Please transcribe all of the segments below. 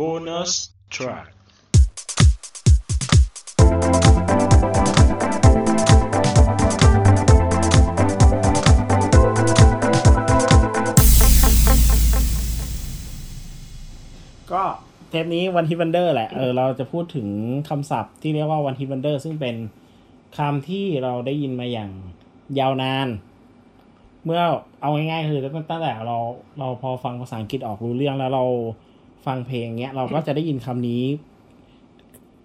Bonus track. ก็เทปนี้วันฮิวันเดอร์แหละ เออเราจะพูดถึงคำศัพท์ที่เรียกว่าวันฮิวันเดอร์ซึ่งเป็นคำที่เราได้ยินมาอย่างยาวนาน เมื่อเอาง่ายๆคือตั้งแต่เราเราพอฟังภาษาอังกฤษออกรู้เรื่องแล้วเรา ฟังเพลงเงี้ยเราก็จะได้ยินคำนี้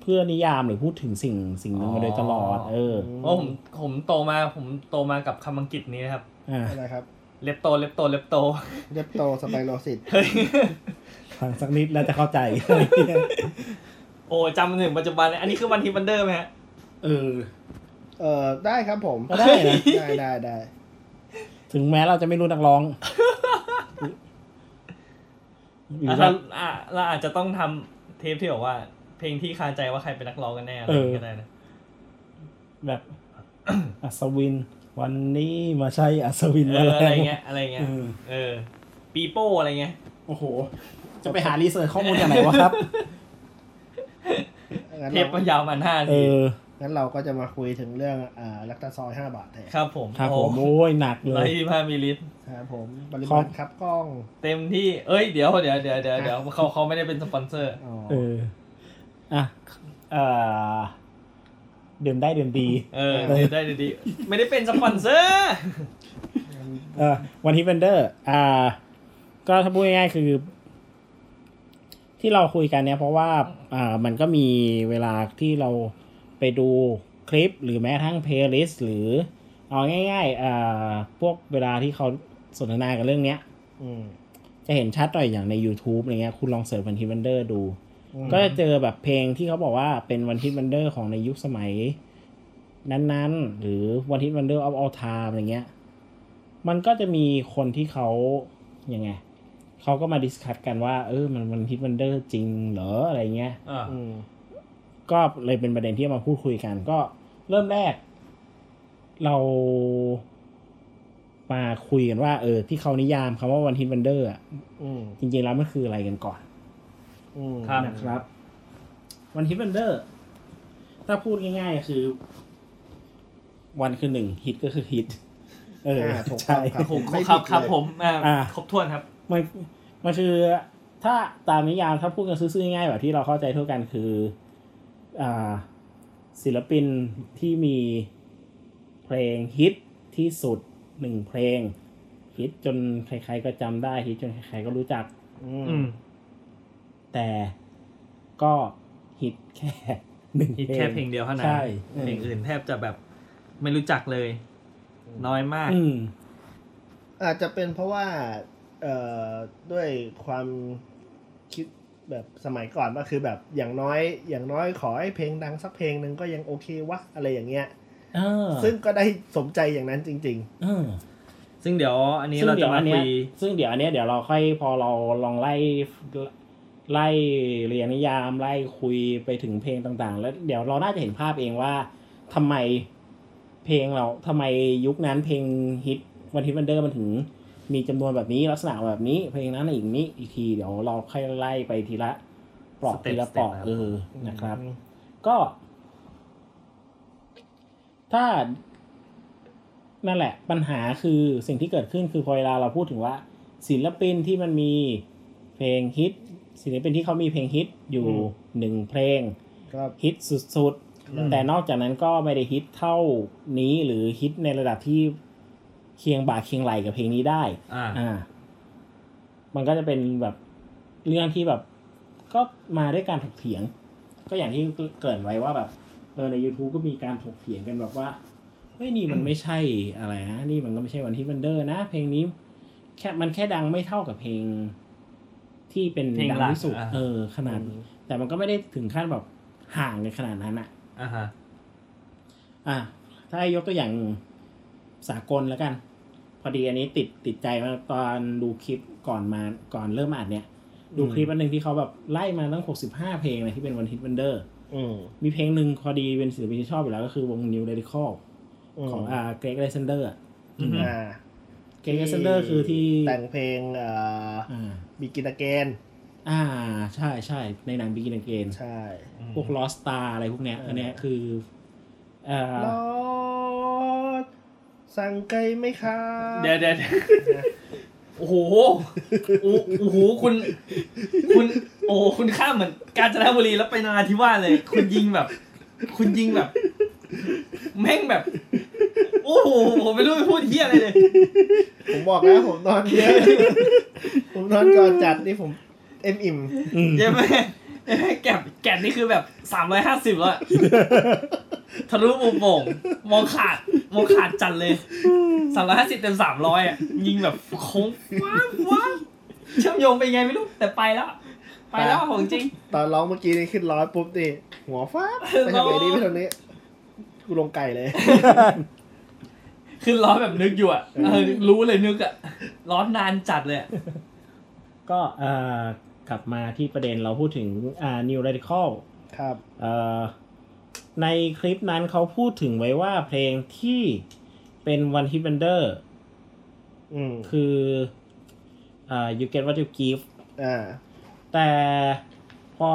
เพื่อนิยามหรือพูดถึงสิ่งสิ่งหนึ่งมาโดยตลอด เออโอ้ผมผมโตมาผมโตมากับคำอังกฤษนี้นะครับอ่าอะไรครับ lepto lepto lepto leptospirosis เฮ้ยฟังสักนิดแล้วจะเข้าใจ โอ้จำถึงปัจจุบันเลยอันนี้คือ one hit wonder ไหมฮะเออเออได้ครับผมก็ได้นะได้ได้ได้ถึงแม้เราจะไม่รู้นักร้องหรืออะว่า เราอะเราอาจจะต้องทำเทปที่บอกว่า เพลงที่คาใจว่าใครเป็นนักร้องกันแน่อะไรอย่างเงี้ยก็ได้นะแบบอัศวิน วันนี้มาใช้อัศวินเอมาอแล้วอะไรเงี้ยอะไรเงี้ยเออเออ ปีโป้อะไรเงี้ยโอ้โห จะไปหารีเสิร์ชข้อมูลจากไหนวะครับงั้นเทปเราก็ยาวมันห้าเอทีอ งั้นเราก็จะมาคุยถึงเรื่องอ่าลักตาซอยห้าบาทแทนครับผมครับผมโอ้โอ้ยหนักเลร้อยยยี่สิบห้ามิลลิลิตรครับผมปริครัมาณบครับกล้อง เต็มที่เอ้ยเดี๋ยวเดี๋ยวเดี๋ยวเดี๋ยวเดี๋ยวเขาเขาไม่ได้เป็นสปอนเซอร์ อ๋อ เอออะเอ่อดื่มได้ดื่มดีเออเดี๋ยวได้เดี๋ยวดีไม่ได้เป็นสปอนเซอร์เออวันที่เวนเดอร์ อ่า ก็ถ้าพูดง่ายๆคือ ที่เราคุยกันเนี่ยเพราะว่า อ่า มันก็มีเวลาที่เรา ไปดูคลิปหรือแม้กระทั่ง playlist หรือเอาง่ายๆอ่าพวกเวลาที่เขาสนทนากันเรื่องเนี้ย อืม จะเห็นชัดหน่อยอย่างใน YouTube อะไรเงี้ย คุณลอง search one hit wonder ดู อืม ก็จะเจอแบบเพลงที่เขาบอกว่าเป็นวันทิ t วันเดอร์ของในยุคสมัย นั้นๆ หรือวันทิ t วันเดอร์ออฟออลไทม์อะไรเงี้ย มันก็จะมีคนที่เขายังไงเขาก็มา discuss กันว่า เออมันวันทิ t วันเดอร์จริงเหรออะไรเงี้ย อ่าอืม ก็เลยเป็นประเด็นที่มาพูดคุยกัน ก็เริ่มแรก เรามาคุยกันว่า เออ ที่เขานิยามคำว่าวันทิ t วันเดอร์อะอืมจริง ๆ แล้วมันคืออะไรกันก่อนอืมครับนะครับ one hit wonder ถ้าพูดง่ายๆคือ วันคือหนึ่งฮิตก็คือฮิตเอออ่าถูกต้ใช่องครับผมไม่ครับผิดครับเลยผมอ่าอ่าครบถ้วนครับ มันมันคือถ้าตามนิยามถ้าพูดกันซื่อๆง่ายๆแบบที่เราเข้าใจทั่วกันคืออ่า ศิลปินที่มีเพลงฮิตที่สุดหนึ่งเพลง ฮิตจนใครๆก็จำได้ฮิตจนใครๆก็รู้จักอืมอืมแต่ก็ฮิตแค่หนึ่งฮิตแค่เพลงเดียวเท่านั้นใช่เพลงอื่นแทบจะแบบไม่รู้จักเลย น้อยมากอืมอาจจะเป็นเพราะว่า เอ่อด้วยความคิด แบบสมัยก่อนก็คือแบบอย่างน้อยอย่างน้อยขอให้เพลงดังสักเพลงหนึ่งก็ยังโอเควะอะไรอย่างเงี้ยเออซึ่งก็ได้สมใจอย่างนั้นจริงเออซึ่งเดี๋ยวอันนี้ซึ่งเราเดี๋จะยวมาอันเนี้คุยยซึ่งเดี๋ยวอันเนี้ยเดี๋ยวเราค่อยพอเราลองไล่ไล่เรียนนิยามไล่คุยไปถึงเพลงต่างๆ แล้วเดี๋ยวเราน่าจะเห็นภาพเองว่าทำไมเพลงเราทำไมยุคนั้นเพลงฮิต one hit wonder มันถึง มีจำนวนแบบนี้ลักษณะแบบนี้ เพลงนั้นอีกนี้อีกทีเดี๋ยวเราค่อยไล่ไปทีละปลอก step ทีละปลอก step ครับเออๆนะครับอืมก็ ถ้านั่นแหละ ปัญหาคือสิ่งที่เกิดขึ้นคือพอเวลาเราพูดถึงว่า ศิลปินที่มันมีเพลงฮิตศิลปินที่เขามีเพลงฮิตอยู่หนึ่งเพลงครับฮิตสุดอืมๆแต่นอกจากนั้นก็ไม่ได้ฮิตเท่านี้หรือฮิตในระดับที่ เคียงบ่าเคียงไหลกับเพลงนี้ได้อ่าอ่า มันก็จะเป็นแบบเรื่องที่แบบ ก็มาด้วยการถกเถียง ก็อย่างที่เกริดไว้ว่าแบบเออใน YouTube ก็มีการถกเถียงกันแบบว่าเฮ้ยนี่มันไม่ใช่อะไรนะนี่มันก็ไม่ใช่วันที่มันเดอร์นะ เพลงนี้ แค่มันแค่ดังไม่เท่ากับเพลง ที่เป็นเพลงดังหลักที่สุดอ่าเออ ขนาดแต่มันก็ไม่ได้ถึงขั้นแบบห่างกันขนาดนั้นอะอ่าฮะอะถ้าให้ยกตัวอย่าง สากลแล้วกัน พอดีอันนี้ติดติดใจมาตอนดูคลิปก่อนมาก่อนเริ่มอ่านเนี่ย ดูคลิปอันหนึ่งที่เขาแบบไล่มาตั้งหกสิบห้าเพลงเลยที่เป็นวันฮิตวันเดอร์อืมมีเพลงหนึ่งพอดีเป็นศิลปินที่ชอบอยู่แล้วก็คือวง New Radical มของอ่า Gregg Alexander อือฮึอ่า Gregg Alexander คือที่แต่งเพลงเอ่ออ่า Begin Again อ่าใช่ใช่ในหนัง Begin Again ใช่พวก Lost Star อะไรพวกเนี้ยอันเนี้ยคือเอ่อรอด สั่งไก่ไหมคะเดี๋ยวเดี๋ยวเดี๋ยวโอ้โหโอ้โอ้โหคุณ คุณ โอ้โหคุณข้ามเหมือนกาญจนบุรีแล้วไปนราธิวาสเลย คุณยิงแบบ คุณยิงแบบ แม่งแบบ โอ้โหผมไม่รู้จะพูดเฮียอะไรเลย ผมบอกแล้วผมนอนเยอะผมนอนก่อนจัดนี่ผม เอ็มอิ่มอืมเยังไม่เยังไม่ แกะแกะนี่คือแบบสามร้อยห้าสิบแล้วอะทะลุมุมโป่งมองขาดมองขาดจัดเลยสามร้อยห้าสิบเต็มสามร้อยอะยิงแบบโค้งว้างว้างเชื่อมโยงไปไงไม่รู้แต่ไปแล้ว ไปแล้วของจริง ตอนร้องเมื่อกี้นี่ขึ้นร้อยปุ๊บนี่หัวฟ้าบไปทางไหนดีไปทางนี้กูลงไก่เลย ขึ้นร้อนแบบนึกอยู่อะเออรู้เลยนึกอะร้อนนานจัดเลยอะก็เอ่อ กลับมาที่ประเด็นเราพูดถึงอ่า New Radical ครับเอ่อในคลิปนั้นเขาพูดถึงไว้ว่าเพลงที่เป็น One Hit Wonder อืมคืออ่า You Get What You Give อ่าแต่พอ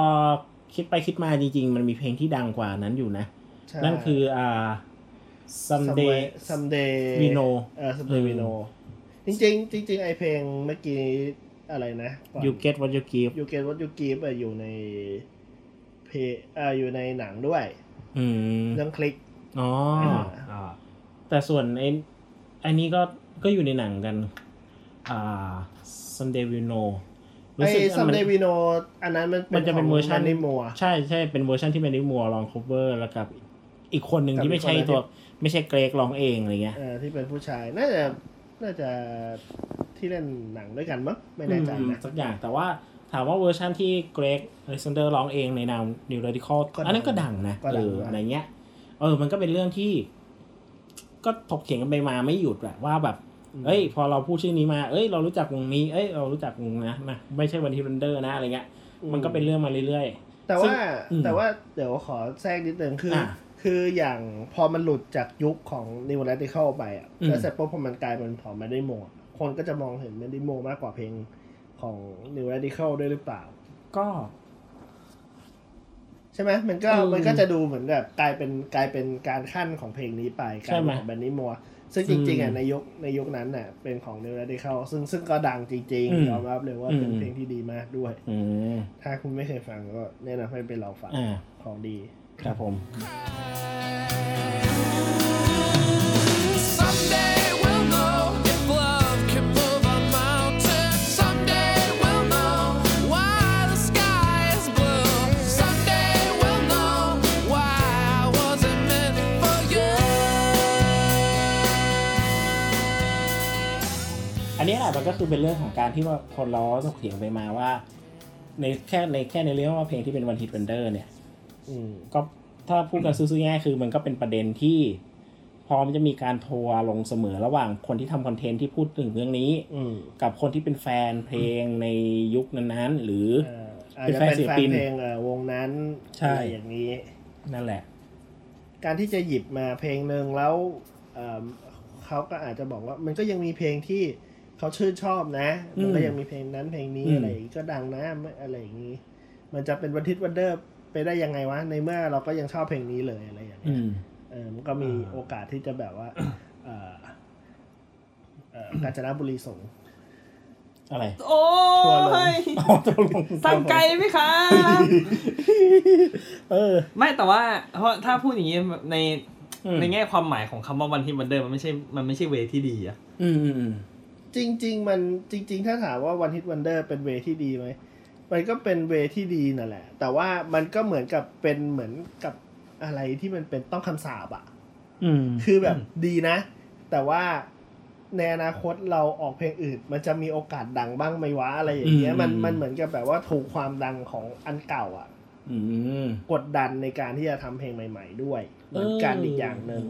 คิดไปคิดมาจริงๆ มันมีเพลงที่ดังกว่านั้นอยู่นะ ใช่นั่นคืออ่า Someday someday We Know เออ someday we know จริงๆจริงๆไอเพลงเมื่อกี้ อะไรนะก่อน You Get What You Give You Get What You Give อะอยู่ในเพอ่าอยู่ในหนังด้วย อืมเรื่องคลิกอ๋ออ่าแต่ส่วนไอ้ไอันนี้ก็ก็อยู่ในหนังกัน อ่า Someday We Know ไอ someday we know อันนั้นมันมันจะเป็นเวอร์ชันนิมัวใช่ใช่เป็นเวอร์ชันที่เป็นนิมัวลอง cover แล้วกับอีกคนหนึ่งกับที่ไม่ใช่อีกคนตัวที่ไม่ใช่เกรกร้องเองอะไรเงี้ยเออที่เป็นผู้ชายน่าจะ น่าจะที่เล่นหนังด้วยกันมั้งไม่แน่ใจอืมนะสักอย่างแต่ว่าถามว่าเวอร์ชันที่ Gregg Alexander ร้องเองในนาม New Radical ก็ดังอันนั้นก็ดังนะก็เอดังอนะอะไรเงี้ย เออ มันก็เป็นเรื่องที่ ก็ถกเถียงกันไปมาไม่หยุดอะว่าแบบ เอ้ย พอเราพูดชื่อนี้มา เอ้ย เรารู้จักวงนี้ เอ้ย เรารู้จักวงนะนะไม่ใช่ one hit wonder นะอะไรเงี้ย มันก็เป็นเรื่องมาเรื่อยแต่ว่าอืมแต่ว่าเดี๋ยวขอแทรกนิดนึงคือออะ คืออย่างพอมันหลุดจากยุคของ New Radical ไปอะอืมแล้วเสร็จปุ๊บพอมันกลายเป็นของ m a d i m o คนก็จะมองเห็น m a d i m o มากกว่าเพลงของ New Radical ด้วยหรือเปล่าๆก็ใช่ไหมมันก็อืมมันก็จะดูเหมือนแบบกลายเป็นกลายเป็นการขั้นของเพลงนี้ไปกลายใช่ไหมเป็นของแบนนี่มัวซึ่งจริงๆอะอืมในยุคในยุคนั้นน่ะเป็นของ New Radical ซึ่งซึ่งก็ดังจริงอืมๆยอมรับเลยว่าเป็นอืมเพลงที่ดีมากด้วยอืมถ้าคุณไม่เคยฟังก็แนะนำให้ไปลองฟังอ่าของดี ครับผม Someday we'll know if love can move a mountain. Someday we'll know why the sky is blue. Someday we'll know why I wasn't meant for you. อันนี้แหละมันก็คือเป็นเรื่องของการที่ว่าคนล้อถกเถียงไปมาว่า ในแค่ในแค่ในเรื่องว่าเพลงที่เป็น one hit wonder เนี่ย อืมก็ถ้าพูดกันซื่อๆง่ายๆคือมันก็เป็นประเด็นที่พร้อมจะมีการทัวร์ลงเสมอระหว่างคนที่ทำคอนเทนต์ที่พูดถึงเรื่องนี้อืมกับคนที่เป็นแฟนเพลงในยุคนั้นๆ หรือเอ่ออาจเป็นจะแฟนเป็นศิลแฟปินนเพลงเอ่อวงนั้นใช่อะไรอย่างนี้ นั่นแหละ การที่จะหยิบมาเพลงหนึ่งแล้วเอิ่มเขาก็อาจจะบอกว่า มันก็ยังมีเพลงที่เขาชื่นชอบนะอืมมันก็ยังมีเพลงนั้นเพลงนี้อืมอะไรอย่างงี้ก็ดังนะไม่อะไรอย่างนี้ มันจะเป็นวันทิตวันเดอร์ ไปได้ยังไงวะ ในเมื่อเราก็ยังชอบเพลงนี้เลยอะไรอย่างเงี้อืยมเออมันก็มีอ่าโอกาสที่จะแบบว่า เอ่อเอ่อกาญจนบุรีส่งอะไร โอ้ทัวร์ลงยอ๋อตกลงสั่งไกลไหมคะ เออ ไม่แต่ว่า เพราะถ้าพูดอย่างนี้ในอืมในแง่ความหมายของคำว่าวันที่มันเดิมมันไม่ใช่มันไม่ใช่เวที่ดีอะอืมอืมอืมจริง ๆ มันจริง ๆ ถ้าถามว่าวันฮิตวันเดอร์เป็นเวที่ดีไหม มันก็เป็นเวที่ดีนั่นแหละ แต่ว่ามันก็เหมือนกับเป็นเหมือนกับอะไรที่มันเป็นต้องคำสาบอะอืมคือแบบดีนะ แต่ว่าในอนาคตเราออกเพลงอื่น มันจะมีโอกาสดังบ้างไหมวะอะไรอย่างเงี้ยอืมมันมันเหมือนกับแบบว่าถูกความดังของอันเก่าอะอืมกดดันในการที่จะทำเพลงใหม่ ๆ ด้วยเหมือนกันอีกอย่างหนึ่ง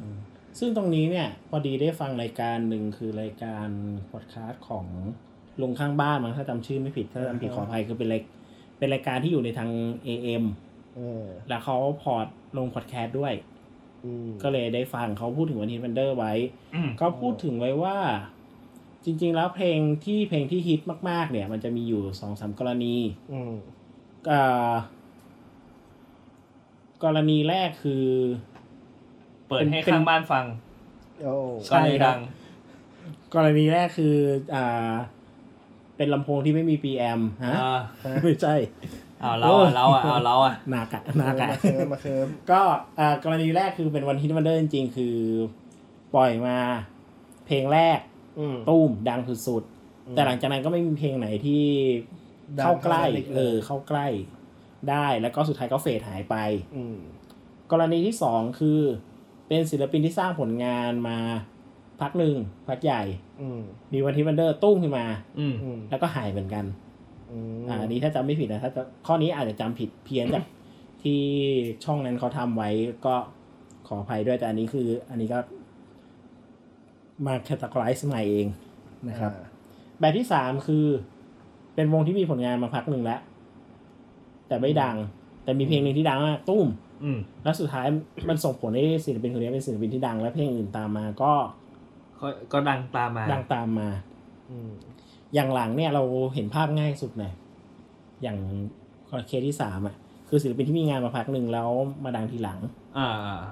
ซึ่งตรงนี้เนี่ย พอดีได้ฟังรายการหนึ่งคือรายการพอดคาสต์ของ ลุงข้างบ้านมั้งถ้าจำชื่อไม่ผิด ถ้าจำผิดขออภัยคือเป็นรายเป็นรายการที่อยู่ในทาง AM เออแล้วเขา port ลงพอดแคสต์ด้วย อืม ก็เลยได้ฟังเขาพูดถึง one hit wonder ไว้ก็พูดถึงไว้ว่า จริง ๆ แล้วเพลงที่เพลงที่ฮิตมาก ๆ เนี่ย มันจะมีอยู่สองสามกรณีอืมอ่ากรณีแรกคือ เปิดให้เป็นข้างบ้านฟังโอ้ใช่ก็เลยครับดัง กรณีแรกคืออ่า เป็นลำโพงที่ไม่มี PM ฮะอ่าไม่ใช่เอาเราอะเราอะเอาเราอะหนักอะหนักอะมาเคิร์มมาเคิร์มก็อ่ากรณีแรกคือเป็นวันฮิตวันเดอร์จริงๆ คือปล่อยมาเพลงแรกอืมตุ้มดังสุดๆ แต่หลังจากนั้นก็ไม่มีเพลงไหนที่ดังเข้าใกล้เท่านั้นอีกเลยเออ เข้าใกล้ได้แล้วก็สุดท้ายก็เฟดหายไปอืมกรณีที่สองคือเป็นศิลปินที่สร้างผลงานมาพักหนึ่งพักใหญ่ อืมมีวันฮิตวันเดอร์ตุ้มขึ้นมา อืมอืมแล้วก็หายเหมือนกันอืมอ่าอันนี้ถ้าจำไม่ผิดนะถ้าจะข้อนี้อาจจะจำผิดเพี้ยนจากที่ช่องนั้นเขาทำไว้ก็ขออภัยด้วยแต่อันนี้คือ อันนี้ก็มาแคตตากรใหม่เองนะครับอ่าแบบที่สามคือ เป็นวงที่มีผลงานมาพักหนึ่งแล้ว แต่ไม่ดัง แต่มีเพลงหนึ่งที่ดังมากตุ้มอืมแล้วสุดท้ายมันส่งผลให้ศิลปินคนนี้เป็นศิลปินที่ดัง และเพลงอื่นตามมาก็ ก็ก็ดังตามมาดังตามมา อืมอย่างหลังเนี่ยเราเห็นภาพง่ายสุดเลยอย่างเคสที่สามอะ คือศิลปินที่มีงานมาพักหนึ่งแล้วมาดังทีหลัง อ่า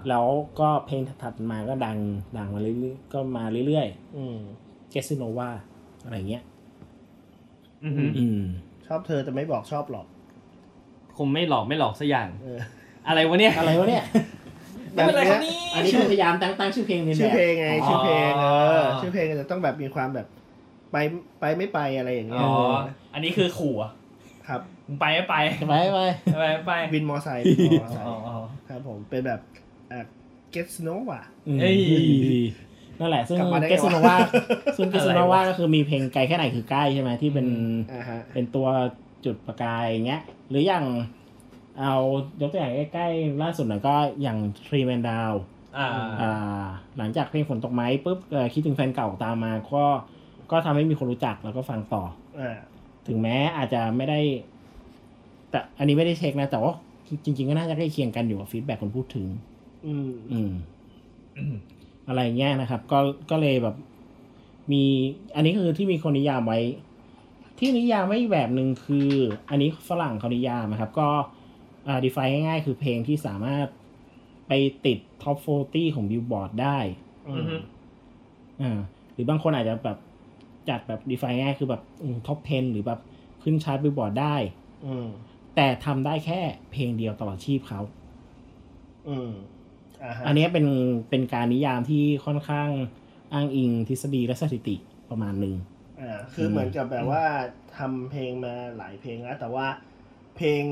แล้วก็เพลงถัดๆมาก็ดังดังมาเรื่อยๆก็มาเรื่อยอืมๆเกสโนวาอะไรเงี้ยอือหืออืมชอบเธอแต่ไม่บอกชอบหรอก คงไม่หลอกไม่หลอกสักอย่าง เออ อะไรวะเนี่ยอะไรวะเนี่ย ไม่เป็นไรครับนี่อันนี้คือพยายามตั้งตั้งชื่อเพลงนี่แหชื่อละเพลงไงชื่อเพลงเอออ๋อชื่อเพลงจะต้องแบบมีความแบบ ไปไปไม่ไปอะไรอย่างเงี้อ๋ยออันนี้คือขู่อะครับมึงไปไม่ไปไปไปไปไม่ไปวินมอไซค์วินมอไซอ๋อค์อ๋อครับผมเป็นแบบอ่า get snow อะอืมเอ้ยนั่นแหละ ซึ่งกลับมาได้ไงเกสโนวาวะซึ่งเกสอะไรโนวะวาก็คือมีเพลงไกลแค่ไหนคือใกล้ใช่ไหมที่เป็นอ่าฮะเป็นตัวจุดประกายอย่างเงี้ย หรืออย่าง เอายกตัวอย่างใกล้ๆล่าสุดหน่อยก็อย่าง Three Man Down อ่าอ่าหลังจากเพลงฝนตกไหมปุ๊บเอ่อคิดถึงแฟนเก่าตามมาก็ก็ทำให้มีคนรู้จักแล้วก็ฟังต่ออ่าถึงแม้อาจจะไม่ได้ แต่อันนี้ไม่ได้เช็คนะ แต่ว่าจริง ๆ ก็น่าจะใกล้เคียงกันอยู่กับฟีดแบ็คนพูดถึงอืมอืมอืมอะไรเงี้ยนะครับ ก็ก็เลยแบบ มี อันนี้คือที่มีคนนิยามไว้ ที่นิยามไว้อีกแบบหนึ่งคือ อันนี้ฝรั่งเขานิยามนะครับ ก็ อ่า define ง่ายๆ คือเพลงที่สามารถไปติด top 40 ของบิลบอร์ดได้อือือมหืออ่าหรือบางคนอาจจะแบบจัดแบบ define ง่ายคือแบบ top 10 หรือแบบขึ้นชาร์ตบิลบอร์ดได้อืมแต่ทำได้แค่เพลงเดียวตลอดชีพเขาอืมอ่าฮะอันนี้เป็นเป็นการนิยามที่ค่อนข้างอ้างอิงทฤษฎีและสถิติประมาณหนึ่งอ่าคือเหมือนกับแบบว่าทำเพลงมาหลายเพลงแล้วแต่ว่าเพลง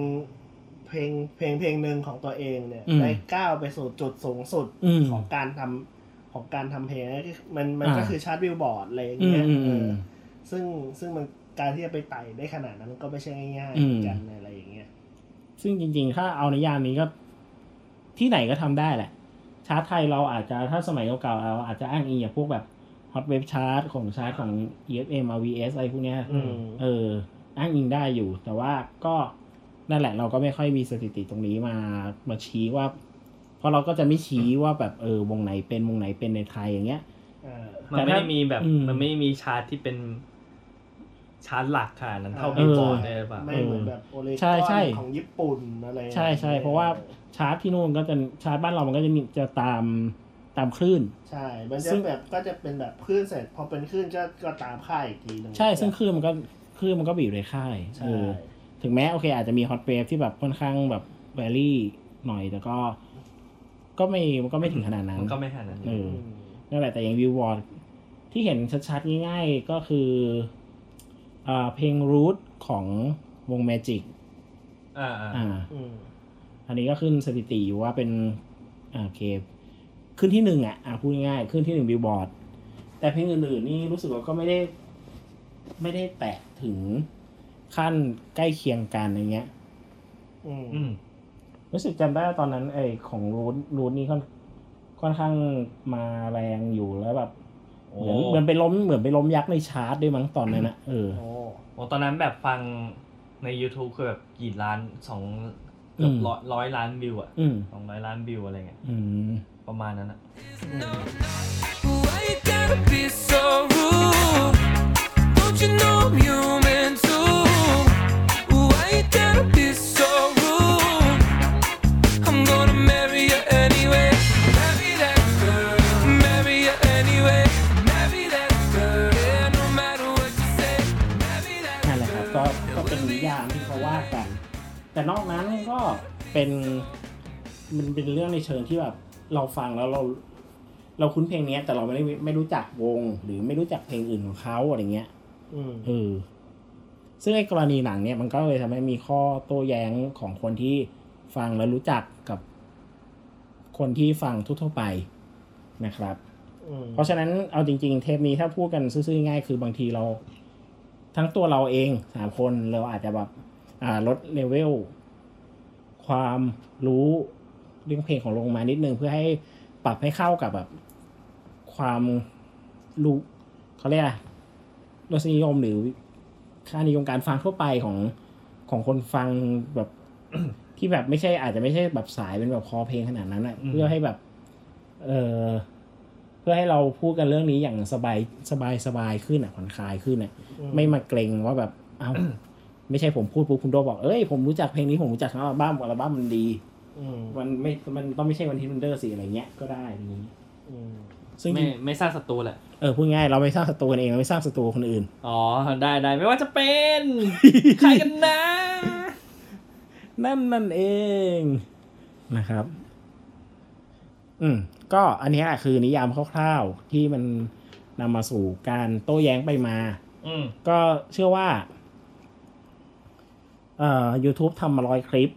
เพลงเพลงเพลงหนึ่งของตัวเองเนี่ย อืมได้ก้าวไปสู่จุดสูงสุดอืม ของการทำของการทำเพลงนั่นก็คือมันมันอ่าก็คือชาร์ตบิลบอร์ดอะไรอย่างอืมเงี้ยอืมเออือมซึ่งซึ่งมันการที่จะไปไต่ได้ขนาดนั้นก็ไม่ใช่ง่ายๆอืมเหมือนกันอะไรอย่างเงี้ย ซึ่งจริง ๆ ถ้าเอานิยามนี้ก็ที่ไหนก็ทำได้แหละ ชาร์ตไทยเราอาจจะถ้าสมัยเก่าๆเราอาจจะอ้างอิงอย่างพวกแบบฮอตเว็บชาร์ตของชาร์ตของ EFM RVS อะไรพวกเนี้ย อืม เอออ้างอิงได้อยู่ แต่ว่าก็ นั่นแหละเราก็ไม่ค่อยมีสถิติตรงนี้มามาชี้ว่า เพราะเราก็จะไม่ชี้ว่าแบบเออวงไหนเป็นวงไหนเป็นในไทยอย่างเงี้ยอ่ามันไม่ได้มีแบบอืมมันไม่ได้มีชาร์ตที่เป็นชาร์ตหลักขนาดนั้นเท่าเอบิอลบอร์ดได้หรือเปล่าไม่เหมือนแบบโอเลกใช่ใช่อนของญี่ปุ่นอะไรใช่ใช่เพราะว่าชาร์ตที่นู่นก็จะชาร์ตบ้านเรามันก็จะมีจะตามตามคลื่น ใช่ ซึ่งมันซึ่จะงแบบก็จะเป็นแบบคลื่นเสร็จ พอเป็นคลื่นก็ก็ตามค่ายอีกทีหนึงใช่ ซึ่งคลื่นมันก็คลื่นมันก็บีอยู่ในค่ายใช่เออ ถึงแม้โอเค อาจจะมี Hot Wave ที่แบบค่อนข้างแบบ vary หน่อยแต่ก็ก็ไม่มันก็ไม่ถึงขนาดนั้นมันก็ไม่ขนาดนั้นเออมนั่นแหละแต่อย่างวิววอร์ดที่เห็นชัดๆง่ายๆก็คืออ่าเพลงรูทของวง Magic อ่าอ่าอ่าอืมอันนี้ก็ขึ้นสถิติอยู่ว่าเป็นอ่าโอเคขึ้นที่หนึ่งอะอะพูดง่ายๆขึ้นที่หนึ่งบิลบอร์ดแต่เพลงอื่นๆนี่รู้สึกว่าก็ไม่ได้ ไม่ได้แตะถึง ขั้นใกล้เคียงกันอย่างเงี้ย อืมอืมรู้สึกจำได้ว่าตอนนั้นไอ้ของรูทรูทนี่ค่อนค่อนข้างมาแรงอยู่แล้วแบบโอ้เหมือนเหมือนไปล้มเหมือนไปล้มยักษ์ในชาร์ตด้วยมั้งตอนนั้นนะเออ โอ้โอ้ตอนนั้นแบบฟังใน YouTube คือแบบกี่ล้านสองเกือบอืม ร้อยร้อยล้านวิวอะอืม สองร้อยล้านวิวอะไรเงี้ยอืม ประมาณนั้นอะ Why you gotta be so นอกนั้นก็เป็นมันเป็นเรื่องในเชิงที่แบบเราฟังแล้วเราเราคุ้นเพลงเนี้ยแต่เราไม่ได้ไม่รู้จักวง หรือไม่รู้จักเพลงอื่นของเขาอะไรเงี้ยอืมเออซึ่งไอ้กรณีหนังเนี่ยมันก็เลยทำให้มีข้อโต้แย้งของคนที่ฟังแล้วรู้จักกับคนที่ฟังทั่วๆไปนะครับอืมเพราะฉะนั้นเอาจริง ๆ เทปนี้ถ้าพูดกันซื่อๆง่ายคือบางทีเรา ทั้งตัวเราเองสามคนเราอาจจะแบบอ่าลดเลเวล ความรู้เรื่องเพลงของลงมานิดนึงเพื่อให้ปรับให้เข้ากับแบบความรู้เขาเรียกอะไรรสนิยมหรือค่านิยมการฟังทั่วไปของของคนฟังแบบที่แบบไม่ใช่อาจจะไม่ใช่แบบสายเป็นแบบคอเพลงขนาดนั้นอะเพื่อให้แบบ เออเพื่อให้เราพูดกันเรื่องนี้อย่างสบายสบายสบายขึ้นอะผ่อนคลายขึ้นอะ ไม่มาเกรงว่าแบบ เอ้า ไม่ใช่ผมพูดปุ๊บคุณโดบอกเอ้ยผมรู้จักเพลงนี้ผมรู้จักทั้งอัลบั้มอัลบั้มมันดีอืมมันไม่มันต้องไม่ใช่วันที่มันเดอร์สิอะไรเงี้ยก็ได้อย่างนี้อืมซึ่งไม่ไม่สร้างศัตรูแหละเออพูดง่ายเราไม่สร้างศัตรูกันเองเราไม่สร้างศัตรูคนอื่น อ๋อได้ได้ไม่ว่าจะเป็นใครกันนะ นั่นนั่นเองนะครับ อืมก็อันนี้แหละคือนิยามคร่าวๆที่มันนำมาสู่การโต้แย้งไปมา อืมก็เชื่อว่า เอ่อ YouTube ทำมาร้อยคลิป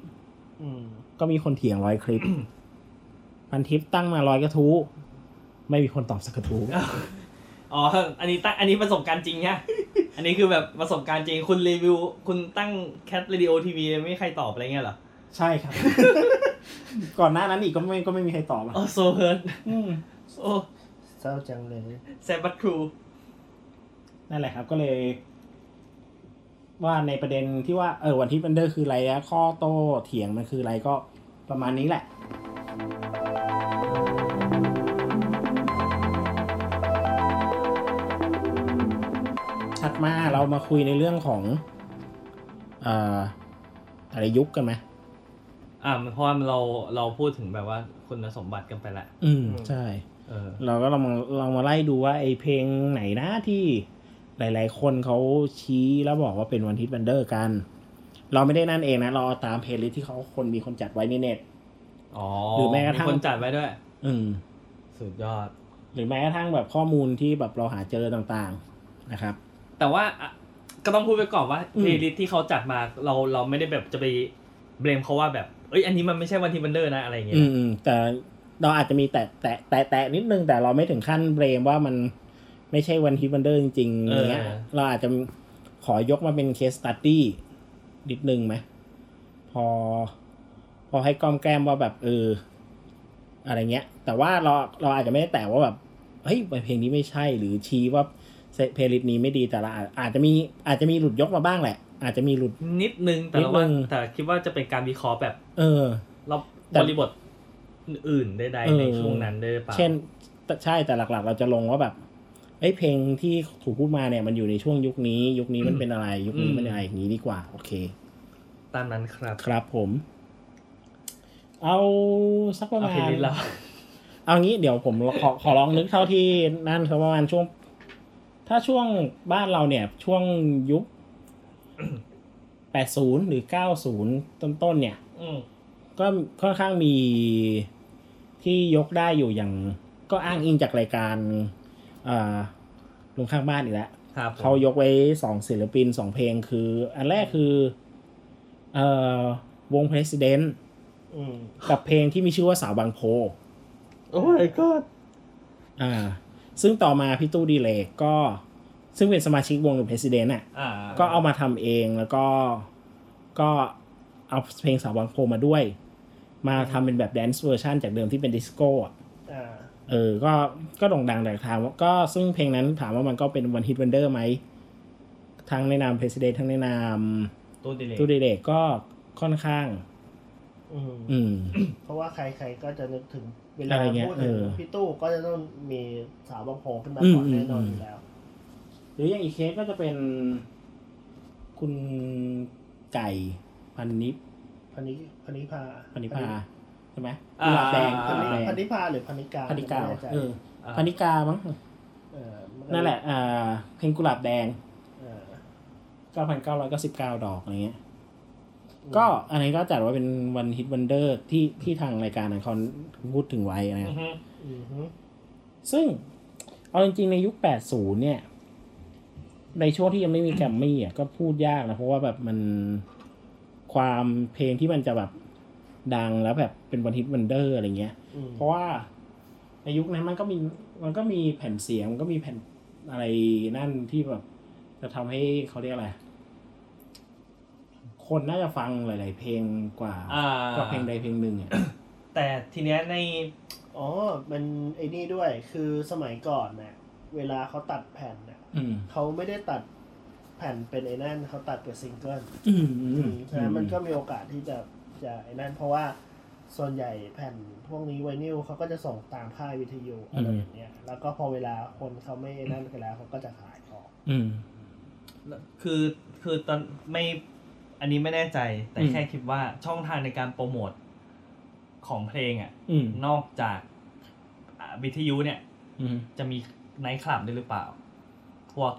อืมก็มีคนเถียงร้อยคลิป พันทิปตั้งมาร้อยกระทู้ไม่มีคนตอบสักกระทู้อ๋อ อันนี้ตั้งอันนี้ประสบการณ์จริงเนี่ยอันนี้คือแบบประสบการณ์จริง คุณรีวิว คุณตั้ง Cat Radio TV ไม่มีใครตอบอะไรเงี้ยเหรอ ใช่ครับ ก่อนหน้านั้นอีกก็ไม่ก็ไม่มีใครตอบอะโอ้ so hurt อืมโอ้เศร้าจังเลย sad but true นั่นแหละครับ ก็เลย ว่าในประเด็นที่ว่าเออ one hit wonder คืออะไรอะข้อโต้เถียงมันคืออะไรก็ประมาณนี้แหละถัดมาเรามาคุยในเรื่องของเอ่ออะไรยุคกันไหมอ่าเพราะว่าเราเราพูดถึงแบบว่าคุณสมบัติกันไปละ อืมใช่ เออ เราก็ลองมาลองมาไล่ดูว่าไอ้เพลงไหนนะที่ หลาย ๆ คนเขาชี้แล้วบอกว่าเป็น one-hit wonder กัน เราไม่ได้นั่นเองนะ เราเอาตาม playlist ที่เขาคนมีคนจัดไว้ในเน็ตอ๋อหรือแม้กระทั่งคนจัดไว้ด้วย อืม สุดยอด หรือแม้กระทั่งแบบข้อมูลที่แบบเราหาเจอต่างๆนะครับ แต่ว่าอะก็ต้องพูดไปก่อนว่าอืม playlist ที่เขาจัดมาเราเราไม่ได้แบบจะไป blame เขาว่าแบบเอ้ยอันนี้มันไม่ใช่ one-hit wonder นะอะไรอย่างเงี้อืยมอืมแต่เราอาจจะมีแต่แต่แต่แต่นิดนึงแต่เราไม่ถึงขั้น blame ว่ามัน ไม่ใช่ one-hit wonder จริงๆอย่างเงี้ย เราอาจจะขอยกมาเป็น case study นิดนึงไหมพอ พอให้กล้อมแกล้มว่าแบบเออ อะไรเงี้ย แต่ว่าเราเราอาจจะไม่ได้แต่ว่าแบบเฮ้ยเพลงนี้ไม่ใช่หรือชี้ว่า playlist นี้ไม่ดีแต่ละอาจอาจจะมีอาจจะมีหลุดยกมาบ้างแหละ อาจจะมีหลุดนิดนึงแต่นิดเราว่านึงแต่คิดว่าจะเป็นการวิเคราะห์แบบ เออ เราแต่บริบทอื่นๆใดเออๆในช่วงนั้นด้วยหรือเปล่าเช่นแต่ใช่แต่หลัก ๆ เราจะลงว่าแบบ เอ้ยเพลงที่ถูกพูดมาเนี่ยมันอยู่ในช่วงยุคนี้ ยุคนี้มันเป็นอะไร ยุคนี้มันอะไรอย่างนี้ดีกว่า โอเค ตามนั้นครับ ครับผม เอาสักประเอามาเพลณย์ลิสต์เราเอางี้เดี๋ยวผมขอขอลองนึกเท่าที่นั่นครับประมาณช่วง ถ้าช่วงบ้านเราเนี่ย ช่วงยุคแปดศูนย์หรือเก้าศูนย์ต้นๆเนี่ยอืมก็ค่อนข้างมีที่ยกได้อยู่อย่าง ก็อ้างอิงจากรายการอ่า ลุงข้างบ้านอีกแล้วครับผมเขายกไว้สองศิลปินสองเพลงคือ อันแรกคือเอ่อวง President อืมกับเพลงที่มีชื่อว่าสาวบางโพ oh my god อ่า ซึ่งต่อมาพี่ตู้ดิเรกก็ซึ่งเป็นสมาชิกวง The President อะอ่าก็เอามาทำเองแล้วก็ก็เอาเพลงสาวบางโพมาด้วย มาทำเป็นแบบ dance version จากเดิมที่เป็นดิสโก้อะอ่า เออ ก็ก็โด่งดังแต่ถามว่าก็ซึ่งเพลงนั้นถามว่ามันก็เป็นวันฮิตวันเดอร์ไหมทั้งในนาม President ทั้งในนามตัวดีเลยตู้ดีเลกก็ค่อนข้างอืมอืมเพราะว่าใครๆก็จะนึกถึงเวอะลาไรเงี้ยพูดถึงเออพี่ตู้ก็จะต้องมีสาวบางโพขึ้นมาอืมก่อนแน่นอนอืมอยู่แล้ว หรืออย่างอีกเคสก็จะเป็นคุณไก่พันนิพพันิพันิพาพันนิพา ใช่ไหมอ่ากุหลาบแดงพักุนิหลาบแดงพันิพาหรือพันิกาพันิกาไม่แน่ใจเอออ่าพันิกามั้งเออนั่นแหละ อ่า เพลงกุหลาบแดงเออ9,999ดอกอะไรเงี้ย ก็อันนี้ก็จัดว่าเป็นวันฮิตวันเดอร์ที่ที่ทางรายการนั้นเขาพูดถึงไว้นะอือฮึอือฮึซึ่งเอาจริงๆในยุค80เนี่ย ในช่วงที่ยังไม่มีแกรมมี่อะก็พูดยากนะ เพราะว่าแบบมันความเพลงที่มันจะแบบ ดังแล้วแบบเป็นวันฮิตวันเดอร์อะไรเงี้ยอืมเพราะว่าในยุคนั้นมันก็มีมันก็มีแผ่นเสียงมันก็มีแผ่นอะไรนั่นที่แบบ จะทำให้เขาเรียกอะไร คนน่าจะฟังหลาย ๆ เพลงกว่าอ่ากว่าเพลงใดเพลงหนึ่งอะแต่ทีเนี้ยในอ๋อมันไอ้นี่ด้วยคือสมัยก่อนเนี่ยเวลาเขาตัดแผ่นเนี่ยอืมเขาไม่ได้ตัดแผ่นเป็นไอ้นั่นเขาตัดเป็นซิงเกิลอืมอืมฉะนั้นมันก็มีโอกาสที่จะ จะไอ้นั่นเพราะว่าส่วนใหญ่แผ่นพวกนี้ไวนิลเขาก็จะส่งตามค่ายวิทยุอะไรอย่างเงี้ยแล้วก็พอเวลาคนเขาไม่ไอ้นั่นกันแล้วเขาก็จะขายออกอืมคือคือตอนไม่อันนี้ไม่แน่ใจ แต่อืมแค่คิดว่าช่องทางในการโปรโมทของเพลงอะอืมนอกจากอ่าวิทยุเนี่ยอืมจะมีไนท์คลับด้วยหรือเปล่า พวก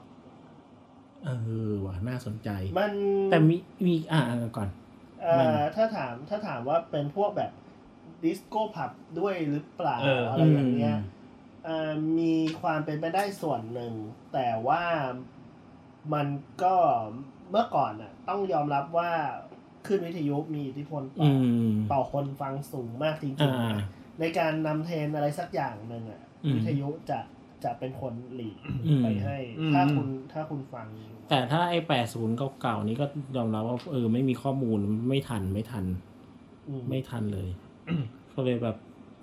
เออว่ะน่าสนใจ มันแต่มีมีอ่าก่อน เอ่มันอถ้าถามถ้าถามว่าเป็นพวกแบบดิสโก้ผับด้วยหรือเปล่าเอออ อะไรอย่างเงี้ยเอ่อมีความเป็นไปได้ส่วนหนึ่ง แต่ว่ามันก็เมื่อก่อนน่ะ ต้องยอมรับว่าขึ้นวิทยุมีอิทธิพลต่อือมต่อคนฟังสูงมากจริงอ่า ๆ ในการนำเทรนอะไรสักอย่างหนึ่งอะ อืม วิทยุจะจะเป็นคนหลีดอืม ไปให้ อืม ถ้าคุณถ้าคุณฟังอยู่ แต่ถ้าไอ้แปดศูนย์เก่าๆนี้ก็ยอมรับว่าเออไม่มีข้อมูลไม่ทันไม่ทัน อืม ไม่ทันเลยก็เลยแบบ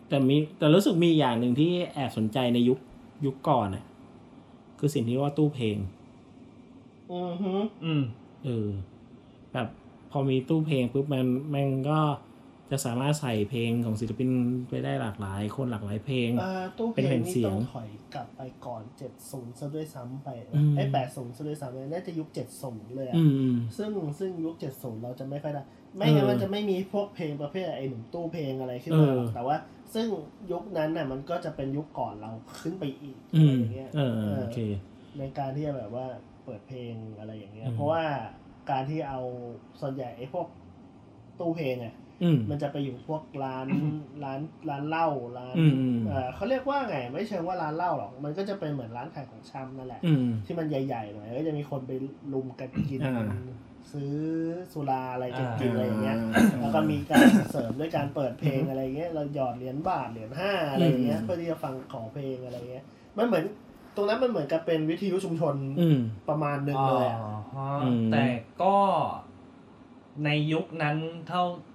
แต่มีแต่รู้สึกมีอย่างหนึ่งที่แอบสนใจในยุคยุคก่อนน่ะ คือสิ่งที่เรียกว่าตู้เพลง อือฮึอืม เออแบบพอมีตู้เพลงปุ๊บมันมันก็ จะสามารถใส่เพลงของศิลปินไปได้หลากหลาย คนหลากหลายเพลงอ่าตู้เพเป็นลแผ่งนนี่เสียต้งองถอยกลับไปก่อน70ซะด้วยซ้ำไปอืมไอ้80ซะด้วยซ้ำไปน่าจะยุค70เลยอะอืมซึ่งซึ่งยุค70เราจะไม่ค่อยได้ ไม่งั้นเออมันจะไม่มีพวกเพลงประเภทไอ้หนุ่มตู้เพลงอะไรขึ้นมาเออหรอกแต่ว่า ซึ่งยุคนั้นน่ะมันก็จะเป็นยุคก่อนเราขึ้นไปอีกอือะไรมอย่างเงี้ยเออเออโอเคในการที่จะแบบว่าเปิดเพลงอะไรอย่างเงี้ยอืมเพราะว่าการที่เอาส่วนใหญ่ไอ้พวกตู้เพลงอะอื มมันจะไปอยู่พวกร้านร้านร้านเหล้าร้านอืมอืมเออเขาเรียกว่าไง ไม่เชิงว่าร้านเหล้าหรอก มันก็จะเป็นเหมือนร้านขายของชำนั่นแหละอืมที่มันใหญ่ๆหน่อยก็จะมีคนไปลุมกันกินอ่าซื้อสุราอะไรกันอ่ากินอะไรอย่างเงี้ย แล้วก็มีการเสริมด้วยการเปิดเพลงอะไรเงี้ย เราหยอดเหรียญบาทเหรียญห้าอะไรอย่างเงี้ยอืมเพื่อที่จะฟังขอเพลงอะไรเงี้ย มันเหมือนตรงนั้นมันเหมือนกับเป็นวิทยุชุมชนอืมประมาณหนึ่งเลยอะอ๋อฮะอืมแต่ก็ในยุคนั้นเท่าแ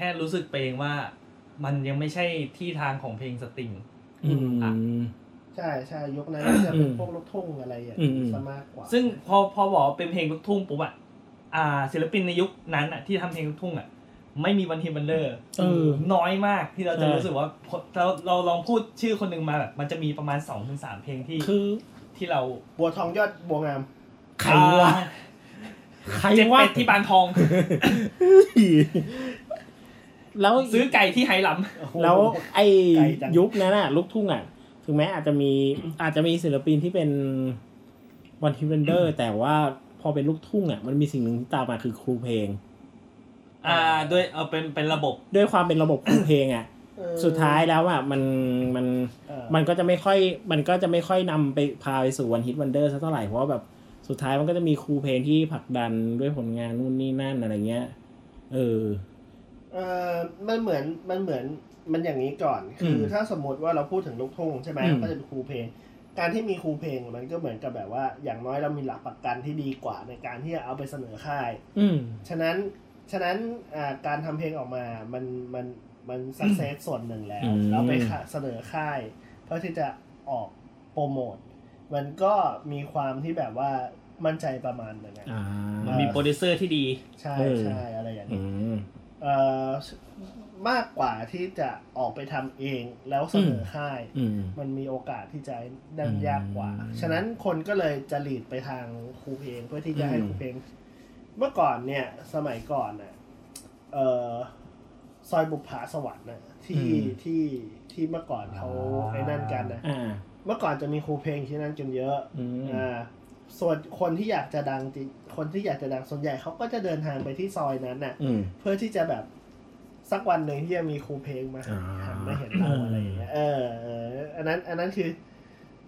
ค่รู้สึกไปเองว่า มันยังไม่ใช่ที่ทางของเพลงสตริงอืมอะใช่ใช่ยุคนั้นก็จะเป็นอืมพวกลูกทุ่งอะไรอย่างอืมนี้ซะมากกว่า ซึ่งพอพอบอกว่าเป็นเพลงลูกทุ่งปุ๊บอะอ่า ศิลปินในยุคนั้นอะที่ทำเพลงลูกทุ่งอะไม่มีวันทีบันเดอร์เออน้อยมากที่เราจะใช่รู้สึกว่าเราเราลองพูดชื่อคนหนึ่งมาแบบมันจะมีประมาณสองถึงสามเพลงที่คือที่เราบัวทองยอดบัวงามใครวะอ่าใครเจ็ดวะเป็ดที่บานทอง แล้วซื้อไก่ที่ไหหลแล้วไอ้ไกลจังยุคนั้นอะลูกทุ่งอะถึงแม้อาจจะมีอาจจะมีศิลปินที่เป็นวันทิวันเดอร์ แต่ว่าพอเป็นลูกทุ่งอะมันมีสิ่งหนึ่งที่ตามมาคือครูเพลงำอ่าด้วยเอาเป็นเป็นระบบ ด้วยความเป็นระบบครูเพลงอะเออสุดท้ายแล้วอะมันมันเออมันก็จะไม่ค่อยมันก็จะไม่ค่อยนำไปพาไปสู่วันฮิตวันเดอร์สักเท่าไหร่เพราะว่าแบบสุดท้ายมันก็จะมีครูเพลงที่ผลักดันด้วยผลงานนู่นนี่นั่นอะไรเงี้ย เออ เออมันเหมือนมันเหมือนมันอย่างนี้ก่อน คืออม ถ้าสมมติว่าเราพูดถึงลูกทุ่งใช่ไหมอืม ก็จะเป็นครูเพลง การที่มีครูเพลงมันก็เหมือนกับแบบว่า อย่างน้อยเรามีหลักประกันที่ดีกว่าในการที่จะเอาไปเสนอค่าย อืม ฉะนั้นฉะนั้นอ่าการทำเพลงออกมา มันมันมัน success ส่วนหนึ่งแล้ว อืมเราไปค่ะเสนอค่าย เพื่อที่จะออกโปรโมท มันก็มีความที่แบบว่ามั่นใจประมาณหนึงอะ อ่า มันมีโปรดิวเซอร์ที่ดี ใช่เออ ใช่อะไรอย่างอืนี้มเอ่อ มากกว่าที่จะออกไปทำเองแล้วเสนอค่ายอืมมันมีโอกาสที่จะดันอืมยากกว่า ฉะนั้นคนก็เลยจะ lead ไปทางครูเพลงเพื่อที่จะให้อืมครูเพลง เมื่อก่อนเนี่ยสมัยก่อนน่ะเอ่อซอยบุปผาสวรรค์น่ะที่อืมที่ที่เมื่อก่อนเขาอ่าไอ้นั่นกันนะอ่าเมื่อก่อนจะมีครูเพลงที่นั่นกันเยอะอืมอ่า ส่วนคนที่อยากจะดังจริงคนที่อยากจะดังส่วนใหญ่เขาก็จะเดินทางไปที่ซอยนั้นน่ะ อืม เพื่อที่จะแบบสักวันหนึ่งที่จะมีครูเพลงมาอ่าหันมาเห็นเราอะไรอย่างเงี้ยเออเอออันนั้น อันนั้นคือ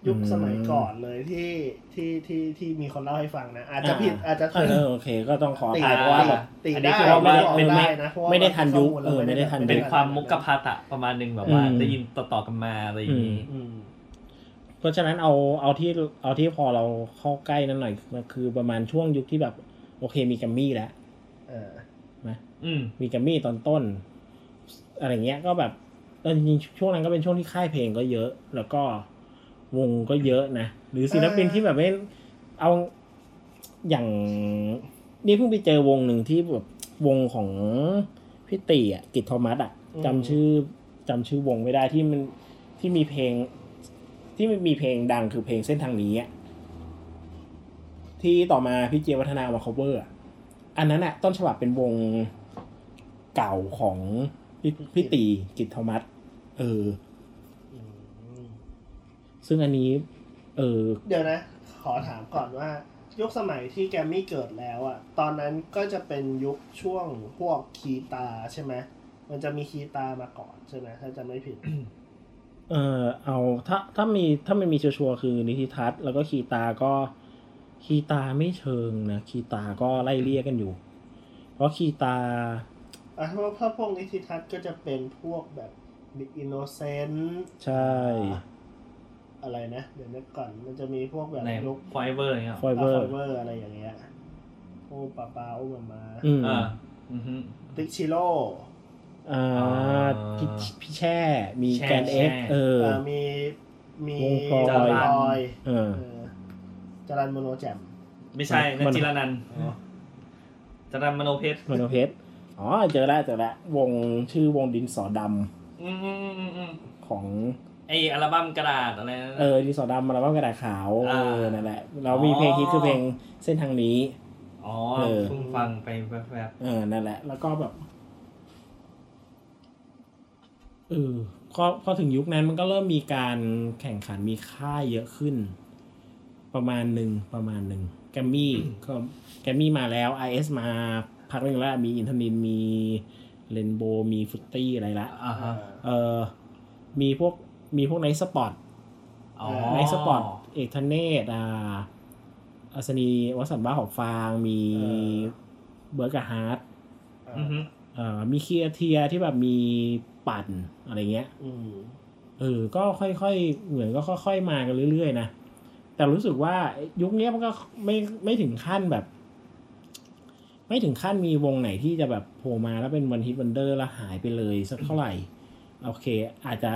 ยุคอืมสมัยก่อนเลยที่ที่ที่ที่มีคนเล่าให้ฟังนะอาจจะผิดอาจจะเออเออโอเค ก็ต้องขออตีภัยเพราะว่าแบบ ตีอันนี้ได้คือว่าไม่ได้เป็นได้นะเพราะว่าไม่ได้ทันยุคข้มูลเออราไม่ได้ทันยุคเป็นความมุกกะพาตะประมาณหนึ่งแบบว่า อืม ได้ยินต่อๆกันมาอะไรอย่างนี้ อืม เพราะฉะนั้นเอาเอาที่เอาที่พอเราเข้าใกล้นั้นหน่อยมันคือประมาณช่วงยุคที่แบบ โอเคมีแกัมมี่แล้วเออนะอืมมีแกัมมี่ตอนต้น อะไรเงี้ยก็แบบเออจริงๆช่วงนั้นก็เป็นช่วงที่ค่ายเพลงก็เยอะ แล้วก็วงก็เยอะนะหรือศิลปินที่แบบไม่เอาอย่างนี่เพิ่งไปเจอวงหนึ่งที่แบบวงของพี่ตีอะกิตโทมัสอะจำชื่อจำชื่อวงไม่ได้ที่มันที่มีเพลง ที่มีเพลงดังคือเพลงเส้นทางนี้อะที่ต่อมาพี่เจยวัฒนามา cover อะอันนั้นอะต้นฉบับเป็นวงเก่าของพี่พี่ตีกิตโทมัสเอออืมซึ่งอันนี้ เออ เดี๋ยวนะ ขอถามก่อนว่า ยุคสมัยที่แกรมมี่เกิดแล้วอะตอนนั้นก็จะเป็นยุคช่วงพวกคีตาใช่ไหมมันจะมีคีตามาก่อนใช่ไหมถ้าจะไม่ผิด เออเอาถ้าถ้ามีถ้าไม่มีชัวร์ๆคือนิติทัศน์แล้วก็คีตาก็คีตาไม่เชิงนะคีตาก็ไล่เลี่ยกันอยู่ เพราะคีตาอะเพราะถ้าพวกนิติทัศน์ก็จะเป็นพวกแบบบิ๊กอินโนเซนต์ใช่ อะไรนะ เดี๋ยวนึกก่อนมันจะมีพวกแบบในยุคไฟเบอร์อย่างเงี้ยฟอยเบอร์เวอร์อะไรอย่างเงี้ยโอปาปาโอมามาอืมอ่าอือฮึติ๊กชิโร่ อ่าอ่าพี่พี่แช่ มีแช่แกนเอ็กแช่เออเอ่อมีมีวงพลอยจารันพลอยเออเออจารันโมโนแจมไม่ใช่นั่มันนจิรนันท์อ๋อจรันมโนเพชรมโนเพชรอ๋อเจอแล้วเจอแล้ววงชื่อวงดินสอดอืมอืมอืมอืมำของไออัลบั้มกระดาษอะไรนั่นน่ะเออดินสอดำมาแล้วว่ากระดาษขาวเออ่าอนั่นแหละแล้วมีเพลงฮิตคือเพลงเส้นทางนี้อ๋อเออเพิ่งฟังไปแวบเออนั่นแหละ แล้วก็แบบ เออพอพอถึงยุคนั้นมันก็เริ่มมีการแข่งขันมีค่ายเยอะขึ้น ประมาณหนึ่งประมาณหนึ่งแกมมี่ก็แกมมี่มาแล้ว IS มาพักหนึ่งแล้วมีอินทนินมีเรนโบมีฟุตตี้อะไรละๆอ่าฮะเออมีพวกมีพวกไนท์สปอร์ตอ๋อไนท์สปอร์ตเอกธเนศอ่าอัศนีวัสันต์บ้าหอบฟางมีเบิร์กกับฮาร์ดอือฮึเอ่อมีเคียเทียที่แบบมี ปั่นอะไรเงี้ยอืมเออ ก็ค่อยๆ เหมือนก็ค่อย ๆ มากันเรื่อยๆนะ แต่รู้สึกว่ายุคเนี้ยมันก็ไม่ไม่ถึงขั้นแบบ ไม่ถึงขั้นมีวงไหนที่จะแบบโผล่มาแล้วเป็นวันฮิตวันเดอร์แล้วหายไปเลยสักเท่าไหร่ โอเค อาจจะ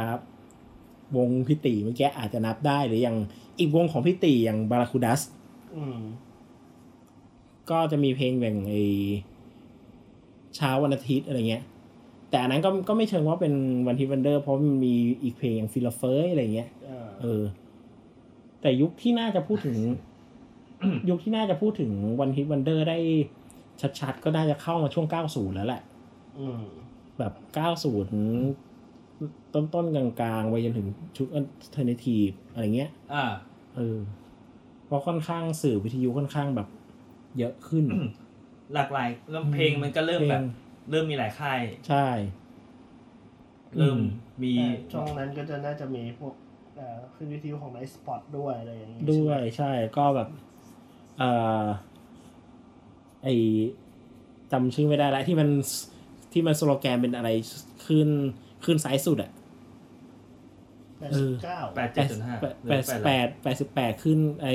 วงพิติเมื่อกี้อาจจะนับได้หรืออย่างอีกวงของพิติอย่างบาราคูดัสอืมก็จะมีเพลงแบบไอเช้าวันอาทิตย์อะไรเงี้ย แต่อันนั้นก็ก็ไม่เชิงว่าเป็น one-hit wonder เพราะมันมีอีกเพลงอย่างฟิลเฟอร์อะไรเงี้ยอ่าเออ แต่ยุคที่น่าจะพูดถึง ยุคที่น่าจะพูดถึง one-hit wonder ได้ชัดๆ ก็น่าจะเข้ามาช่วง 90 แล้วแหละอืมแบบ 90ต้นต้นๆ กลางๆ ไปจนถึงยุค alternative อะไรเงี้ยอ่าเออเพราะค่อนข้างสื่อวิทยุค่อนข้างแบบ เยอะขึ้น หลากหลายแล้วเพลงมันก็เริ่มแบบ เริ่มมีหลายค่าย ใช่ เริ่มอืมมีแต่ช่วงนั้นก็จะน่าจะมีพวกเอ่อขึ้นวิทยุของไนท์สปอตด้วยอะไรอย่างนี้ด้วยใช่ไหมใช่ก็แบบเอ่อไอจำชื่อไม่ได้แล้วที่มันที่มันสโลแกนเป็นอะไรขึ้นขึ้นซ้ายสุดอะแปดสิบเก้าแปดแปเจ็ดดจุดห้าแปดแปดสิบแปดแปดสิบแปดขึ้นไอ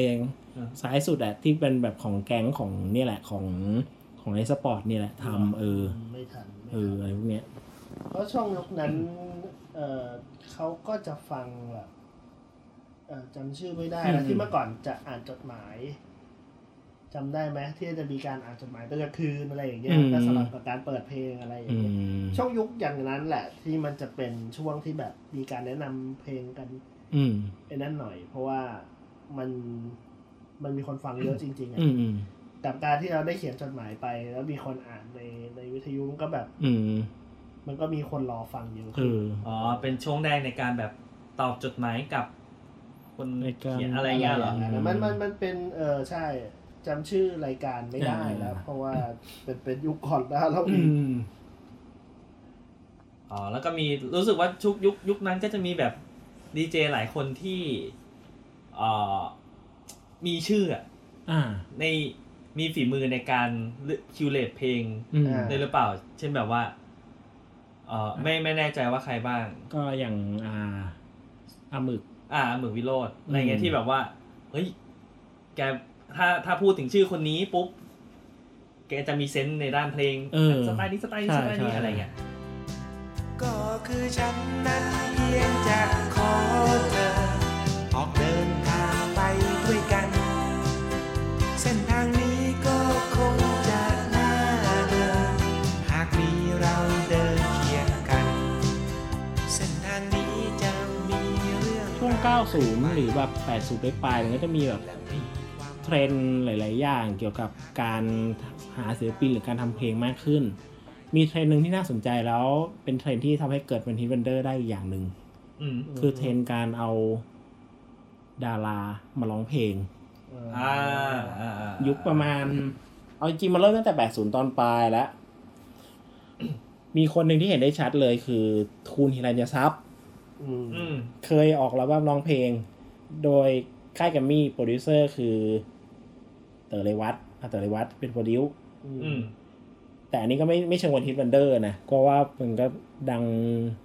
เออซ้ายสุดอะที่เป็นแบบของแก๊งของเนี่ยแหละของ ของไอสปอร์ตเนี่ยแหละทำเออ ไม่ทันไม่เอทัอนอะไรพวกเนี้ยเพราะช่วงยุคนั้น เออเขาก็จะฟังแบบเออจำชื่อไม่ได้แล้วที่เมื่อก่อนจะอ่านจดหมายจำได้ไหมที่จะมีการอ่านจดหมายตอนกลางคืนอะไรอย่างเงี้ยแล้วสลับกับการเปิดเพลงอะไรอย่าอืงเงี้ยมช่วงยุคอย่างนั้นแหละ ที่มันจะเป็นช่วงที่แบบมีการแนะนำเพลงกัน อืมไอ้นั่นหน่อย เพราะว่ามันมันมีคนฟังเยอะจริง ๆอะอืมอืม กับการที่เราได้เขียนจดหมายไป แล้วมีคนอ่านในในวิทยุมันก็แบบ อืม มันก็มีคนรอฟังเยอะเอขึ้นออ๋อ เป็นช่วงแรกในการแบบตอบจดหมายกับ คนในการเขียนอะไรเงี้ยเหรอะไมันมันมันเป็น เออใช่จำชื่อรายการไม่ได้อ่าแล้ว เพราะว่าเป็นเป็นยุคก่อนแล้วเราอืมอ๋อแล้วก็มีรู้สึกว่าชุกยุคยุคนั้นก็จะมีแบบดีเจหลายคนที่เอ่อมีชื่ออะอ่าใน มีฝีมือในการ curate เพลงอืมได้หรือเปล่า เช่นแบบว่าเออไม่ไม่แน่ใจว่าใครบ้าง ก็อย่างอ่าอาหมึก อ่าหมึกวิโรดอะไรเงี้อืยมที่แบบว่า เฮ้ย แกถ้าถ้าพูดถึงชื่อคนนี้ปุ๊บ แกจะมีเซนส์ในด้านเพลงเออสไตล์นี้สไตล์นี้ใช่สไตล์นี้ใช่อะไรเงี้ยก็คือฉันนั้นเพียงจะขอเธออ 90 หรือแบบ 80 ปลายๆมันก็จะมีแบบเทรนด์หลาย ๆ อย่างเกี่ยวกับการหาศิลปินหรือการทำเพลงมากขึ้น มีเทรนด์หนึ่งที่น่าสนใจแล้วเป็นเทรนด์ที่ทำให้เกิดเป็น hit wonder ได้อีกอย่างหนึ่งอืมคือเทรนด์การเอาดารามาร้องเพลงเอออ่าอ่าอ่ายุคประมาณ เอาจริงๆมาเริ่มตั้งแต่ 80 ตอนปลายแล้ว มีคนหนึ่งที่เห็นได้ชัดเลยคือทูน หิรัญทรัพย์อืมอืม เคยออกอัลบั้มร้องเพลง โดยค่ายแกรมมี่โปรดิวเซอร์คือเต๋อเรวัตอะเต๋อเรวัตเป็น produce อืมแต่อันนี้ก็ไม่ไม่เชิง one hit wonder นะก็ว่ามันก็ดัง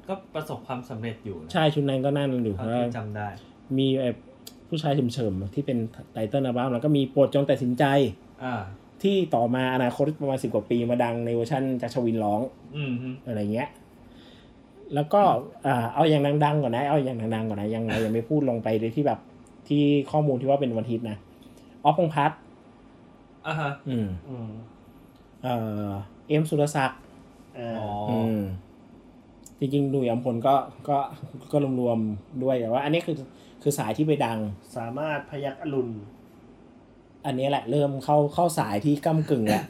ก็ประสบความสำเร็จอยู่นะใช่ชุดนั้นก็นั่นอยู่เท่าว่าที่จำได้ มีแบบผู้ชายเฉิ่มๆที่เป็น title อัลบั้มแล้วก็มีโปรดจงตัดสินใจอ่าที่ต่อมาอนาคตประมาณสิบกว่าปีมาดังในเวอร์ชันจักรชวินร้อง อืมอืมอะไรเงี้ย แล้วก็อ่าเอาอย่างดังๆก่อนนะ เอาอย่างดังๆก่อนนะ ยังเรายังไม่พูดลงไปในที่แบบที่ข้อมูลที่ว่าเป็นวันฮิตนะออฟพงษ์พัฒน์อ่าฮะอืมอืมเอ่อเอ็มสุรศักดิ์เอ่ออ๋ออืมจริงๆหนุ่ยอัมพลก็ก็ก็รวมๆด้วยแต่ว่า อันนี้คือคือสายที่ไปดัง สามารถพยักอรุณอันนี้แหละเริ่มเข้าเข้าสายที่ก้ากึ่งแล้ว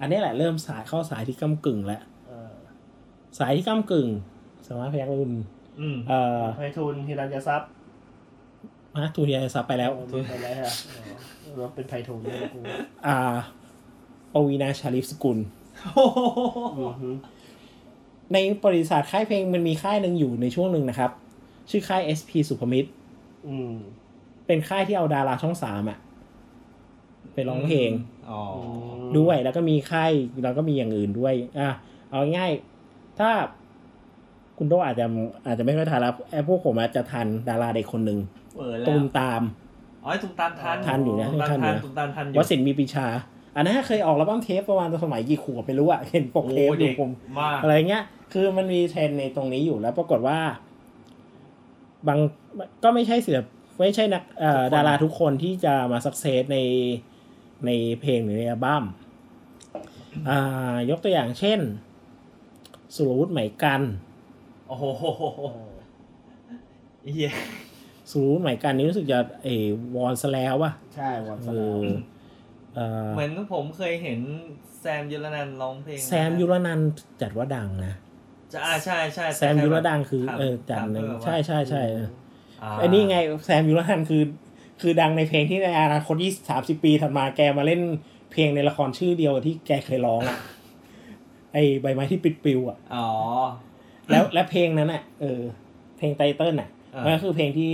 อันนี้แหละเริ่มสายเข้าสายที่ก้ากึ่งแล้วเออ สายที่ก้ากึ่งสามารถพยักรุนอืมเอ่อไพฑูรย์ฮิรัญยทรัพย์ฮะทูเรียซับไปแล้วเออเป็นอะไรฮะอ๋อเราเป็นไพฑูรย์เนี่ยกูอ่าปวีนาชาลิฟสกุลโอ้โหอือฮึในบริษัทค่ายเพลงมันมีค่ายหนึ่งอยู่ในช่วงหนึ่งนะครับ ชื่อค่าย SP สุภมิตรอืมเป็นค่ายที่เอาดาราช่องสามอะไปร้องเพลงอ๋อด้วยแล้วก็มีค่ายแล้วก็มีอย่างอื่นด้วย อะเอาง่ายๆ ถ้าคุณโดอาจจะอาจจะไม่ค่อยทันแล้วไอ้พวกผมอาจจะทันดาราเด็กคนหนึ่งเปิดแล้ตูวมตามอ๋อไอ้ตุ้มตามทันทันอยู่นะตุ้มตามทันอยู่ทันนะตุ้มตามทันอยู่วสินทร์มีปรีชา อันนั้นเคยออกอัลบั้มเทปประมาณสมัยกี่ขวบไม่รู้อะเห็นปกโอ้เทปอเด็ยู่กผมมากอะไรเงี้ย คือมันมีเทรนด์ในตรงนี้อยู่แล้ว ปรากฏว่า บางก็ไม่ใช่ศิลปไม่ใช่นักเอ่อดาราทุกคนที่จะมาสักเซสในในเพลงหรือในอัลบั้มอ่ายกตัวอย่างเช่น สุรวุฒิไหมกัน โอ้โหเฮียสุรวุฒิไหมกันนี่รู้สึกจะเออวอนซะแล้วว่ะ ใช่วันสเอลาอวเอ่อเหมือนผมเคยเห็นแซมยุรนันท์ร้องเพลง แซมยุรนันท์จัดว่าดังนะจะอ่าใช่ใช่แซมยุรดังคือถามเออจัดถามหนึ่งเพิ่มว่าใช่ใช่ใช่เออาไอ้นี่ไงแซมยูรนันท์คือ คือดังในเพลงที่ในอนาคตยี่สามสิบปีถัดมาแกมาเล่นเพลงในละครชื่อเดียวกับที่แกเคยร้องอะ ไอ้ใบไม้ที่ปิดปลิวอะอ๋อแล้วและเพลงนั้นอะเออเพลงไตเติ้ลอะอ่ามันก็คือเพลงที่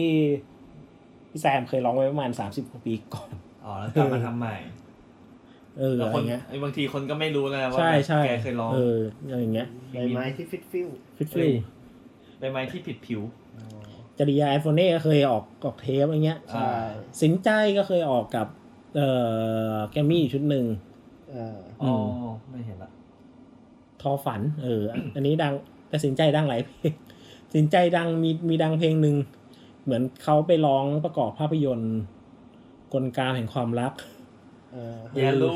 พี่แซมเคยร้องไว้ประมาณสามสิบกว่าปีก่อนอ๋อแล้วกลับมาทำใหม่ เออแล้วอะไรคนเงี้ยไอ้บางทีคนก็ไม่รู้เลยนะว่าใช่ใช่แกเคยร้องเอออะไรเงี้ยใบไม้ที่ฟิตฟิลฟิตเฮ้ฟิยลใบไม้ที่ผิดผิวจริยาแอนโฟเน่ก็เคยออกออกเทปอะไรเงี้ยใช่สินใจก็เคยออกกับ เอ่อแกมมี่อยู่ชุดหนึ่งเอออ๋อมไม่เห็นละ ทอฝัน เออ อันนี้ดังแต่สินใจดังหลายเพลงสินใจดังมีมีดังเพลงหนึ่งเหมือนเขาไปร้องประกอบภาพยนตร์กลการแห่งความรักเออแยลู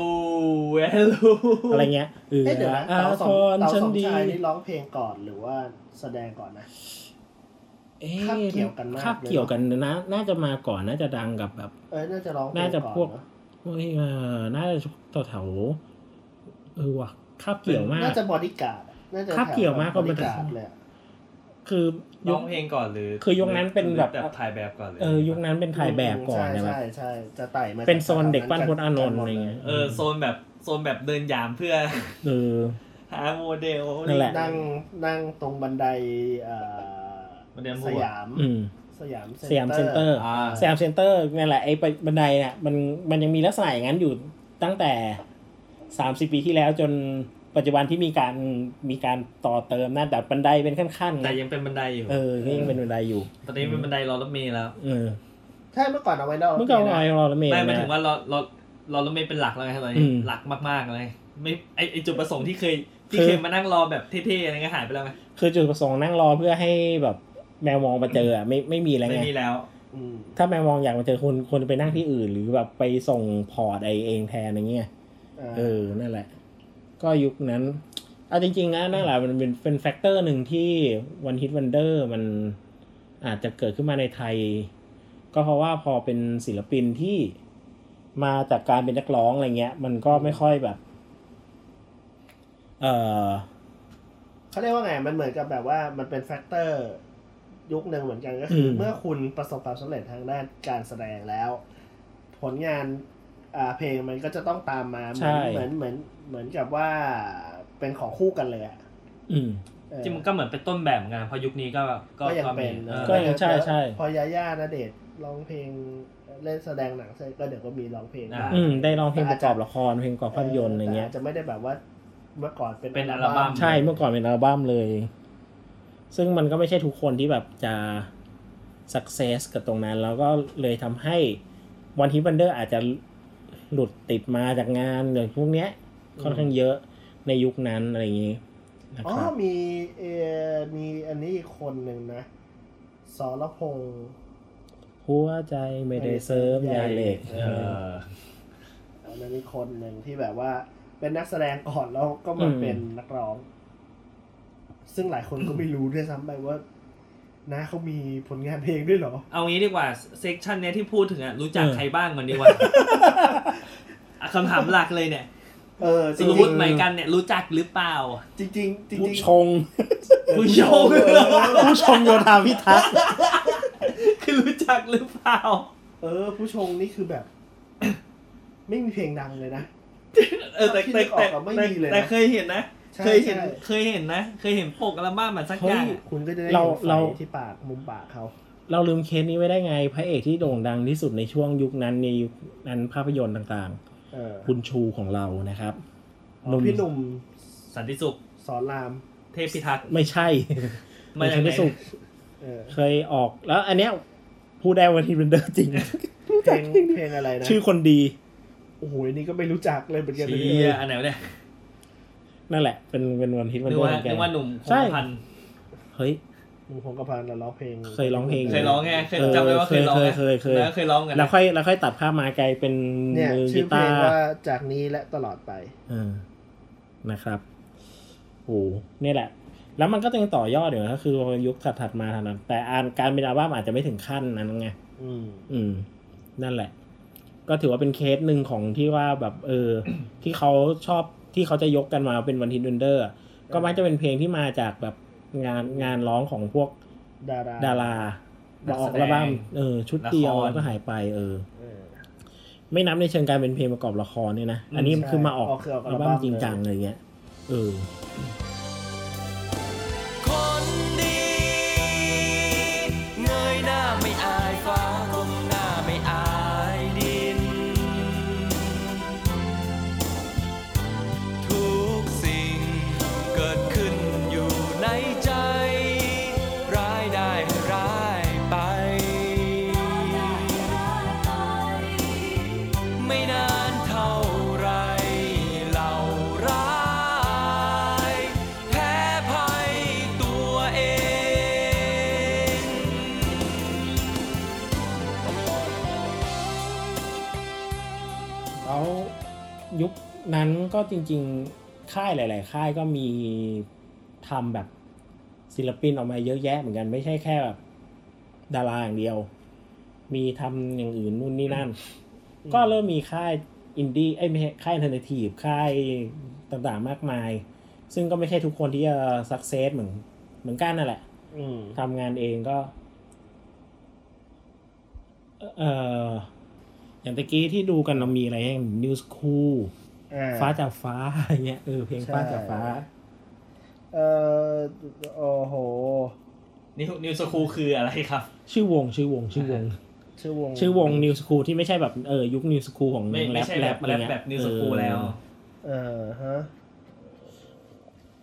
แยลูอะไรเงี้ยเออเอ๊ะเดี๋ยวนะอาเต๋าสทมรเต๋าฉันสมดีชายนี่ร้องเพลงก่อนหรือว่าแสดงก่อนนะเอ๊ะคาบเกี่ยวกันมากคาบเกี่ยวกันนะ น่าจะมาก่อนน่าจะดังกับแบบ เออน่าจะร้องเพลงน่าจะก่อนพวกเนอะเฮ้ยเออน่าจะแถวแถวๆเออว่ะ คาบเกี่ยวมากน่าจะบอดี้การ์ดน่าจะคาบเกี่ยวมากกว่าบอดี้การ์ดเลยอะคือร้ยุอคงเพลงก่อนหรือ คือยุคนั้นเป็นแบบหรือถ่ายแบบก่อนเลยเออยุคนั้นเป็นถ่ายแบบก่อนใช่เนี่ยแบบใช่ใช่จะไต่มาเป็นโซนเด็กปั้นพจน์ อานนท์อะไรเงี้ยเออโซนแบบโซนแบบเดินสยามเพื่อเออหาโมเดลนั่นแหละนั่งนั่งตรงบันไดเอ่อบันไดหมู่สยามอืมสยามสยามเซ็นเตอร์อ่าสยามเซ็นเตอร์นั่นแหละไอ้บันไดเนี่ยมันมันยังมีลักษณะอย่างนั้นอยู่ตั้งแต่ สามสิบปีที่แล้วจนปัจจุบันที่มีการมีการต่อเติมนะแต่บันไดเป็นขั้นๆแต่นะยังเป็นบันไดอยู่ เออนี่ยังเป็นบันไดอยู่ ตอนนี้เป็นบันไดรอรถเมล์แล้ว เออใช่เมื่อก่อนเอาไว้นอกเมื่อก่อนไอ้รอรถเมล์ไม่หมายถึงนะ ว่ารอรอรอรถเมล์เป็นหลักแล้วไงตอนอืนี้มหลักมากๆเลย ไม่ไอไอจุดประสงค์ที่เคยที่คือเคยมานั่งรอแบบเท่ๆอะไรเงี้ยหายไปแล้วไหมคือจุดประสงค์นั่งรอเพื่อให้แบบแมวมองมาเจออะไม่ไม่มีแล้วไม่ไง มีแล้ว อืมถ้าแมวมองอยากมาเจอคนคนไปนั่งที่อื่น หรือแบบไปส่ง port ไอเองแทนอย่างเงี้ยา เออนั่นแหละ ก็ยุคนั้นเอาจริงๆนะนั่นแหละมันเป็นเป็น factor หนึ่งที่one hit wonder มันอาจจะเกิดขึ้นมาในไทย ก็เพราะว่าพอเป็นศิลปินที่มาจากการเป็นนักร้องอะไรเงี้ย มันก็ไม่ค่อยแบบ เออเขาเรียกว่าไง มันเหมือนกับแบบว่ามันเป็น factor ยุคหนึ่งเหมือนกันก็คืออมเมื่อคุณประสบความสำเร็จทางด้านการแสดงแล้ว ผลงานอ่า เพลงมันก็จะต้องตามมาเหมือนเหมือนเหมือนเหมือนกับว่าเป็นของคู่กันเลยอะอืมเออจริงมันก็เหมือนเป็นต้นแบบเหมือนกันเพราะยุคนี้ก็ก็ก็ยังก็เป็มีนเออก็ยังใช่ใช่พอยาย่าณเดชน์ร้องเพลงเล่นแสดงหนังเสร็จก็เดี๋ยวก็มีร้องเพลงบ้างอืมได้ร้องเพลงประกอบละครเพลงประกอบภาพยนตร์อะไรเงี้ยแต่าจจะไม่ได้แบบว่าเมื่อก่อนเป็นเป็นอัลบั้มใช่เมื่อก่อนเป็นอัลบั้มเลย ซึ่งมันก็ไม่ใช่ทุกคนที่แบบจะ success กับตรงนั้น แล้วก็เลยทำให้one hit wonder อาจจะ หลุดติดมาจากงานหรือพวกเนี้ยค่อนข้างเยอะในยุคนั้นอะไรอย่างนี้นะอ๋อครับมีเออมีอันนี้อีกคนหนึ่งนะสรพงษ์หัวใจไม่ได้เสริมใยเหล็กเอเอออันนั้นอีกคนหนึ่งที่แบบว่าเป็นนักแสดงก่อนแล้วก็มาเป็นนักร้อง ซึ่งหลายคนก็ไม่รู้ด้วยซ้ำไปว่า นะเขามีผลงานเพลงด้วยเหรอ เอางี้ดีกว่าเซกชันเนี้ยที่พูดถึงอะรู้จักใครบ้างก่อนดีกว่าอะคำถามหลักเลยเนี่ย เออจสริมงมติใหม่กันเนี่ยรู้จักหรือเปล่า จริงจริงๆจริงผู้ๆชงผู้ชมผู้ชงโยธาพิทักษ์คือรู้จักหรือเปล่า เออ ผู้ชงนี่คือแบบ ไม่มีเพลงดังเลยนะเออแต่ที่แต่นึกออกแต่อะไม่แต่มีเลยนะแต่เคยเห็นนะใช่ เคยเห็นใช่เคยเห็นนะ เคยเห็นปกอัลบั้มมันสักอเฮ้ย่างยคุณก็จะได้เราเห็นไฟเราที่ปากมุมปากเขา เราลืมเคสนี้ไว้ได้ไง พระเอกที่โด่งดังที่สุดในช่วงยุคนั้นในยุคนั้นภาพยนตร์ต่างเออๆคุณชูของเรานะครับอ๋อพี่หนุ่มสันติสุขสอนราม เทพพิทักษ์ไม่ใช่ไม่ไม่ใช่ยังไงไม่สุขเออเคยออกแล้วอันเนี้ยพูดได้วันทีเบนเดอร์จริงเพลงเพลงอะไรนะชื่อคนดีโอ้โหอันนี่ก็ไม่รู้จักเลยเหมือนกันเชียอันไหนวะเนี่ย นั่นแหละ เป็นเป็นวันฮิตวันนึเดกอร์ว่าเหมือนกันึกว่าหนุ่มคใช่งพันธ์เฮ้ยหนุ่มพงกระพันธ์น่ะร้องเพลงเคยร้องเพลง เคยร้องไงเคยเออจำได้ว่าเคยร้องเคยไงเคยเคย แล้วเคยร้องกันนะแล้วค่อยแล้วค่อยตัดภาพมาไกลเป็นเนี่ยมือชื่กีอเพลตางร์ว่าจากนี้และตลอดไปเออนะครับโอ้เนี่ยแหละ แล้วมันก็ยังต่อยอดอยู่นะก็คือยุคถัดๆมาเท่านั้น แต่อ่านการเป็นอัลบั้มอาจจะไม่ถึงขั้นนั้นไง อืม อืม นั่นแหละ ก็ถือว่าเป็นเคสหนึ่งของที่ว่าแบบ เออ ที่เขาชอบ ที่เขาจะยกกันมาเป็น one hit wonder ก็มักจะเป็นเพลงที่มาจากแบบงานงานร้องของพวกดาราดารามาออกอัลบั้มเออ ชุดเดียวแล้วก็หายไปเออเออ ไม่นับในเชิงการเป็นเพลงประกอบละครเนี่ยนะ อันนี้ใช่คือมาออกออกคือออกอัอัลลบั้บั้มมจริงจังเลยเงี้ย เออ นั้นก็จริงๆ ค่ายหลาย ๆ ค่ายก็มีทำแบบศิลปินออกมาเยอะแยะเหมือนกันไม่ใช่แค่แบบดาราอย่างเดียว มีทำอย่างอื่นนู่นนี่นั่น ก็เริ่มมีค่ายอินดี้ไอ้ยไม่ใช่ค่าย alternative ค่ายต่างๆมากมาย ซึ่งก็ไม่ใช่ทุกคนที่จะ success เหมือนเหมือนกันนั่นแหละอืมทำงานเองก็ เอ่ออย่างตะกี้ที่ดูกันเรามีอะไรอย่างนิวส์คูลอ่า ฟ้าจากฟ้าอะไรเงี้ยเออเพลงใช่ฟ้าจากฟ้า เออโอ้โหนิวนิวสคูลคืออะไรครับ ชื่อวงชื่อวงชื่อวงชื่อวงชื่อวงนิวสคูลที่ไม่ใช่แบบเออยุคนิวสคูลของไม่แรไม่ปใช่แรแรปปอะไรแรปเงี้ยแบบนิวสคูลแล้ว เออฮะ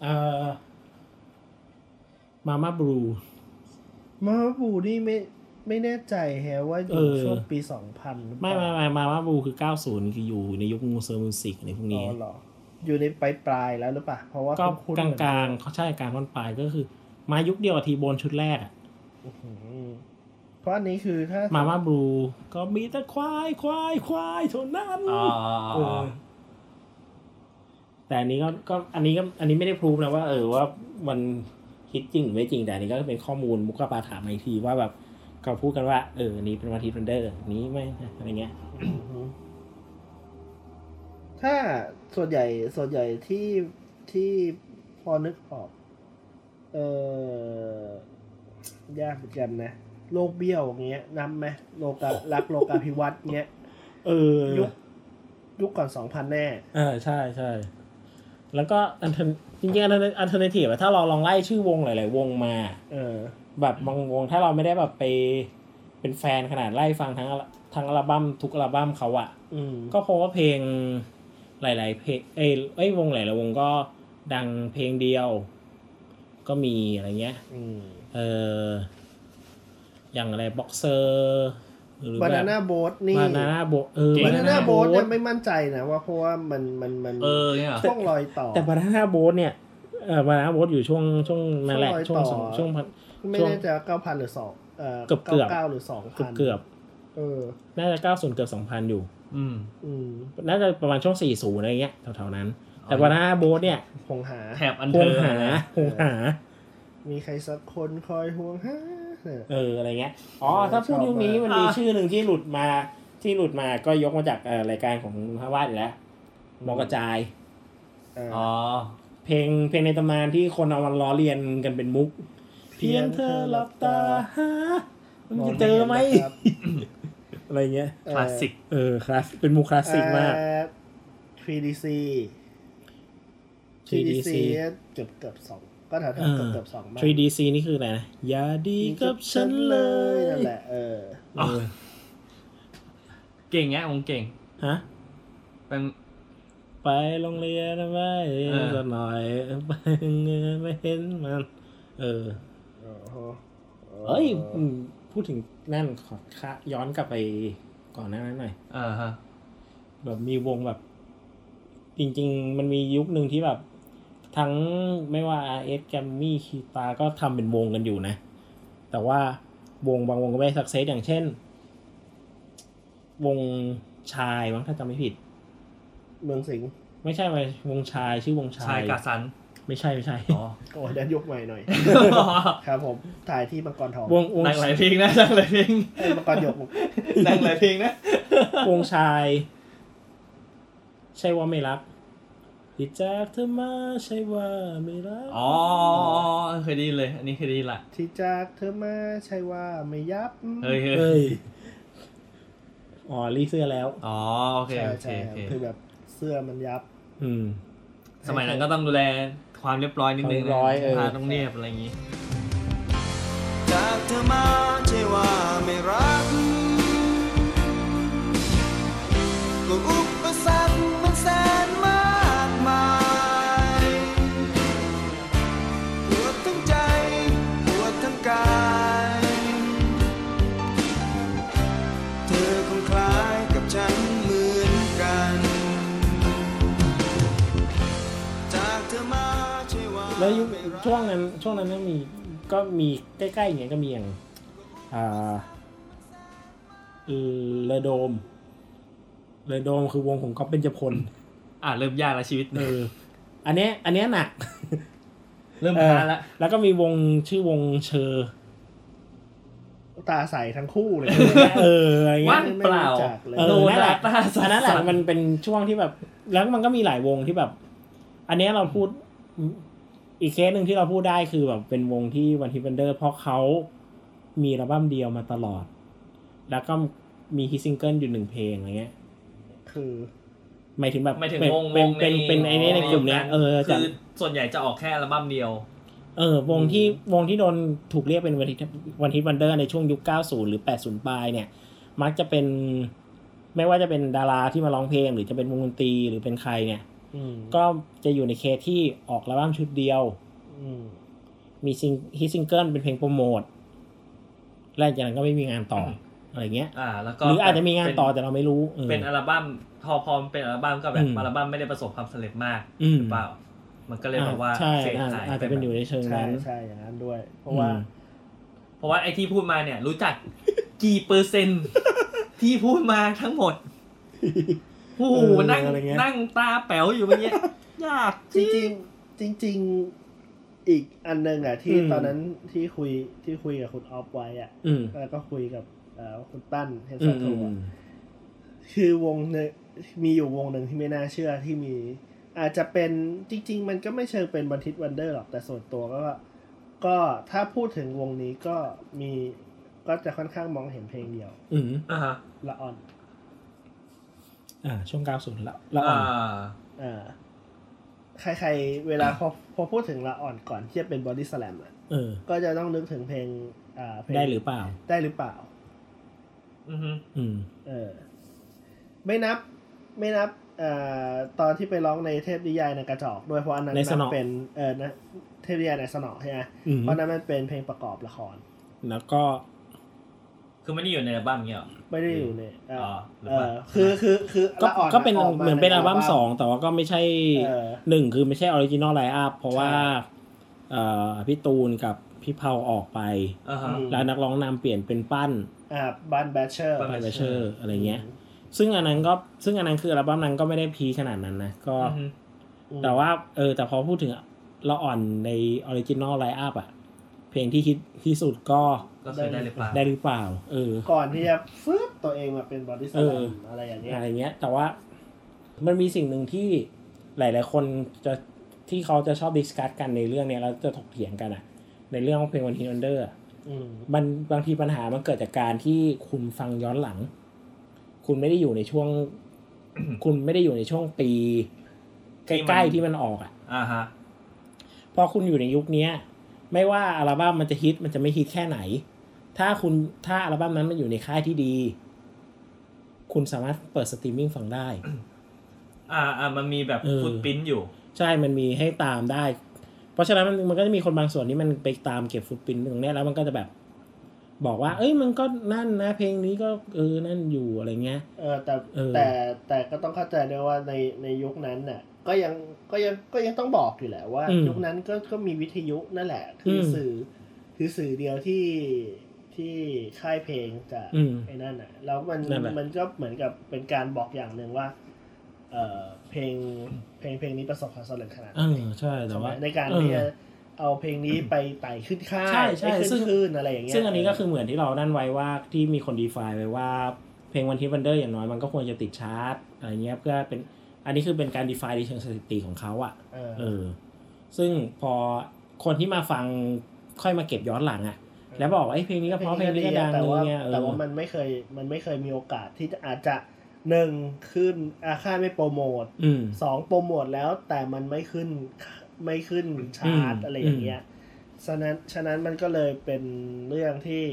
เออมาม่าบลูมาบูนี่ไม่ ไม่แน่ใจแฮะว่าอเอยู่อช่วงปีสองพันไม่ไม่ไม่มาม่าบลูคือ90คืออยู่ในยุคมูเซอร์มิวสิกในพวกอ๋นี้อเหรออยู่ในปลายปลายๆแล้วหรือเปล่าเพราะว่าก็คุ้นกๆลางเหมือนกลางๆเขาใช่กลางคนปลายก็คือ มายุคเดียวกับทีโบนชุดแรกอะอืมเพราะอันนี้คือถ้ามาม่าบลูก็มีแต่ควายควายควายเท่านั้นอ๋อเออแต่อันนี้ก็ก็อันนี้ก็อันนี้ไม่ได้ proof นะว่า เออว่ามันคิดจริงหรือไม่จริงแต่อันนี้ก็เป็นข้อมูลมุกกะปาถามมาอีกทีว่าแบบ เขาพูดกันว่า เอออันนี้เป็น one-hit wonder อันนี้ไม่อะไรเงี้ยถ้าส่วนใหญ่ส่วนใหญ่ที่ที่พอนึกออก เออยากเหมือนกันนะ โลกเบี้ยวอย่างเงี้ยนับไหมโลการักโลกาภิวัตน์เงี้ย เออ ยุคยุคก่อนสองพันแน่ เออใช่ใช่แล้วก็ alter จริงๆ al alternative ถ้าเราลองไล่ชื่อวงหลาย ๆ วงมา เออ แบบบางวงถ้าเราไม่ได้แบบไปเป็นแฟนขนาดไล่ฟังทั้งอัลทั้งอัลบั้มทุกอัลบั้มเขาอะอืมก็เพราะว่าเพลงหลาย ๆ เพลงเอ้ยเอ้ยวงหลาย ๆ วงก็ดังเพลงเดียว ก็มีอะไรเงี้ยอืมเอออย่างอะไรบ็อกเซอร์หรือบานาน่าโบ๊ทนี่บานาน่าโบเออบานาน่าโบ๊ท Banana เนี่ย Boat ไม่มั่นใจนะว่าเพราะว่ามันมันมันเออเนี่ยเหรอช่วงรอยต่อ แต่บานาน่าโบเนี่ยเออบานาน่าโบอยู่ช่วงช่วงนั่นแหละช่ช่ววงงรอยต่อสองช่วงพัน ไม่ช่วงแน่ใจว่าเก้าพันหรือสองเอ่อเกือบเกือบเก้าหรือสองเกืพัอบนเกือบเออ น่าจะเก้าศูนย์เกือบสองพันอยู่ อืม อืม น่าจะประมาณช่วงสี่ศูนย์อะไรเงี้ยแถวๆนั้น แต่บานาน่าโบเนี่ยคงหาแถบอันคเธงอหาคงหา มีใครสักคนคอยห่วงหาเนี่ยเอออะไรเงี้ย อ๋อเออถ้าพูดชอบยุคนี้มากมันมีชื่อหนึ่งที่หลุดมา ที่หลุดมาก็ยกมาจากเอ่อรายการของพระวาดอยู่แล้วมอกระจายเอออ๋อ เพลงเพลงในตำนานที่คนเอามาล้อเลียนกันเป็นมุก เพียงเธอหลับตาหามันจะเจอไหมนะครับอะไรเงี้ยคลาสสิกเออคลาสเป็นมุกคลาสสิกมากเอ่อ 3DC 3DC เกือบเกือบสองก็แถวเอๆเกือบอเกือบสองมาก 3DC นี่คืออะไรนะอย่าดีกับฉันเลยนั่นแหละเออเออเก่งเงี้ยผมเก่งฮะเป็นไปโรงเรียนนะไม่เออสักหน่อยไปเงินไม่เห็นมัน เออ เอ้ยอืมพูดถึงนั่นขอคะย้อนกลับไปก่อนหน้านั้นหน่อยอ่าฮะแบบมีวงแบบ จริง ๆ มันมียุคหนึ่งที่แบบ ทั้งไม่ว่า RS แกมมี่คีตาก็ทำเป็นวงกันอยู่นะ แต่ว่าวงบางวงก็ไม่สักเซสอย่างเช่น วงชายมั้งถ้าจำไม่ผิด เมืองสิงห์ไม่ใช่ไหมวงชายชื่อวงชาชายยกาซัน ไม่ใช่ไม่ใช่อ๋อโอ้ยแดนยกใหม่หน่อย ครับผมถ่ายที่มังกรทองวงวงดังหลายเพลงนะดังหลายเพลงเอ้ยมังกรหยกดังหลายเพลงนะวงชาย ใช่ว่าไม่รักที่จากเธอมาใช่ว่าไม่รัก อ๋อเคยได้ยินเลย อันนี้เคยได้ยินละที่จากเธอมาใช่ว่าไม่ยับเฮ้ยเฮ้ยเฮ้ยอ๋อรีเสื้อแล้ว อ๋อโอเคใช่โอเคใช่โอเคคือแบบเสื้อมันยับ อืม สมัยนั้นก็ต้องดูแล ความเรียบร้อยนิดนึงความเรียบร้อยเออผ้าต้องเรียบอะไรอย่างงี้จากเธอมาใช่ว่าไม่รักก็อุปสรรคมันแสนมาก แล้วยุคไม่รักช่วงนั้นช่วงนั้นก็มีก็มีใกล้ๆอย่างเงี้ยก็มีอย่างอ่าเลโดมเลโดมคือวงของก๊อฟเบญจพลอะเริ่มยากแล้วชีวิตเอออันเนี้ยอันเนี้ยหนัก เริ่มเออพาละแล้วก็มีวงชื่อวงเชอร์ตาใสทั้งคู่เลย เอออะไรเงี้ว่ายงเปล่าไม่รู้จักเลยเออนั่นแหละตาสัอันนั้นแหละมันเป็นช่วงที่แบบ แล้วมันก็มีหลายวงที่แบบ อันเนี้ยเราพูด อีกเคสหนึ่งที่เราพูดได้คือแบบเป็นวงที่วันทิ v เ n นเดอร์เพราะเขามีอัลบั้มเดียวมาตลอด แล้วก็มี hit single อยู่หนึ่งเพลงอะไรเงี้ย คือหมายถึงแบบไม่ถึงเป็นวงเป็นวงเป็นเป็นไอ้นี่ในกลุ่มเนี้ยเออคืจากอส่วนใหญ่จะออกแค่อัลบั้มเดียว เออ วงที่วงที่โดนถูกเรียกเป็น one-hit one-hit wonder ในช่วงยุค 90 หรือ 80 ปลายเนี่ย มักจะเป็นไม่ว่าจะเป็นดาราที่มาร้องเพลง หรือจะเป็นวงดนตรีหรือเป็นใครเนี่ยอืม ก็จะอยู่ในเคสที่ออกอัลบั้มชุดเดียวอืมมี sing hit single เป็นเพลงโปรโมทแล้วจากนั้นก็ไม่มีงานต่ออะไรเงี้ยอ่าแล้วก็หรืออาจจะมีงานเป็ต่อแต่เราไม่รู้ออเป็นอัลบั้มพอพอมันเป็นอัลบั้มก็แบบอืมอัลบั้มไม่ได้ประสบความสำเร็จมากอืมหรือเปล่า มันก็เลยแบบว่าใช่ fade อ่าหายอาจจะเป็นอยู่ในเชิงใช่นั้นใช่อย่างนั้นด้วย เพราะว่าอืมเพราะว่าไอที่พูดมาเนี่ย รู้จักกี่เปอร์เซ็นต์ที่พูดมาทั้งหมด โอ้โหเออนั่งอะไรเงี้ยนั่งตาแป๋วอยู่เมื่อกี้ยากจริงจริงๆจริงๆอีกอันหนึงอะ ที่อืมตอนนั้นที่คุยที่คุยกับคุณออฟไว้อะอืมแล้วก็คุยกับเอ่อคุณตั้นเฮนอืซัมนอืทูมคือวงหนึ่งมีอยู่วงหนึ่งที่ไม่น่าเชื่อที่มี อาจจะเป็นจริง ๆ มันก็ไม่เชิงเป็นบันทิตวันเดอร์หรอกแต่ส่วนตัวก็ ก็ถ้าพูดถึงวงนี้ก็มีก็จะค่อนข้างมองเห็นเพลงเดียว อืมอ่าฮะละอ่อน อ่าช่วง90ละละอ่อนอ่าอ่าใครๆ เวลาพอพอพูดถึงละอ่อนก่อนที่จะเป็นบอดี้สแลมอะเออก็จะต้องนึกถึงเพลง อ่าเพลงได้หรือเปล่า ได้หรือเปล่า อือฮึอืม เออ ไม่นับ ไม่นับเอ่อตอนที่ไปร้องในเทพนิยายในกระจอกด้วยเพราะอันนั้นในสนอมันเป็นเออนะเทพนิยายในสนอใช่ไหมอืมเพราะนั้นมันเป็นเพลงประกอบละคร แล้วก็ คือไม่ได้อยู่ในอัลบั้มเงี้ยหรอ ไม่ได้อยู่ในเอออ๋อหรือเอเปล่าอคือคือคือก็ละอ่อนก็เป็นออกาเหมือนเป็นใอัลบั้มสองแต่ว่าก็ไม่ใช่เออ หนึ่งคือไม่ใช่ original line-up เพราะว่าใช่เอ่อพี่ตูนกับพี่เภาออกไป อ่าฮะ อืม แล้วนักร้องนำเปลี่ยนเป็นปั้นอ่าปั้น Basher ไป Basherอะไรเงี้ย ซึ่งอันนั้นก็ซึ่งอันนั้นคืออัลบั้มนั้นก็ไม่ได้ peak ขนาดนั้นนะก็ อือฮึแต่ว่าเออแต่พอพูดถึงละอ่อนใน original line-up อะ เพลงที่ฮิตที่สุดก็ก็คือได้หรือเปล่าได้หรือเปล่า เออ ก่อนที่จะฟึบตัวเองมาเป็นบอดี้สเอแลอมอะไรอย่างเงี้ยอะไรเงี้ย แต่ว่ามันมีสิ่งหนึ่งที่หลาย ๆ คนจะที่เขาจะชอบ discuss กันในเรื่องเนี้ยแล้วจะถกเถียงกันอะในเรื่องของเพลง one-hit wonder อืมมันบางทีปัญหามันเกิดจากการที่คุณฟังย้อนหลัง คุณไม่ได้อยู่ในช่วง คุณไม่ได้อยู่ในช่วงปี ใกล้ ๆ ที่มันออกอะอ่าฮะพอคุณอยู่ในยุคเนี้ย ไม่ว่าอัลบั้มมันจะฮิตมันจะไม่ฮิตแค่ไหน ถ้าคุณถ้าอัลบั้มนั้นมันอยู่ในค่ายที่ดี คุณสามารถเปิดสตรีมมิ่งฟังได้ อ่าอ่ามันมีแบบเออ footprint อยู่ ใช่มันมีให้ตามได้ เพราะฉะนั้นมันมันก็จะมีคนบางส่วนที่มันไปตามเก็บ footprint ตรงเนี้ยแล้วมันก็จะแบบ บอกว่า เอ้ยมันก็นั่นนะเพลงนี้ก็เออนั่นอยู่อะไรเงี้ย เออแต่เออแต่แต่ก็ต้องเข้าใจด้วยว่าในในยุคนั้นน่ะ ก็ยังก็ยังก็ยังต้องบอกอยู่แหละว่าอืมยุคนั้นก็ก็มีวิทยุนั่นแหละ คืออมสื่อคือสื่อเดียวที่ที่ค่ายเพลงจะอืมไอ้นั่นน่ะแล้วมันนั่นแหละมันก็เหมือนกับเป็นการบอกอย่างหนึ่งว่า เออเพลงเพลงเพลงนี้ประสบความสำเร็จขนาดเอไหนอใช่แต่ว่าในการเออที่จะเอาเพลงนี้ไปไต่ขึ้นค่ายใช่ใช่ห้ขึ้นซึ่งขึ้นอะไรอย่างเงี้ยซึ่งอันนี้ก็คือเหมือนที่เรานั่นไว้ว่าที่มีคนดีไฟไว้ว่า เพลงวันที่วันเดอร์อย่างน้อยมันก็ควรจะติดชาร์ตอะไรเงี้ยเพื่อเป็น อันนี้คือเป็นการดีไฟในเชิงสถิติของเขาอะเออเออ ซึ่งพอคนที่มาฟังค่อยมาเก็บย้อนหลังอะแล้วบอกว่าไอ้ยเพลงนี้ก็เพราะเพลงนี้ก็ดังแต่อะไรว่าเงี้ยเออแต่ว่ามันไม่เคยมันไม่เคยมีโอกาสที่จะอาจจะหนึ่งขึ้นอาค่ายไม่โปรโมทอืมสองโปรโมทแล้วแต่มันไม่ขึ้นไม่ขึ้นชาร์ตอืมอะไรอย่างเงี้ยฉะนั้นฉะนั้นมันก็เลยเป็นเรื่องที่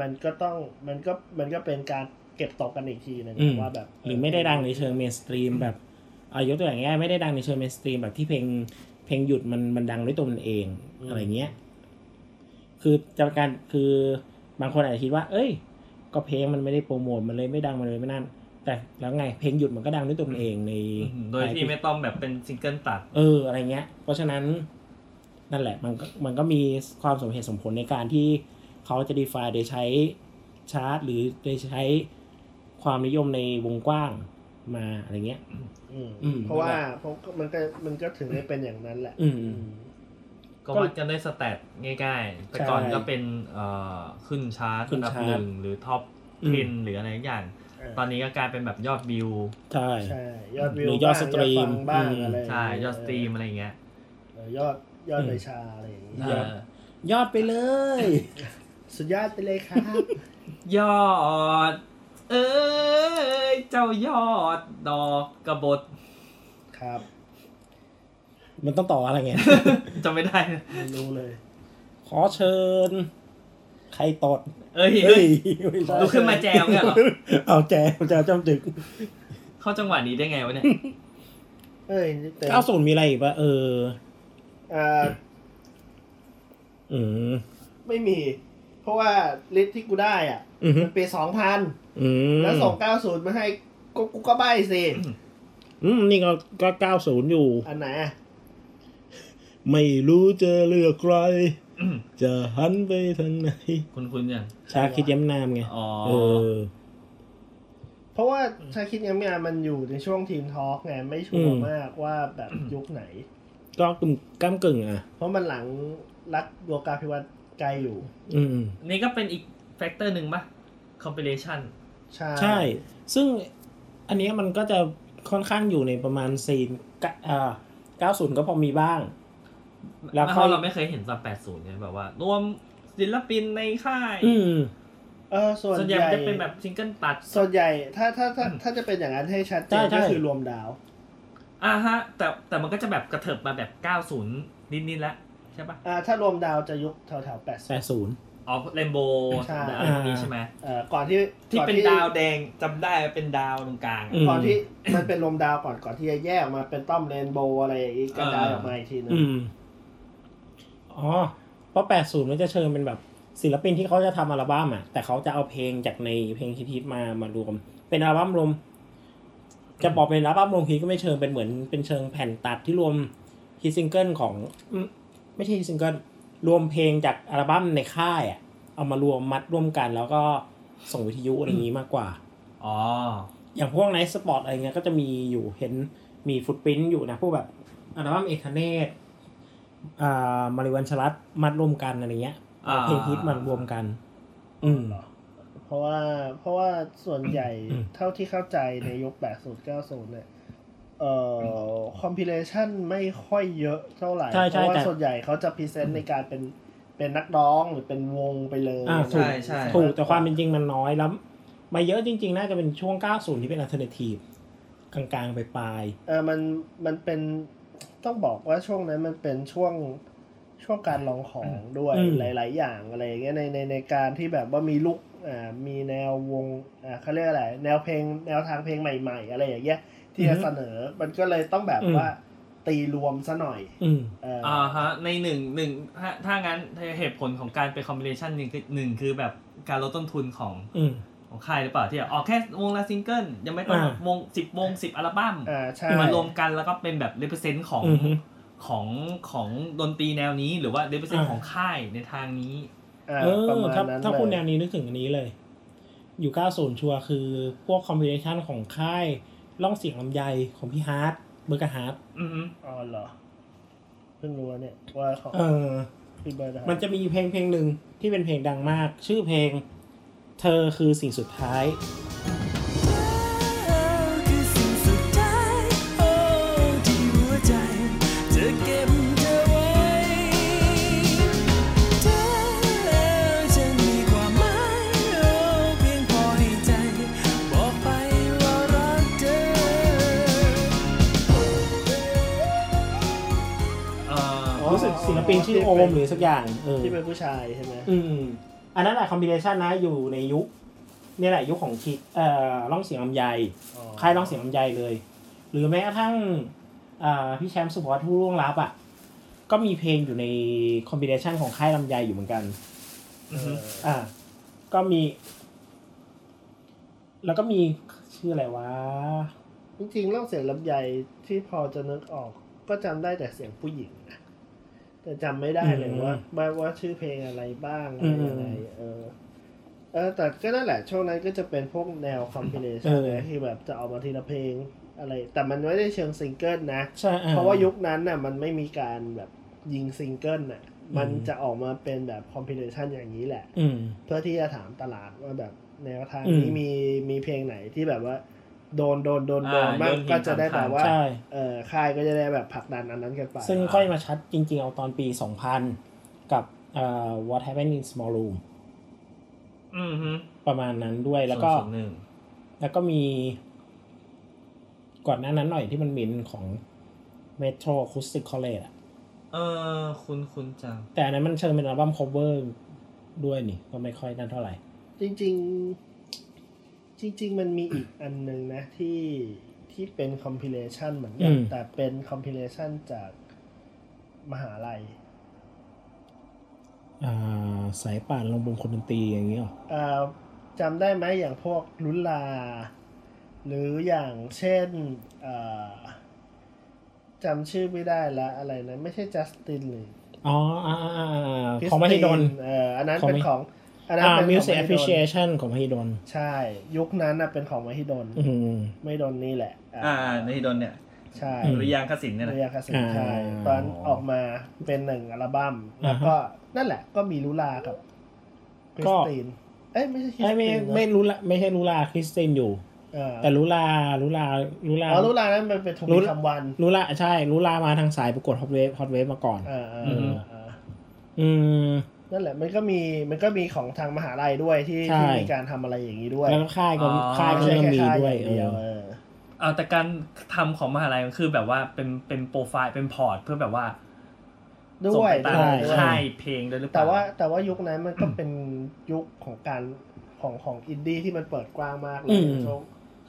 มันก็ต้องมันก็มันก็เป็นการ เก็บตกกันอีกทีหนึงอืมว่าแบบหรือไม่ได้ดังในเชิง mainstream แบบเอายกตัวอย่างง่ายๆไม่ได้ดังในเชิง mainstream แบบที่เพลงเพลงหยุดมันมันดังด้วยตัวมันเองอะไรเงี้ย คือจะการคือบางคนอาจจะคิดว่า เอ้ย ก็เพลงมันไม่ได้โปรโมทมันเลยไม่ดังมันเลยไม่นั่น แต่แล้วไงเพลงหยุดมันก็ดังด้วยตัวมันเองในอืมโดยที่ไม่ต้องแบบเป็นซิงเกิลตัด เอออะไรเงี้ย เพราะฉะนั้นนั่นแหละมันก็มันก็มีความสมเหตุสมผลในการที่เขาจะ define โดยใช้ชาร์ตหรือโดยใช้ ความนิยมในวงกว้างมาอะไรเงี้ยอืมอืมเพราะว่าเพราะมันก็มันก็ถึงได้เป็นอย่างนั้นแหละอืมอืม ก็วัดกันด้วย stat ง่ายๆ แต่ก่อนก็เป็นเอ่ขึ้นชาร์ตขึ้นนดับชาร์ตอันดับหนึ่งหรือ top อืม10หรืออะไรอย่าง เออ ตอนนี้ก็กลายเป็นแบบยอดวิว ใช่ ใช่ยอดวิวหรือยอดบ้าง stream ยอดฟังบ้างอืม อะไรใช่ ยอด stream อะไรอย่างเงี้ยเออยอดยอดใบชาอะไรอย่างงี้เออยอดไปเลย สุดยอดไปเลยครับ ยอด เอ้ยเจ้ายอดดอกกระบดครับ มันต้องต่ออะไรไงจำไม่ได้ ไม่รู้เลย ขอเชิญ ใครตดเอ้ยเฮ้ยไม่ใช่ลุกขึ้นมาแจมเนี่ยเหรอเอาแจวแจวจำจึกเข้าจังหวะนี้ได้ไงวะเนี่ยเอ้ยแต่เก้าศูนย์มีอะไรอีกปะเอออ่าอืมไม่มี เพราะว่าลิสต์ที่กูได้อะ อืมมันปีสองพันอืม แล้วส่งเก้าศูนย์มาให้กูกูก็ใบสิอืมนี่ก็ก็เก้าศูนย์อยู่ อันไหนอะไม่รู้จะเลือกใครอืมจะหันไปทางไหน คุณคุณยังชาคิดย้ำนามไงอ๋อเออเพราะว่าชาคิดยังไม่มันอยู่ในช่วงทีมทอล์กไงไม่ชัวอืร์มมากว่าแบบยุคไหน ก็กึ่งก้ามกึ่งอะ เพราะมันหลังรักโยกาพิวัตรไกลอยู่ อืม นี่ก็เป็นอีกแฟกเตอร์หนึ่งปะ compilation ใช่ใช่ ซึ่งอันเนี้ยมันก็จะค่อนข้างอยู่ในประมาณซีนกะอ่าเก้าศูนย์ก็พอมีบ้าง แล้วเพค่อยราะเราไม่เคยเห็นตอน80เนี่ยแบบว่า รวมศิลปินในค่าย อืมเออส่วนส่วนใหใหญ่ญ่มันจะเป็นแบบซิงเกิลตัด ส่วนใหญ่ถ้าถ้าถ้าถ้าจะเป็นอย่างนั้นให้ชัดเจใช่นใช่ก็คือรวมดาวอ่าฮะ แต่แต่มันก็จะแบบกระเถิบมาแบบ90นิดๆแล้วใช่ปะอ่าถ้ารวมดาวจะยุคแถวแถวแปดแปดศูนย์ อ๋อเรนโบว์ใช่ อะไรพวกนี้ใช่ไหมเอ่อก่อนที่ที่ก่อเป็นดาวแดงจำได้ว่าเป็นดาวตรงกลางอืมก่อนที่มันเป็นรวมดาวก่อนก่อนที่จะแยกออกมาเป็นต้อมเรนโบว์อะไรอย่างงี้กระจายออกมาอีกทีนึงอืม อ๋อ เพราะแปดศูนย์มันจะเชิญเป็นแบบศิลปินที่เขาจะทำอัลบั้มอะ แต่เขาจะเอาเพลงจากในเพลงฮิตๆมามารวม เป็นอัลบั้มรวม จะบอกเป็นอัลบั้มรวมฮิตก็ไม่เชิงเป็นเหมือนเป็นเชิงแผ่นตัดที่รวมhit single ของอืมไม่ใช่ hit single รวมเพลงจากอัลบั้มในค่ายอะเอามารวมมัดร่วมกัน แล้วก็ส่งวิทยุอะไรอย่างนี้มากกว่าอ๋ออย่างพวกไนท์สปอร์ตอะไรเงี้ยก็จะมีอยู่เห็นมี footprint อยู่นะพวกแบบอัลบั้มเอกเนตอ่ามาริวันชลัดมัดรวมกันอะไรเงี้ยเอาเพลงฮิตมารวมกัน อืมเพราะว่าเพราะว่าส่วนใหญ่อืมเท่าที่เข้าใจในยุค80 90เนี่ยเอ่อ compilation ไม่ค่อยเยอะเท่าไหร่ใช่ใช่เพราะว่าแต่ส่วนใหญ่เขาจะ present ในการเป็นเป็นนักร้องหรือเป็นวงไปเลยอ่าใช่ใช่ถูกแต่ความเป็นจริงมันน้อยแล้วมาเยอะจริง ๆ น่าจะเป็นช่วง 90 ที่เป็น alternative กลางๆไปปลายเออมันมันเป็นต้องบอกว่าช่วงนั้นมันเป็นช่วงช่วงการลองของด้วยอืมหลาย ๆ อย่างอะไรอย่างเงี้ยในในในการที่แบบว่ามี lookอ่ามีแนววงอ่าเขาเรียกอะไร แนวเพลงแนวทางเพลงใหม่ ๆ อะไรอย่างเงี้ย ที่จะเสนอ มันก็เลยต้องแบบว่าตีรวมซะหน่อยอืมเออออ่าฮะ ในหนึ่งหนึ่งถ้าถ้างั้นเหตุผลของการเป็น compilation หนึ่งคือหนึ่งคือแบบการลดต้นทุนของอืมของค่ายหรือเปล่าที่แบบออกแค่วงละซิงเกิลยังไม่ต้องอ่าวงสิบวงสิบอัลบั้มอ่าใช่มารวมกันแล้วก็เป็นแบบ represent ของอือฮึของของดนตรีแนวนี้หรือว่า represent อ่าของค่ายในทางนี้อ่าเออประมาณถ้านั้นถ้าพูดแนวเลยนี้นึกถึงอันนี้เลย อยู่ 90 ชัวร์คือพวก compilation ของค่าย ล่องเสียงลำไยของพี่ฮาร์ดเบอร์กฮาร์ดอือฮึอ๋อเหรอ เพิ่งรู้ว่าเนี่ยว่าของเออ พี่เบิร์ดนะครับมันจะมีเพลงเพลงหนึ่งที่เป็นเพลงดังมาก ชื่อเพลง เธอคือสิ่งสุดท้าย ศิลปินชื่อโอมหรือสักอย่างเออที่เป็นผู้ชายใช่ไหมอืมอันนั้นแหละคอมบิเนชันนะอยู่ในยุคเนี่ยแหละยุคของคิดเอ่อล่องเสียงลำไยอ๋อค่ายล่องเสียงลำไยเลย หรือแม้กระทั่งอ่าพี่แชมป์สุภวัฒน์ผู้ร่วงลับอะก็มีเพลงอยู่ในคอมบิเนชันของค่ายลำไยอยู่เหมือนกันเอออ่า ก็มี แล้วก็มีชื่ออะไรวะ จริงๆเล่าเสียงลำไยที่พอจะนึกออก ก็จำได้แต่เสียงผู้หญิงนะ แต่จำไม่ได้เลยอืมว่าว่าว่าชื่อเพลงอะไรบ้างอะอืม อะไรยังไงเออ เออ แต่ก็นั่นแหละ ช่วงนั้นก็จะเป็นพวกแนวคอม b ิเ t ชันเออนะที่แบบจะออกมาทีละเพลงอะไร แต่มันไม่ได้เชิงซิงเกิลนะใช่อ่าเพราะว่ายุคนั้นน่ะ มันไม่มีการแบบยิงซิงเกิลน่ะ มันจะออกมาเป็นแบบคอมพิ l ชันอย่างนี้แหละอืมเพื่อที่จะถามตลาดว่าแบบแนวทางอืมนี้มีมีเพลงไหนที่แบบว่า โดนโดนโดนโดนอ่ามมากโยนหินก็จะได้แบบว่าใช่เออค่ายก็จะได้แบบผลักดันอันนั้นกันไป ซึ่งค่อยมาชัดจริง ๆ เอาตอนปี 2000 กับเอ่อ What Happened in Small Room อืมฮึประมาณนั้นด้วยแล้วก็ศูนย์ศูนย์หนึ่งแล้วก็มี ก่อนหน้านั้นหน่อยที่มันมินของ Metro Acoustic College อะเออคุณคุณจัง แต่อันนั้นมันเชิงเป็นอัลบั้ม cover ด้วยนี่ ก็ไม่ค่อยนั่นเท่าไหร่ จริง ๆ จริง ๆ มันมีอีกอันหนึ่งนะที่ที่เป็นคอมพิ l ชันเหมือนกันอืม แต่เป็นคอมพิ l ชันจากมหาลัยอ่าสายป่านลงบงคนดนตรีอย่างเงี้ยหรอเอ่อจำได้ไหมอย่างพวกลุลา หรืออย่างเช่นเอ่อจำชื่อไม่ได้ละอะไรนะ ไม่ใช่จัสตินหรือ อ๋ออ่าอ่าอ่าอ่าคริสของมหิดลตินเอ่ออันนั้นของเป็นมหิของ อันนั้นอ่าเป็นของ Music มหิดล Appreciation ของมหิดลใช่ ยุคนั้นน่ะเป็นของมหิดลอืมมหิดลนี่แหละ อ่าในที่โดนเนี่ยใช่อืมหรือยางคสินเนี่ยเรีนะยกคาสิอ่าใช่ตอนออกมาเป็นหนึ่งอัลบั้มแล้วก็นั่นแหละ ก็มีลุลากับคริก็สตินเอ้ยไม่ใช่คริสไม่ไม่ตินนะไม่รู้ละไม่ใช่รู้ลาคริสตินอยู่เออแต่รู้ลารู้ลารู้ลาอ๋อลุลานั้นมันเป็นทรู้วีคำวันรู้ละใช่รู้ลามาทางสายประกวดฮอตเวฟฮอตเวฟมาก่อน เออเอออืเอมอเอออืม นั่นแหละมันก็มีมันก็มีของทางมหาลัยด้วยที่ใช่ที่มีการทำอะไรอย่างนี้ด้วยแล้วก็ค่ายก็ค่ายก็ไม่ใช่เริ่มแค่มีค่ายด้วยอย่างเอเดียวอเออเอาแต่การทำของมหาลัยมันคือแบบว่าเป็นเป็นโปรไฟล์เป็นพอร์ตเพื่อแบบว่าด้ส่งวยไปตามใช่ด้วยค่ายเพลงด้วยหรือเปล่าแต่ว่าแต่ว่ายุคนั้นมันก็เป็นยุคของการของของอินดี้ที่มันเปิดกว้างมากเลอืยมช่วง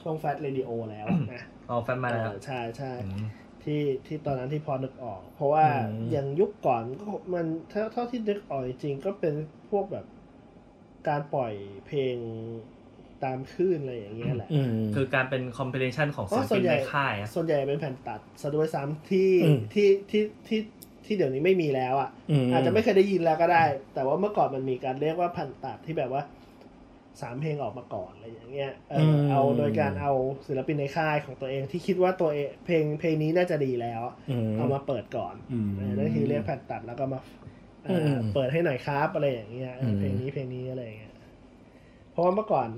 ช่วง Fat Radio แล้วนะอ๋อ Fat มาแล้วเออใช่ใช่อืม ที่ที่ตอนนั้นที่พอนึกออก เพราะว่าอืมอย่างยุคก่อนก็มันเท่าเท่าที่นึกออกจริงๆก็เป็นพวกแบบการปล่อยเพลงตามคลื่นอะไรอย่างเงี้ยแหละอืมคือการเป็น compilation ของศิลราะส่วนใหญ่ในค่ายอะส่วนใหญ่เป็นแผ่นตัดซะด้วยซ้ำที่อืมที่ที่ที่ที่เดี๋ยวนี้ไม่มีแล้วอะมอาจจะไม่เคยได้ยินแล้วก็ได้ แต่ว่าเมื่อก่อนมันมีการเรียกว่าแผ่นตัดที่แบบว่า สามเพลงออกมาก่อนอะไรอย่างเงี้ยเอออมเอาโดยการเอาศิลปินในค่ายของตัวเองที่คิดว่าตัวเองเพลงเพลงนี้น่าจะดีแล้วอืมเอามาเปิดก่อนอืมเออนั่นคือเรียกแผ่นตัดแล้วก็มาเอ่ออมเปิดให้หน่อยครับอะไรอย่างเงี้ยเอออมเพลงนี้เพลงนี้อะไรอย่างเงี้ยเพราะว่าเมื่อก่อน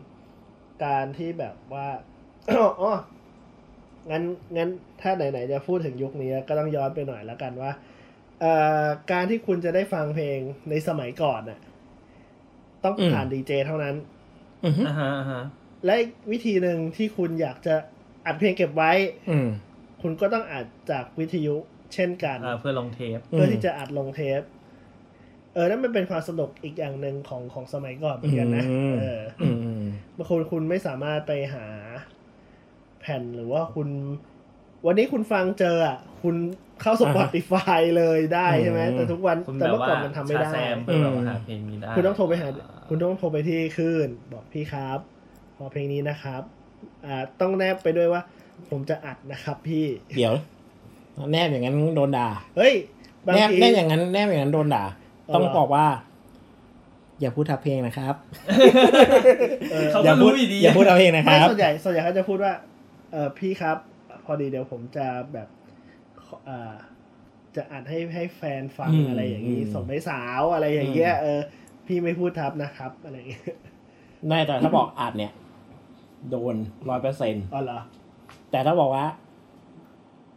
การที่แบบว่าอ๋องั้นงั้นถ้าไหนๆจะพูดถึงยุคนี้ก็ต้องย้อนไปหน่อยแล้วกันว่าเอ่อการที่คุณจะได้ฟังเพลงในสมัยก่อนน่ะ ต้องผ่านดีเจเท่านั้น และอีกวิธีหนึ่งที่คุณอยากจะอัดเพลงเก็บไว้ อืมคุณก็ต้องอัดจากวิทยุเช่นกันอ่าเพื่อลงเทปเพื่อที่จะอัดลงเทป เออนั่นมันเป็นความสนุกอีกอย่างหนึ่งของของสมัยก่อนเหมือนกันนะอืมเอออืมอืมบางคนคุณไม่สามารถไปหาแผ่นหรือว่าคุณ วันนี้คุณฟังเจออะคุณ เข้า Spotify เลยได้ใช่ไหมแต่ทุกวันคุณแต่แบบเมื่อก่อนมันทำไม่ได้ Shazam เพื่อแบบว่าหาเพลงนี้ได้คุณต้องโทรไปหา คุณต้องโทรไปที่คลื่นบอกพี่ครับขอเพลงนี้นะครับอ่าต้องแนบไปด้วยว่า ผมจะอัดนะครับพี่เดี๋ยว แนบอย่างนั้นโดนด่าเฮ้ยบางแนบทีแนบอย่างนั้นแนบอย่างนั้นโดนด่าอ๋อต้องเหรอบอกว่า อย่าพูดทับเพลงนะครับเอออย่าพูดเขาก็พูรู้อยู่ดีอย่าพูดทับเพลงนะคไม่ส่วนใหญ่ส่วนใหญ่เขาจะพูดว่า เออพี่ครับ พอดีเดี๋ยวผมจะแบบขออ่า จะอัดให้ให้แฟนฟังอืมอะไรอย่างนี้อืมส่งให้สาวอะไรอย่างเงี้ยเออ พี่ไม่พูดทับนะครับ อะไรอย่างเงี้ยได้แต่ถ้าบอกอัดเนี่ย โดนร้อยเปอร์เซ็นอ๋อเหรอ แต่ถ้าบอกว่า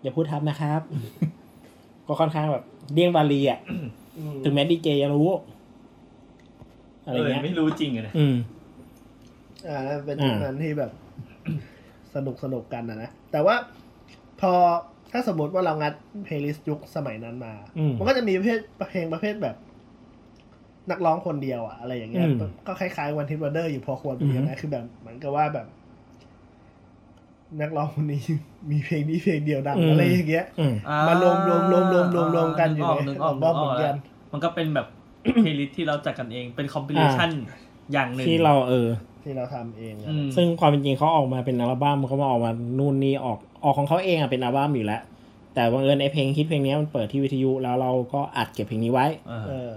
อย่าพูดทับนะครับ ก็ค่อนข้างแบบเลี่ยงบาลีอะอืมถึงแม้ดีเจจะรู้ อะไรเออเงี้ยไม่รู้จริงอะเนี่ยอืม อ่านั่นเป็นอ่าจุดนั้นที่แบบ สนุกสนุกกันนะนะแต่ว่าพอ ถ้าสมมติว่าเรางัด playlist ยุคสมัยนั้นมา อืม มันก็จะมีประเภทเพลงประเภทแบบ นักร้องคนเดียวอะอะไรอย่างเงี้ย อืมก็คล้ายๆ one hit wonder อยู่พอควรเหมือนกันนะคือแบบเหมือนกับว่าแบบ นักร้องคนนี้ มีเพลงนี้เพลงเดียวดังอะไรอย่างเงี้ย อืมมารวมรวมรวมรวมรวมรวมกันอยู่ในนึกออกอัลบั้มเหมือนกันมันก็เป็นแบบ playlist ที่เราจัดกันเองเป็นคอม p ิ l ชันอย่างหนึ่งที่เราเออ ที่เราทำเองอะอืมซึ่งความเป็นจริงเขาออกมาเป็นอัลบั้มเขามาออกมานู่นนี่ออกออกของเขาเองอะเป็นอัลบั้มอยู่แล้ว แต่บังเอิญไอเพลงฮิตเพลงนี้มันเปิดที่วิทยุแล้วเราก็อัดเก็บเพลงนี้ไว้เออเออ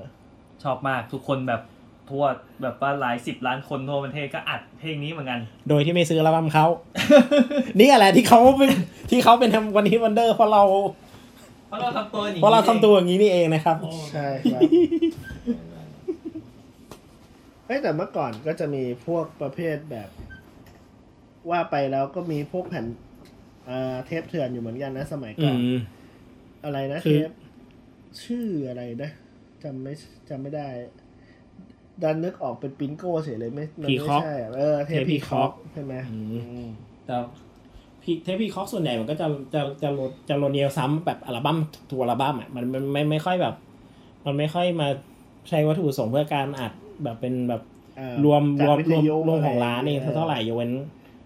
ชอบมากทุกคนแบบทั่วแบบว่าหลายสิบล้านคนทั่วประเทศก็อัดเพลงนี้เหมือนกัน โดยที่ไม่ซื้ออัลบั้มเขานี่อะไรที่เขาเป็นที่เขาเป็นone hit wonder เพราะเราเพราะเราทำตัวอย่างนี้เพราะเราทำตัวอย่างนี้นี่เองนะครับ ใช่ครับเฮ้ยแต่เมื่อก่อนก็จะมีพวกประเภทแบบ ว่าไปแล้วก็มีพวกแผ่นอ่าเทปเถื่อนอยู่เหมือนกันนะสมัยก่อนอืมอะไรนะคืเทอ ปชื่ออะไรนะจำไม่จำไม่ได้ ดันนึกออกเป็นปินโก้เฉยเลยไม่มันไม่ใช่อะพีคอกเออเทปเทปพีคอก Peacock ใช่ไหมอืมอืมแต่พีเทปพีคอกส่วนใหญ่มันก็จะจะจะโรจะโรเนียซ้ำแบบอัลบั้มทัวร์อัลบั้มอะมันมันไม่ไม่ค่อยแบบ มันไม่ค่อยมาใช้วัตถุประสงค์เพื่อการอัด แบบเป็นแบบเอ่อรวมจากรวมวิรทวมยุรวมของร้านเองะไรเท่าไหร่ยกเว้น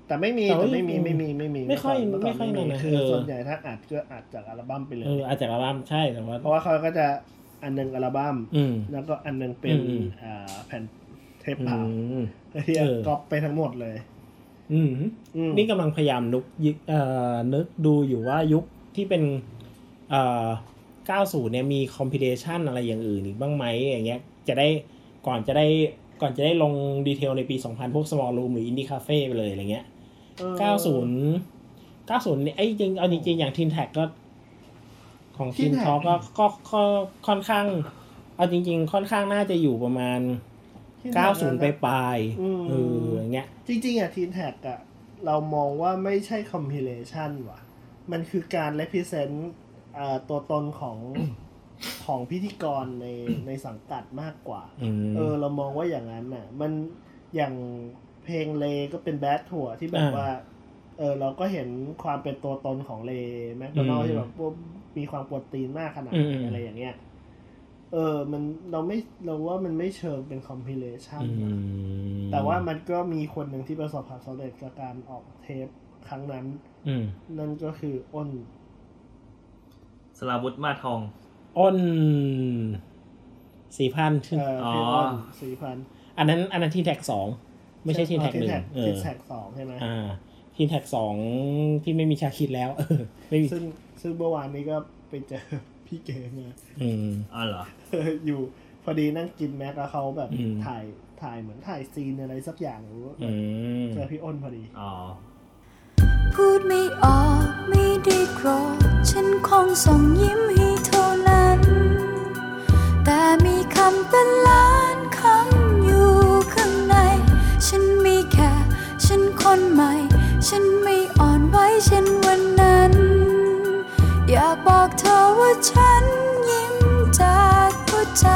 แต่ไม่มีแต่ว่าแต่ไม่มีไม่มีไม่มีไม่ค่อยเก่นไม่ค่อยเก่นั่นนะคือเออส่วนใหญ่ถ้าอัดก็อัดจากอัลบั้มไปเลยเอออาจจะอัลบั้มใช่แต่ว่าเพราะว่าเขาก็จะอันหนึงอัลบั้มอืมแล้วก็อันหนึงเป็นอืมอืมอ่าแผ่นเทปอืเปล่ามที่เออก๊อปไปทั้งหมดเลย อืมอืมนี่กำลังพยายามนึกยึกเอ่อนึกดูอยู่ว่ายุคที่เป็นเอ่อ90เนี่ยมีคอมพิเ t ชันอะไรอย่างอื่นอีกบ้างไหมอย่างเงี้ยจะได้ ก่อนจะได้ก่อนจะได้ลงดีเทลในปี 2000 พวก small room หรือ indie cafe ไปเลยอะไรเงี้ยเออ90 90เนี่ยไอ้จริงเอาจริงๆอย่างทินแท็กก็ของทิน Tin ทอ Tag ก็ก็ก็ค่อนข้าง เอาจริง ๆ ค่อนข้างน่าจะอยู่ประมาณที่ไหน90 ไปปลายอืมๆเอออย่างเงี้ย จริง ๆอะทีนแท็กอะ เรามองว่าไม่ใช่คอมพิเลชันว่ะ มันคือการ represent อ่าตัวตนของ ของพิธีกรในในสังกัดมากกว่าอืมเออ เรามองว่าอย่างนั้นน่ะ มันอย่างเพลงเลก็เป็นแบดถั่วที่แบบอ่าว่า เออเราก็เห็นความเป็นตัวตนของเลแมคโดนัลอืมที่แบบว่ามีความปวดตีนมากขนาดอืไหนมอะไรอย่างเงี้ย เออ มันเราไม่เราว่ามันไม่เชิงเป็นคอมพิเลชันอืมแต่ว่ามันก็มีคนหนึ่งที่ประสบความสำเร็จกับการออกเทปครั้งนั้นอืมนั่นก็คืออ้นสลาวุธมาทอง อ้นสี่พันเอ่ออ๋อเพลงอ้นสี่พันอันนั้นอันนั้นทีแท็กสองไม่ใช่ทีแท็กหนึ่งเอทีอแท็กสองใช่ไหมอ่าทีแท็กสองที่ไม่มีชาคิดแล้วเออไม่มีซึ่งซึ่งเมื่อวานนี้ก็ไปเจอพี่เกมาอืมอ๋อเหรออยู่พอดีนั่งกินแม็กแล้วเขาแบบอืมถ่ายถ่ายเหมือนถ่ายซีนอะไรสักอย่างหรือว่าอืมเจอพี่อ้นพอดี อ๋อ พูดไม่ออกไม่ได้โกรธฉันคงส่งยิ้มให้เท่านั้น แต่มีคำเป็นล้านคำอยู่ข้างใน ฉันมีแค่ ฉันคนใหม่ ฉันไม่อ่อนไหวเช่นวันนั้น อยากบอกเธอว่าฉันยิ้มจากหัวใจ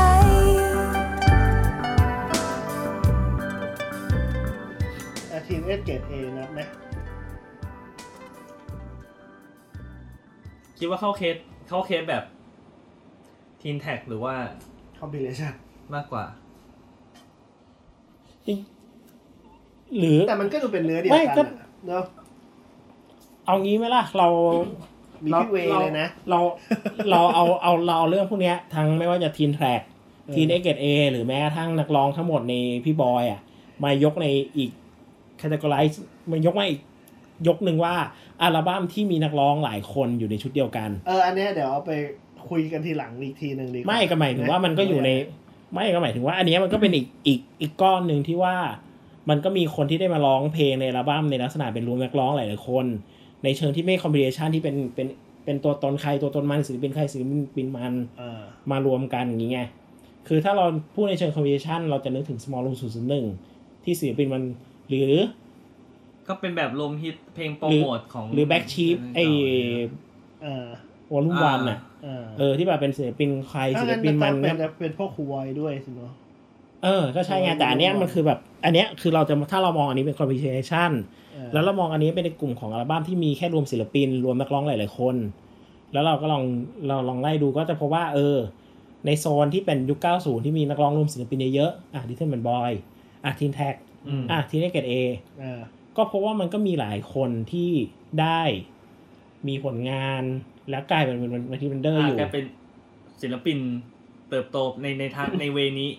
อาทีมเอสเกตเอนับไหม คิดว่าเข้าเคสเข้าเคสแบบ Teen Talk หรือว่า compilation มากกว่า หรือแต่มันก็ดูเป็นเนื้อเดียวไม่กันก็อะเนาะเอางี้ไหมล่ะ เรามีเราพี่เวย์เลยนะ เราเราเอาเอาเราเอาเรื่องพวกเนี้ย ทั้งไม่ว่าจะ Teen Talk เออ Teen 8 Grade A หรือแม้กระทั่งนักร้องทั้งหมดในพี่บอยอะ มายกในอีกค a t e g o r i z e มายกมาอีก ยกหนึ่งว่าอัลบั้มที่มีนักร้องหลายคนอยู่ในชุดเดียวกัน เอออันเนี้ยเดี๋ยวเอาไปคุยกันทีหลังอีกทีหนึ่งดีกว่าไม่ก็หมายถึงว่ามันก็อยู่ใน ไม่ก็หมายถึงว่า อันเนี้ยมันก็เป็นอีกอีกอีกก้อนหนึ่งที่ว่า มันก็มีคนที่ได้มาร้องเพลงในอัลบั้มในลักษณะเป็นรวมนักร้องหลายๆคน ในเชิงที่ไม่คอมบิเนชันที่เป็นเป็นเป็นตัวตนใครตัวตนมันศิลปินใครศิลปินมันเออมารวมกันอย่างงี้ไงคือถ้าเราพูดในเชิงคอมบิเนชันเราจะนึกถึง small room 001ที่ศิลปินมันหรือ ก็เป็นแบบรวมฮิตเพลงโปรโมทของหรือ back sheep ไอ้เออวอลลุ่มวันอะเออเออที่แบบเป็นศิลปินใครถ้าศิลงั้นปินมัมันนเป็นเป็นพวกครูวอยด้วยสิเนาะเออ ก็ใช่ไงแต่อันเนี้ยมันคือแบบ อันเนี้ยคือเราจะถ้าเรามองอันนี้เป็นคอมบิเนชันเออแล้วเรามองอันนี้เป็นในกลุ่มของอัลบั้มที่มีแค่รวมศิลปิน รวมนักร้องหลาย ๆ คน แล้วเราก็ลองเราลองไล่ดูก็จะพบว่า เออ ในโซนที่เป็นยุค 90 ที่มีนักร้องรวมศิลปินเยอะๆอะดิเทนแมนบอยอะทีนแท็กอืมอะทีนเกตเอเออ ก็เพราะว่ามันก็มีหลายคนที่ได้มีผลงานแล้วกลายเป็นเป็นเป็นที่เป็นเดอร์อยู่กลายเป็นศิลปินเติบโตในในทางในเวนี้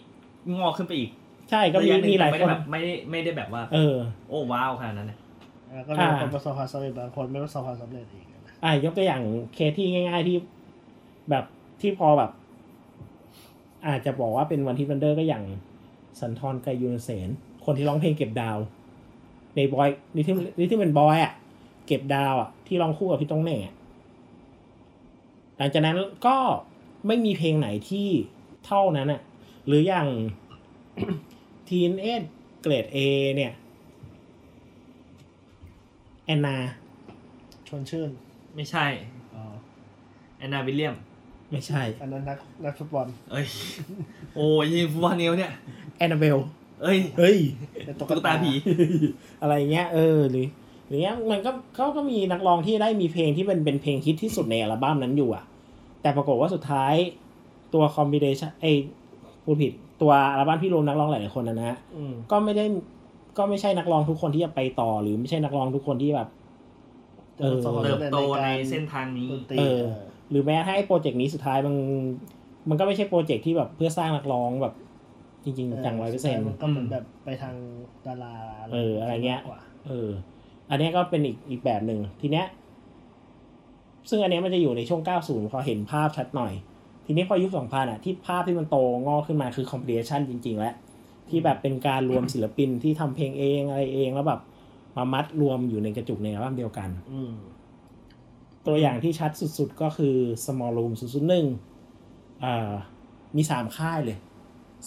งอกขึ้นไปอีก ใช่ก็มีมีหลายคนไม่ได้แบบไม่ได้ไม่ได้แบบว่า เออ โอ้ว้าวขนาดนั้นนะก็มีคนประสบความสำเร็จบางคนไม่ประสบความสำเร็จอีกนอะยกตัวอย่างเคสที่ง่าย ๆที่แบบที่พอแบบ อาจจะบอกว่าเป็นวันที่วันเดอร์ก็อย่างสันทรไกยูนเสนคนที่ร้องเพลงเก็บดาว ในบอยนี่ที่นี่ที่เป็นบอยอะ เก็บดาวอะ ที่ร้องคู่กับพี่ต้องเหน่งอะหลังจากนั้นก็ไม่มีเพลงไหนที่เท่านั้นอะหรืออย่างทีนเอเกรดเอเนี่ย แอนนาชวนชื่นไม่ใช่อ๋อแอนนาวิลเลียม ไม่ใช่ อันนั้นนักนักฟุตบอลเอ้ย โอ้ยยิงฟุตบอลเนียวเนี่ย แอนนาเบล เอ้ยเฮ้ยเป็นตุ๊กตาผีอะไรเงี้ยเออหรือหรือเงี้ยมันก็เขาก็มีนักร้องที่ได้มีเพลงที่เป็นเป็นเพลงฮิตที่สุดในอัลบั้มนั้นอยู่อะ แต่ปรากฏว่าสุดท้ายตัวคอมบิเนชันไอยพูดผิดตัวอัลบั้มที่รวมนักร้องหลายๆคนนะนะอืมก็ไม่ได้ก็ไม่ใช่นักร้องทุกคนที่จะไปต่อหรือไม่ใช่นักร้องทุกคนที่แบบเออเติบโตในเส้นทางนี้ดนตรีเออเออ หรือแม้ให้โปรเจกต์นี้สุดท้ายมันมันก็ไม่ใช่โปรเจกต์ที่แบบเพื่อสร้างนักร้องแบบ จริงๆจังร้อยเปอร์เซ็นต์ก็เหมือนแบบไปทางดาราเอออะไรเงี้ยมากกว่าเออ อันเนี้ยก็เป็นอีกอีกแบบหนึ่งทีเนี้ย ซึ่งอันเนี้ยมันจะอยู่ในช่วง 90 พอเห็นภาพชัดหน่อย ทีนี้พอยุค2000อะที่ภาพที่มันโตงอกขึ้นมาคือคอม p พ t ชันจริง ๆ แล้ว ที่แบบเป็นการรวมศิลปินที่ทำเพลงเองอะไรเองแล้วแบบมามัดรวมอยู่ในกระจุกในอัลบั้มเดียวกัน อืมตัวอย่างที่ชัดสุดๆก็คือ Small Room 001อ่ามีสามค่ายเลย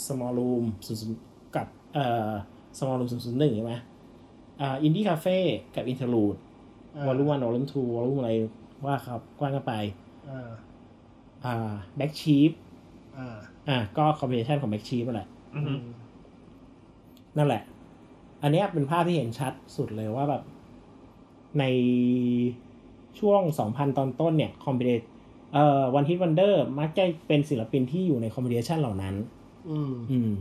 Small Room 0กับเอ่อ Small Room 001ใช่ไหมอ่า Indie Cafe กับ Interlude อ่าวอลลุ่มวันวอลลุ่มทูวอลลุ่มอะไรว่าครับกว้างกันไปอ่าอ่า Black Sheep อ่าอ่าก็ compilation ของ Black Sheep นั่นแหละอือฮึนั่นแหละ อันเนี้ยเป็นภาพที่เห็นชัดสุดเลยว่าแบบ ในช่วง 2000 ตอนต้นเนี่ย compila เอ่อ one hit wonder มักจะเป็นศิลปินที่อยู่ใน compilation เหล่านั้น อืมอืม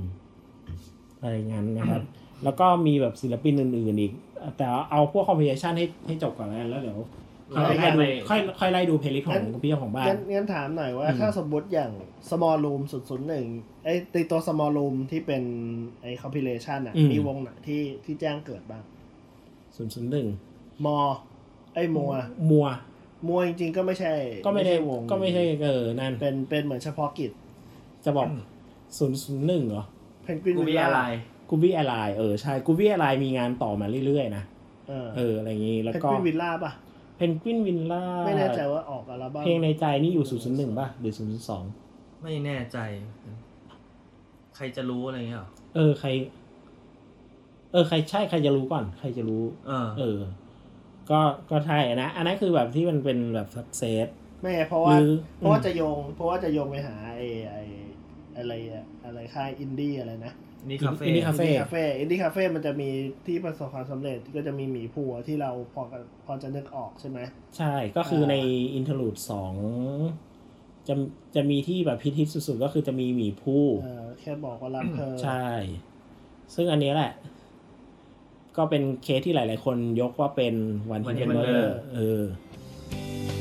อะไรงั้นนะครับ แล้วก็มีแบบศิลปินอื่นๆอีก แต่เอาพวก compilation ให้ให้จบก่อนแล้วกันแล้วเดี๋ยวค่อยไล่ดูค่อยค่อยไล่ดู playlist ของพี่เจ้าของบ้านงั้นงั้นถามหน่อยว่าอืมถ้าสมมติอย่าง small room 001ไอ้ในตัว small room ที่เป็นไอ้ compilation อะ มีวงไหนที่ที่แจ้งเกิดบ้างศูนย์ศูนย์หนึ่งมอ ไอ้มัว มัว มัวจริงๆก็ไม่ใช่ ก็ไม่ได้ใช่วง ก็ไม่ใช่เออนั่นเป็นเป็นเหมือนเฉพาะกิจ จะบอก ศูนย์ศูนย์หนึ่งเหรอเพนกวินกูมีอะไรกูวี่แอร์ไลน์เออใช่กูวี่แอร์ไลน์มีงานต่อมาเรื่อยๆนะเออเอออะไรอย่างงี้แล้วก็ Penguin Villa ป่ะ Penguin Villa ไม่แน่ใจว่าออกอัลบั้มเพลงในใจนี่อยู่ศูนย์ศูนย์หนึ่งป่ะหรือศูนย์สองไม่แน่ใจ ใครจะรู้อะไรเงี้ยหรอเออใคร เออ ใครใช่ใครจะรู้ก่อน ใครจะรู้ เออ เออ ก็ก็ใช่นะอันนั้นคือแบบที่มันเป็นแบบ successไม่เพราะว่าหรือเพราะว่าจะโยง เพราะว่าจะโยงไปหาไอ้ไอ้ อะไรอะอะไรค่ายอินดี้อะไรนะนี่คาเฟ่ Indy Cafe Indy Cafe Indy Cafe มันจะมีที่ประสบความสำเร็จก็จะมีหมีผู้ที่เราพอกันพอจะนึกออกใช่ไหม ใช่ก็คืออ่าใน interlude สองจะจะมีที่แบบพิทิตสุดๆ ก็คือจะมีหมีผู้ เออแค่บอกว่ารักเธอใช่ ซึ่งอันนี้แหละ ก็เป็นเคสที่หลายๆคนยกว่าเป็นวัน One ที่ Hit เป็นเบอ Wonder ร์เออถ้า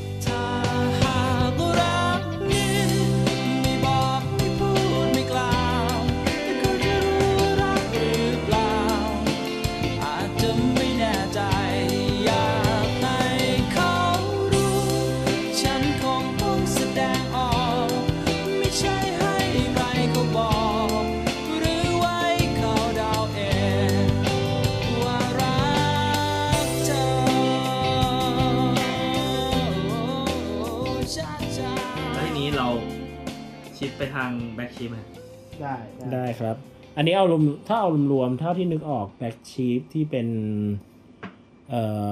ไปทางแบ็คชิปไหมได้ได้ได้ครับ อันนี้เอารวมถ้าเอารวมๆเท่าที่นึกออกแบ็กชีฟที่เป็นเอ่อ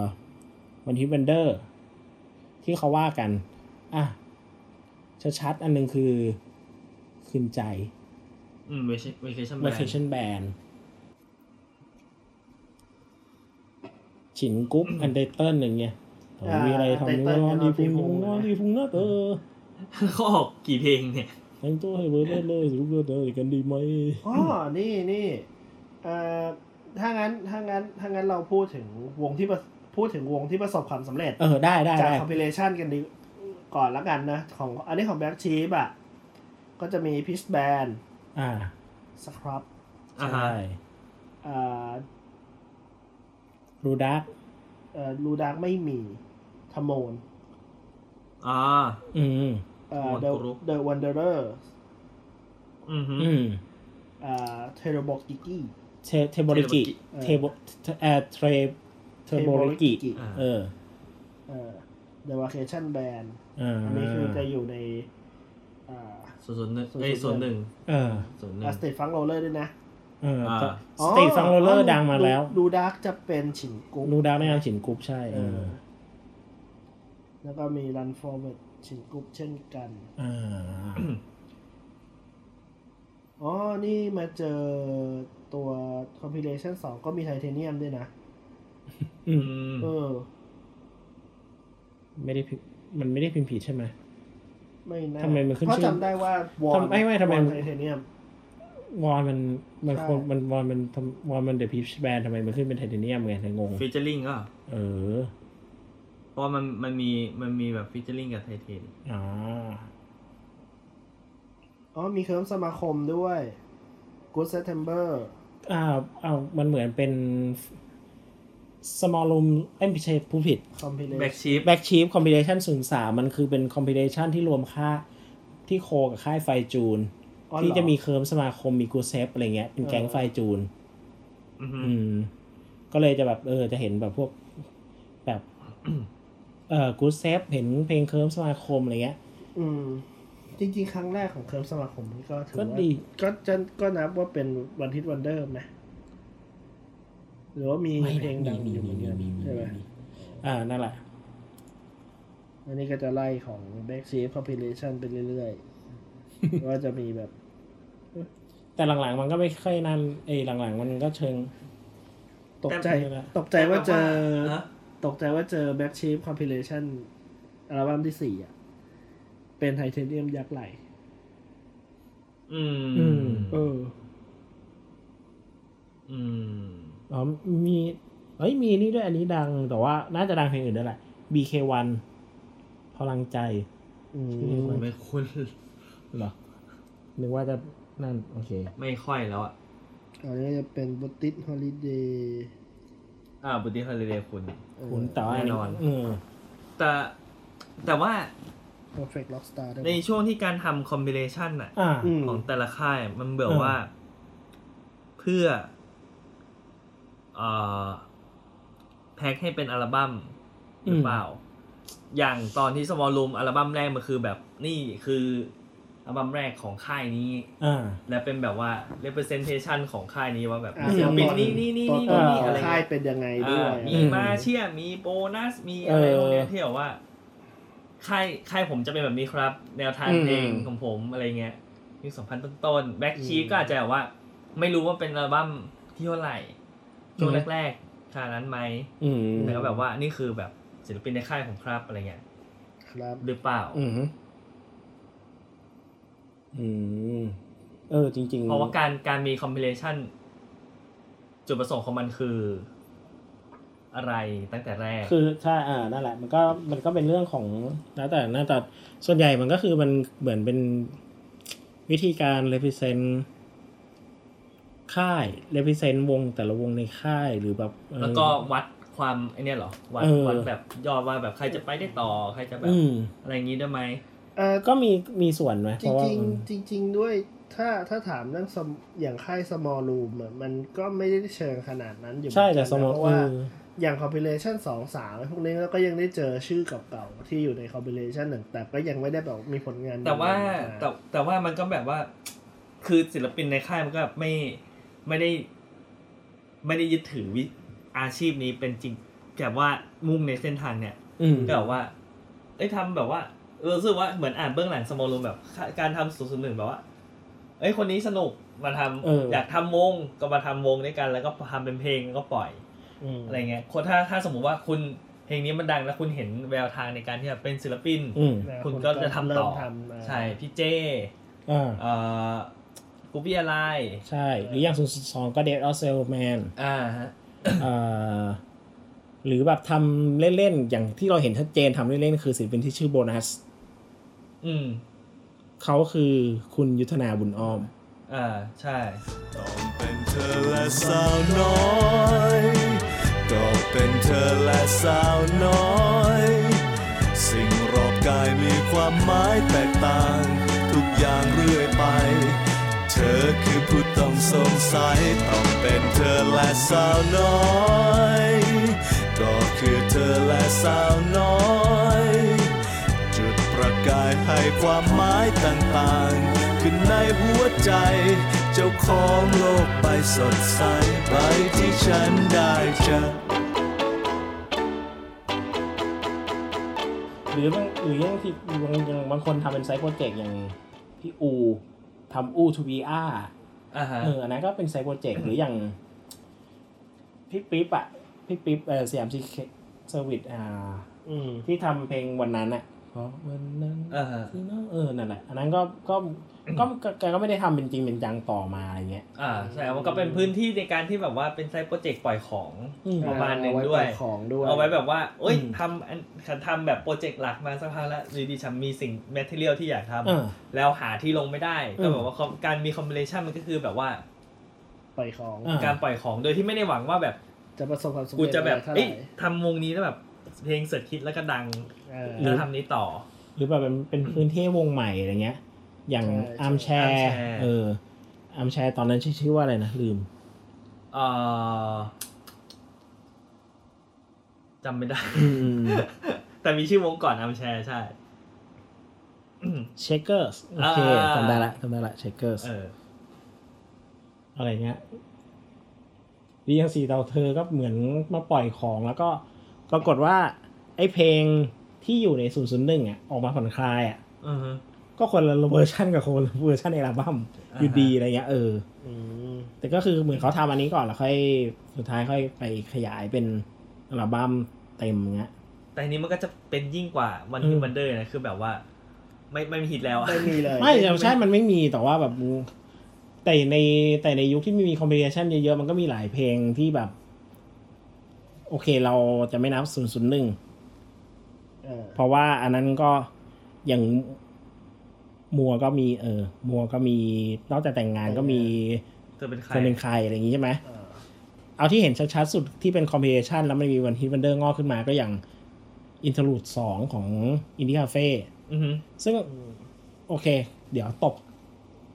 วันที่เวนเดอร์ ที่เขาว่ากัน อะชัดๆอันหนึงคือคืนใจอืมเวชเวเคชั่นแบ Vacation Band ฉินกุ๊กอันเดเติ้ลอย่างเงี้ยโอ้ยมีอะไรทำนี่ว่านอนดีพุงนอนดีพุงนะเตอเขาออกกี่เพลงเนี่ย แต่งตัวให้เบอร์เลยเลยรู้เตอกันดีไหมอ๋อนี่นี่เอ่อถ้างั้นถ้างั้นถ้างั้นเราพูดถึงวงที่ประพูดถึงวงที่ประสบความสำเร็จ เออได้ได้จากได้คอมพิเลชันกันดีก่อนละกันนะ ของอันนี้ของแบ็กชีฟอะ ก็จะมีพิชแบนอ่าสครับอ่าฮะใช่เอ่อรูดักเอ่อลูดาร์กไม่มีทโมนอ่า อืมเอ่อ Tamon The Group The Wanderer อือฮึอืมเอ่อ Terrible Kiki เทเทโบริกิเออเทโบเอ่อเทรเทโบริกิอ่าเออเอ่อ The Vacation Band อ่าอันนี้คือจะอยู่ในอ่าศูนย์ศูนย์หนึ่งศูนย์เอ้ยศูศูนนย์ย์หนึ่งเออศูนย์หนึ่อางสเตทฟังโรเลอร์ด้วยนะเอออ่าสตรีทฟังโรลเลอร์ดังมาแล้วดูดาร์กจะเป็นฉินกุ๊กนูดาวในงานฉินกรุ๊ปใช่เออแล้วก็มี Run Forward ฉินกุ๊กเช่นกันอ่าอ๋อ นี่มาเจอตัว compilation 2ก็มีไทเทเนียมด้วยนะอืมอืมเออ ไม่ได้พิมพ์มันไม่ได้พิมพ์ผิดใช่ไหมไม่น่าทำไมมันขึ้นเพราะชื่อจำได้ว่าวอทำไม่ไม่ทำไมไทเทเนียมวอนมันมันใช่คนมันวอนมันทำวอนมันเดอะพิชแบนทำไมมันขึ้นเป็นไทเทเนียมไงถึงงงฟีเจอริงก็เออเพ ราะมันมันมีมันมีแบบฟีเจอริงกับไทเทนอ๋อ อ๋อมีเคิร์มสมาคมด้วย Good September อ่าเอามันเหมือนเป็น small room เอ้ยไม่ใช่ผู้ผิด compilation แบ็กชีฟ back sheep compilation ศูนย์สามมันคือเป็น compilation ที่รวมค่าที่โคกับค่ายไฟจูน อ๋อเหรอ ที่จะมีเคิร์มสมาคมมีกูเซฟอะไรเงี้ย เป็นแก๊งเออไฟจูนอือฮึอืม ก็เลยจะแบบเออจะเห็นแบบพวกแบบ เอ่อกูเซฟเห็นเพลงเคิร์มสมาคมอะไรเงี้ย อืม จริง ๆ ครั้งแรกของเคิร์มสมาคมนี่ก็ถือก็ว่าดี ก็จะก็นับว่าเป็น one hit wonder ไหมหรือว่ามีเพลงดังอยู่เหมือนกันใช่ไหมอ่า นั่นแหละ อันนี้ก็จะไล่ของ Back Sheep Compilation ไปเรื่อยๆ ว่าจะมีแบบ แต่หลังๆ มันก็ไม่ค่อยนั่นเอยหลังๆ มันก็เชิง ตกใจ แต่ตกใจว่าเจอฮะ ตกใจว่าเจอ Back Sheep Compilation อัลบั้มที่สี่อะ เป็นไทเทเนียมยักษ์ไหล อืม อืม เออ อืม อ๋อ มีเอ้ย มีนี่ด้วยอันนี้ดัง แต่ว่าน่าจะดังเพลงอื่นด้วยแหละ BK1 พลังใจ อืมชื่อมันไม่คุ้นเหรอนึกว่าจะนั่น โอเค ไม่ค่อยแล้วอะอันนี้จะเป็นบุติ h ฮอลิเดย์อ่าบุติฮอลิเดย์คุณ คุณแต่ว่าแน่นอน เออแต่แต่ว่า Perfect Rockstar ด้วยในช่วงที่การทำคอมบิเลชันอะอ่าอืมของแต่ละค่ายมันเบื่อเออ ว่า เพื่อเอ่อแพ็คให้เป็นอัลบั้มหรือเปล่า อย่างตอนที่สมอล o ูมอัลบั้มแรกมันคือแบบนี่คือ อัลบั้มแรกของค่ายนี้อ่าและเป็นแบบว่า representation ของค่ายนี้ว่าแบบอ่า ศิลปินตัวนี่นี่นี่ตัวนี่ตนนี่ขออะงไรค่ายเงี้ยเป็นยังไงด้วย อ่ามีอืมมาเชียร์มีโบนัสมีอะไรเออพวกเนี้ยที่แบบว่าค่ายค่ายผมจะเป็นแบบนี้ครับ แนวทางอืม เพลงของผมอะไรเงี้ยยุคสองพันต้นๆแบ็คชีก็อาจจะแบบว่า ไม่รู้ว่าเป็นอัลบั้มที่เท่าไหร่ช่วงแรกๆขนาดนั้นไหม อืมแต่ก็แบบว่านี่คือแบบศิลปินในค่ายผมครับอะไรเงี้ยครับหรือเปล่า อืม อืมเออ จริง ๆ เพราะว่าการการมีคอม p ิเลชันจุดประสงค์ของมันคืออะไรตั้งแต่แรก คือใช่อ่านั่นแหละ มันก็มันก็เป็นเรื่องของแล้วแต่น่าแต่ส่วนใหญ่มันก็คือมันเหมือนเป็นวิธีการ represent ค่าย represent วงแต่ละวงในค่ายหรือแบบเออแล้วก็วัดความไอเนี้ยเหรอวัดเออวัดแบบยอดว่าแบบใครจะไปได้ต่อใครจะแบบอืมอะไรอย่างงี้ได้ไหมเอ่อก็มีมีส่วนไหมจเพราะว่าริงๆจริงๆด้วยถ้าถ้าถามเรื่อง sm- อย่างค่าย small room อะมันก็ไม่ได้เชิงขนาดนั้นอยู่ใช่แต่เหสอนมกันมนะติเพราะว่าเอออย่าง compilation สองสามพวกนี้แล้วก็ยังได้เจอชื่อเก่าๆที่อยู่ใน compilation หนึ่งแต่ก็ยังไม่ได้แบบมีผลงาน แต่ว่าดีๆแต่แต่ว่ามันก็แบบว่า คือศิลปินในค่ายมันก็แบบไม่ไม่ได้ ไม่ได้ยึดถือวิอาชีพนี้เป็นจริงแบบว่ามุ่งในเส้นทางเนี่ยอืมก็แบบว่า เอ้ยทำแบบว่าเออ รู้สึกว่าเหมือนอ่านเบื้องหลังสมอลรูมแบบ การทำศูนย์ศูนย์หนึ่งแบบว่าเอ้ยคนนี้สนุกมาทำเออออยากทำวงก็มาทำวงด้วยกันแล้วก็ทำเป็นเพลงแล้วก็ปล่อยอืมอะไรเงี้ยคนถ้าถ้าสมมุติว่าคุณเพลงนี้มันดังแล้วคุณเห็นแววทางในการที่จะเป็นศิลปินอืมนะคุณก็จะทำต่อเริ่มทำอ่าใช่พี่เจอ่าเอ่อกูพี่อะไร ใช่ หรืออย่างศูนย์สองก็ Dead or Salesman อ่าฮะเอ่อหรือแบบทำเล่นๆ อย่างที่เราเห็นชัดเจนทำเล่นๆ คือศิลปินที่ชื่อโบนัส อืมเขาคือคุณยุทธนาบุญอ้อม อ่าใช่ต้องเป็นเธอและสาวน้อยก็เป็นเธอและสาวน้อย สิ่งรอบกายมีความหมายแตกต่าง ทุกอย่างเรื่อยไป เธอคือผู้ต้องสงสัยต้องเป็นเธอและสาวน้อย ก็คือเธอและสาวน้อย ให้ความหมายต่างๆ ขึ้นในหัวใจ เจ้าของโลกใบสดใสใบที่ฉันได้เจอหรือบางหรือยังที่บางอย่างบางคนทำเป็นไซต์โปรเจกต์อย่างพี่อูทำอูทูบีอาอ่าฮะเอออันนั้นก็เป็นไซต์โปรเจกต์หรืออย่างพี่ปิ๊บอะพี่ปิ๊บเออ Siam Secret Service อ่าอืมที่ทำเพลงวันนั้นอะ เพราะวันนั้นอ่าฮะคือเนอะเออนั่นแหละอันนั้นก็ก็ก็ก็แกก็ไม่ได้ทำเป็นจริงเป็นจังต่อมาอะไรเงี้ย อ่าใช่มันก็เป็นพื้นที่ในการที่แบบว่าเป็น side project ปล่อยของอืมประมาณหนึ่งเอได้วยปล่อของด้วย เอาไว้แบบว่าเอ้ยอืมทำอันฉันทำแบบ project หลักมาสักพักแล้วอยู่ดีฉันมีสิ่ง material ที่อยากทเออำแล้วหาที่ลงไม่ได้อืมก็แบบว่าการมี compilation มันก็คือแบบว่า ปล่อยของอ่าการปล่อยของโดยที่ไม่ได้หวังว่าแบบจะประสบความสำกูเร็จจะแบบเท่าไหเอ้ยร่ทำวงนี้แล้วแบบเพลงเสร็จฮิตแล้วก็ดังเออ หรือแล้วทำนี้ต่อ หรือแบบเป็นเป็นพื้นที่วงใหม่อะไรเงี้ย อย่างใช่อาร์มแชร์ Armchair เอออาร์มแชร์ตอนนั้นชื่อชื่อว่าอะไรนะลืมเอ่อจำไม่ได้อืมอืมแต่มีชื่อวงก่อน Armchair ใช่Shakers โอเคอ่าจำได้ละจำได้ละ Shakers เอออะไรเงี้ยดียังสี่เต่าเธอก็เหมือนมาปล่อยของแล้วก็ปรากฏว่า ไอ้เพลง ที่อยู่ในศูนย์ศูนย์หนึ่งอะ ออกมาผ่อนคลายอะอือฮึก็คนละเวอร์ชันกับคนละเวอร์ชันในอัลบั้มอยู่ดีอะไรเงี้ยเอออืมแต่ก็คือเหมือนเขาทำอันนี้ก่อนแล้วค่อยสุดท้ายค่อยไปขยายเป็นอัลบั้มเต็มเงี้ยแต่อันนี้มันก็จะเป็นยิ่งกว่าวันอืที่มวันเดอร์นะคือแบบว่า ไม่ไม่มีฮิตแล้วอะไม่มีเลยไม่ใช่มันไม่มีแต่ว่าแบบแต่ในแต่ในยุคที่ไม่มีคอมบิเนชันเยอะๆ มันก็มีหลายเพลงที่แบบ โอเคเราจะไม่นับศูนย์ศูนย์หนึ่ง เออเพราะว่าอันนั้นก็อย่างมัวก็มี เออ มัวก็มี นอกจากแต่งงานก็มีเธอเป็นใครเธอเป็นใครอะไรอย่างงี้ใช่ไหมเออเอาที่เห็นชัดๆสุดที่เป็น compilation แล้วมันมี one hit wonder งอกขึ้นมาก็อย่าง Interlude สองของ Indy Cafe อือฮึซึ่งอืมโอเค เดี๋ยวตบ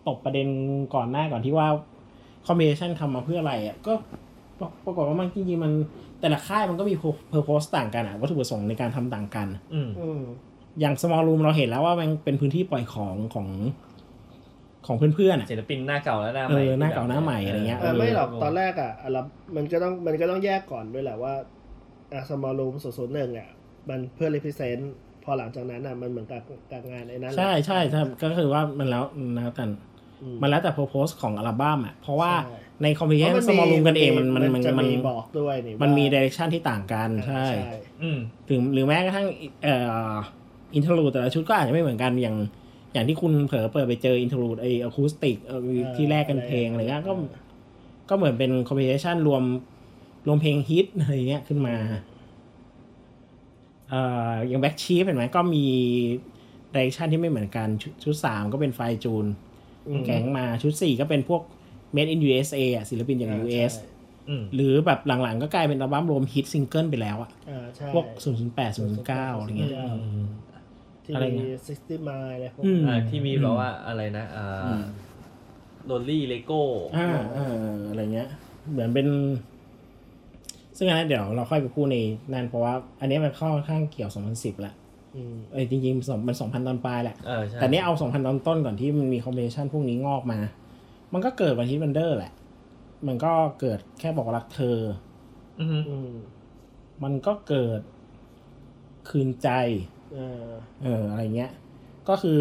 ตบประเด็นก่อนหน้าก่อนที่ว่า compilation ทำมาเพื่ออะไรอะก็ปรปรากฏว่ามันจริงๆมัน แต่ละค่ายมันก็มี purpose ต่างกันอะวัตถุประสงค์ในการทำต่างกัน อืมอืมอย่าง small room เราเห็นแล้วว่ามันเป็นพื้นที่ปล่อยของของของเพื่อนๆอะศิลปินหน้าเก่าและหน้าใหเอม่อหน้าเก่าหน้าใหม่อะไรเงี้ยเออไม่หรอกตอนแรกอะอัลบมันก็ต้องมันก็ต้องแยกก่อนด้วยแหละว่าอะสมอลรูมศูนย์ศูนย์หนึ่งอะมันเพื่อ represent พอหลังจากนั้นอะมันเหมือนกับการงานไอ้นั้นแหละใช่ใช่ใช่ก็คือว่ามันแล้วแล้วกันอืมมันแล้วแต่ purpose ของอัลบั้มอะเพราะว่า ใช่ในคอมพิวเตอเพราะร์ small room กันเองมันมันมันจะมันมีบอกด้วยนี่มันมีว่า direction ที่ต่างกันใช่อืมถึงหรือแม้กระทั่งเอ่อ Interlude แต่ละชุดก็อาจจะไม่เหมือนกันอย่าง อย่างที่คุณเผลอเปิดไปเจอ Interlude ไออะคูสติกที่แรกกันเพลงอะไรเงี้ยก็ก็เหมือนเป็น compilation รวมรวมเพลงฮิตอะไรเงี้ยขึ้นมาเอ่ออย่าง Black Sheep เห็นไหมก็มี direction ที่ไม่เหมือนกันชุดชุดสามก็เป็นไฟจูนอืมแก๊งมาชุดสี่ก็เป็นพวก made in USA อะศิลปินอย่าง US ใช่อืมหรือแบบหลังๆก็กลายเป็นอัลบั้มรวมฮิตซิงเกิลไปแล้วอะอ่าใช่พวก 008 009 อะไรเงี้ยอืมอืมที่อะไรมีเงี้ย60 mile อะไรพวกอืมอ่าที่มีแบบว่าอะไรนะอ่าอืมโรลลี่เลโก้อ่าอ่าอะไรเงี้ย เหมือนเป็น ซึ่งอันนั้นเดี๋ยวเราค่อยไปพูดในนั่นเพราะว่า อันนี้มันเข้าข้างเกี่ยว 2010ละอืมเอ้ยจริงๆสองมัน2000ตอนปลายแหละเออใช่แต่เนี้ยเอา2000ตอนต้นก่อนที่มันมี compilation พวกนี้งอกมา มันก็เกิด one hit wonder แหละ มันก็เกิดแค่บอกรักเธอ อือฮึอืมมันก็เกิดคืนใจ เออเอออะไรเงี้ย ก็คือ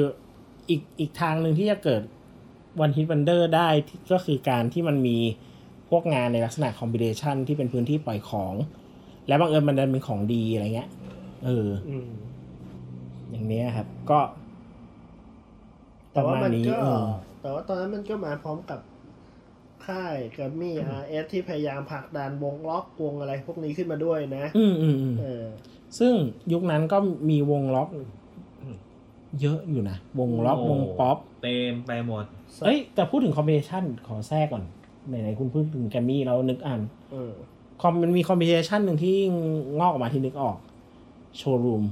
อีกอีกทางหนึ่งที่จะเกิดวันฮิตวันเดอร์ได้ที่ก็คือการที่มันมีพวกงานในลักษณะคอมบิเนชันที่เป็นพื้นที่ปล่อยของ และบังเอิญมันดันเป็นของดีอะไรเงี้ย เออ อืมอย่างเนี้ยครับ ก็ แต่ว่ามันประมาณนี้ก็เออ แต่ว่าตอนนั้นมันก็มาพร้อมกับค่ายแกรมมี่อาร์เอสที่พยายามผลักดันวงร็อกวงอะไรพวกนี้ขึ้นมาด้วยนะ อืมอืมอืมเออ ซึ่งยุคนั้นก็มีวงร็อก เยอะอยู่นะ วงร็อกวงป๊อปเต็มไปหมด เอ้ย แต่พูดถึง compilation ขอแทรกก่อนไหนๆคุณพูดถึงแกรมมี่เรานึกอ่านเออคอมมันมี compilation หนึ่งที่งอกออกมาที่นึกออก Showroom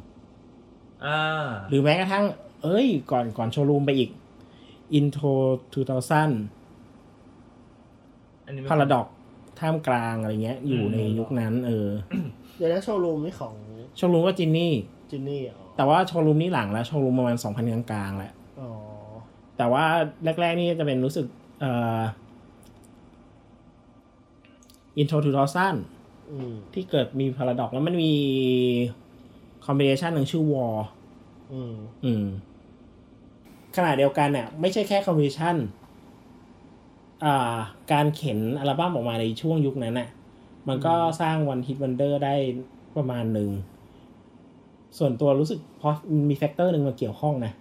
อ่าหรือแม้กระทั่ง เอ้ย ก่อนก่อนโชว์รูมไปอีก Intro 2000อันนี้ไม่ Paradox ท่ามกลางอะไรเงี้ย อยู่ในยุคนั้น เออ เดี๋ยวนะโชว์รูมนี่ของ โชว์รูมก็จินนี่จจินนี่อ๋อ แต่ว่าโชว์รูมนี่หลังแล้ว โชว์รูมประมาณสองพันกลางๆแหละ อ๋อ แต่ว่าแรก ๆ นี่จะเป็นรู้สึก เอ่อ Intro to Thousand อืมที่เกิดมีพาราดอกแล้วมันมี compilation หนึ่งชื่อ War อืม อืม ขณะเดียวกันเนี่ยไม่ใช่แค่ compilation อ่าการเข็นอัลบั้มออกมาในช่วงยุคนั้นน่ะ มันก็สร้าง one hit wonder ได้ประมาณหนึ่ง ส่วนตัวรู้สึกเพราะมันมี factor หนึ่งมาเกี่ยวข้องนะ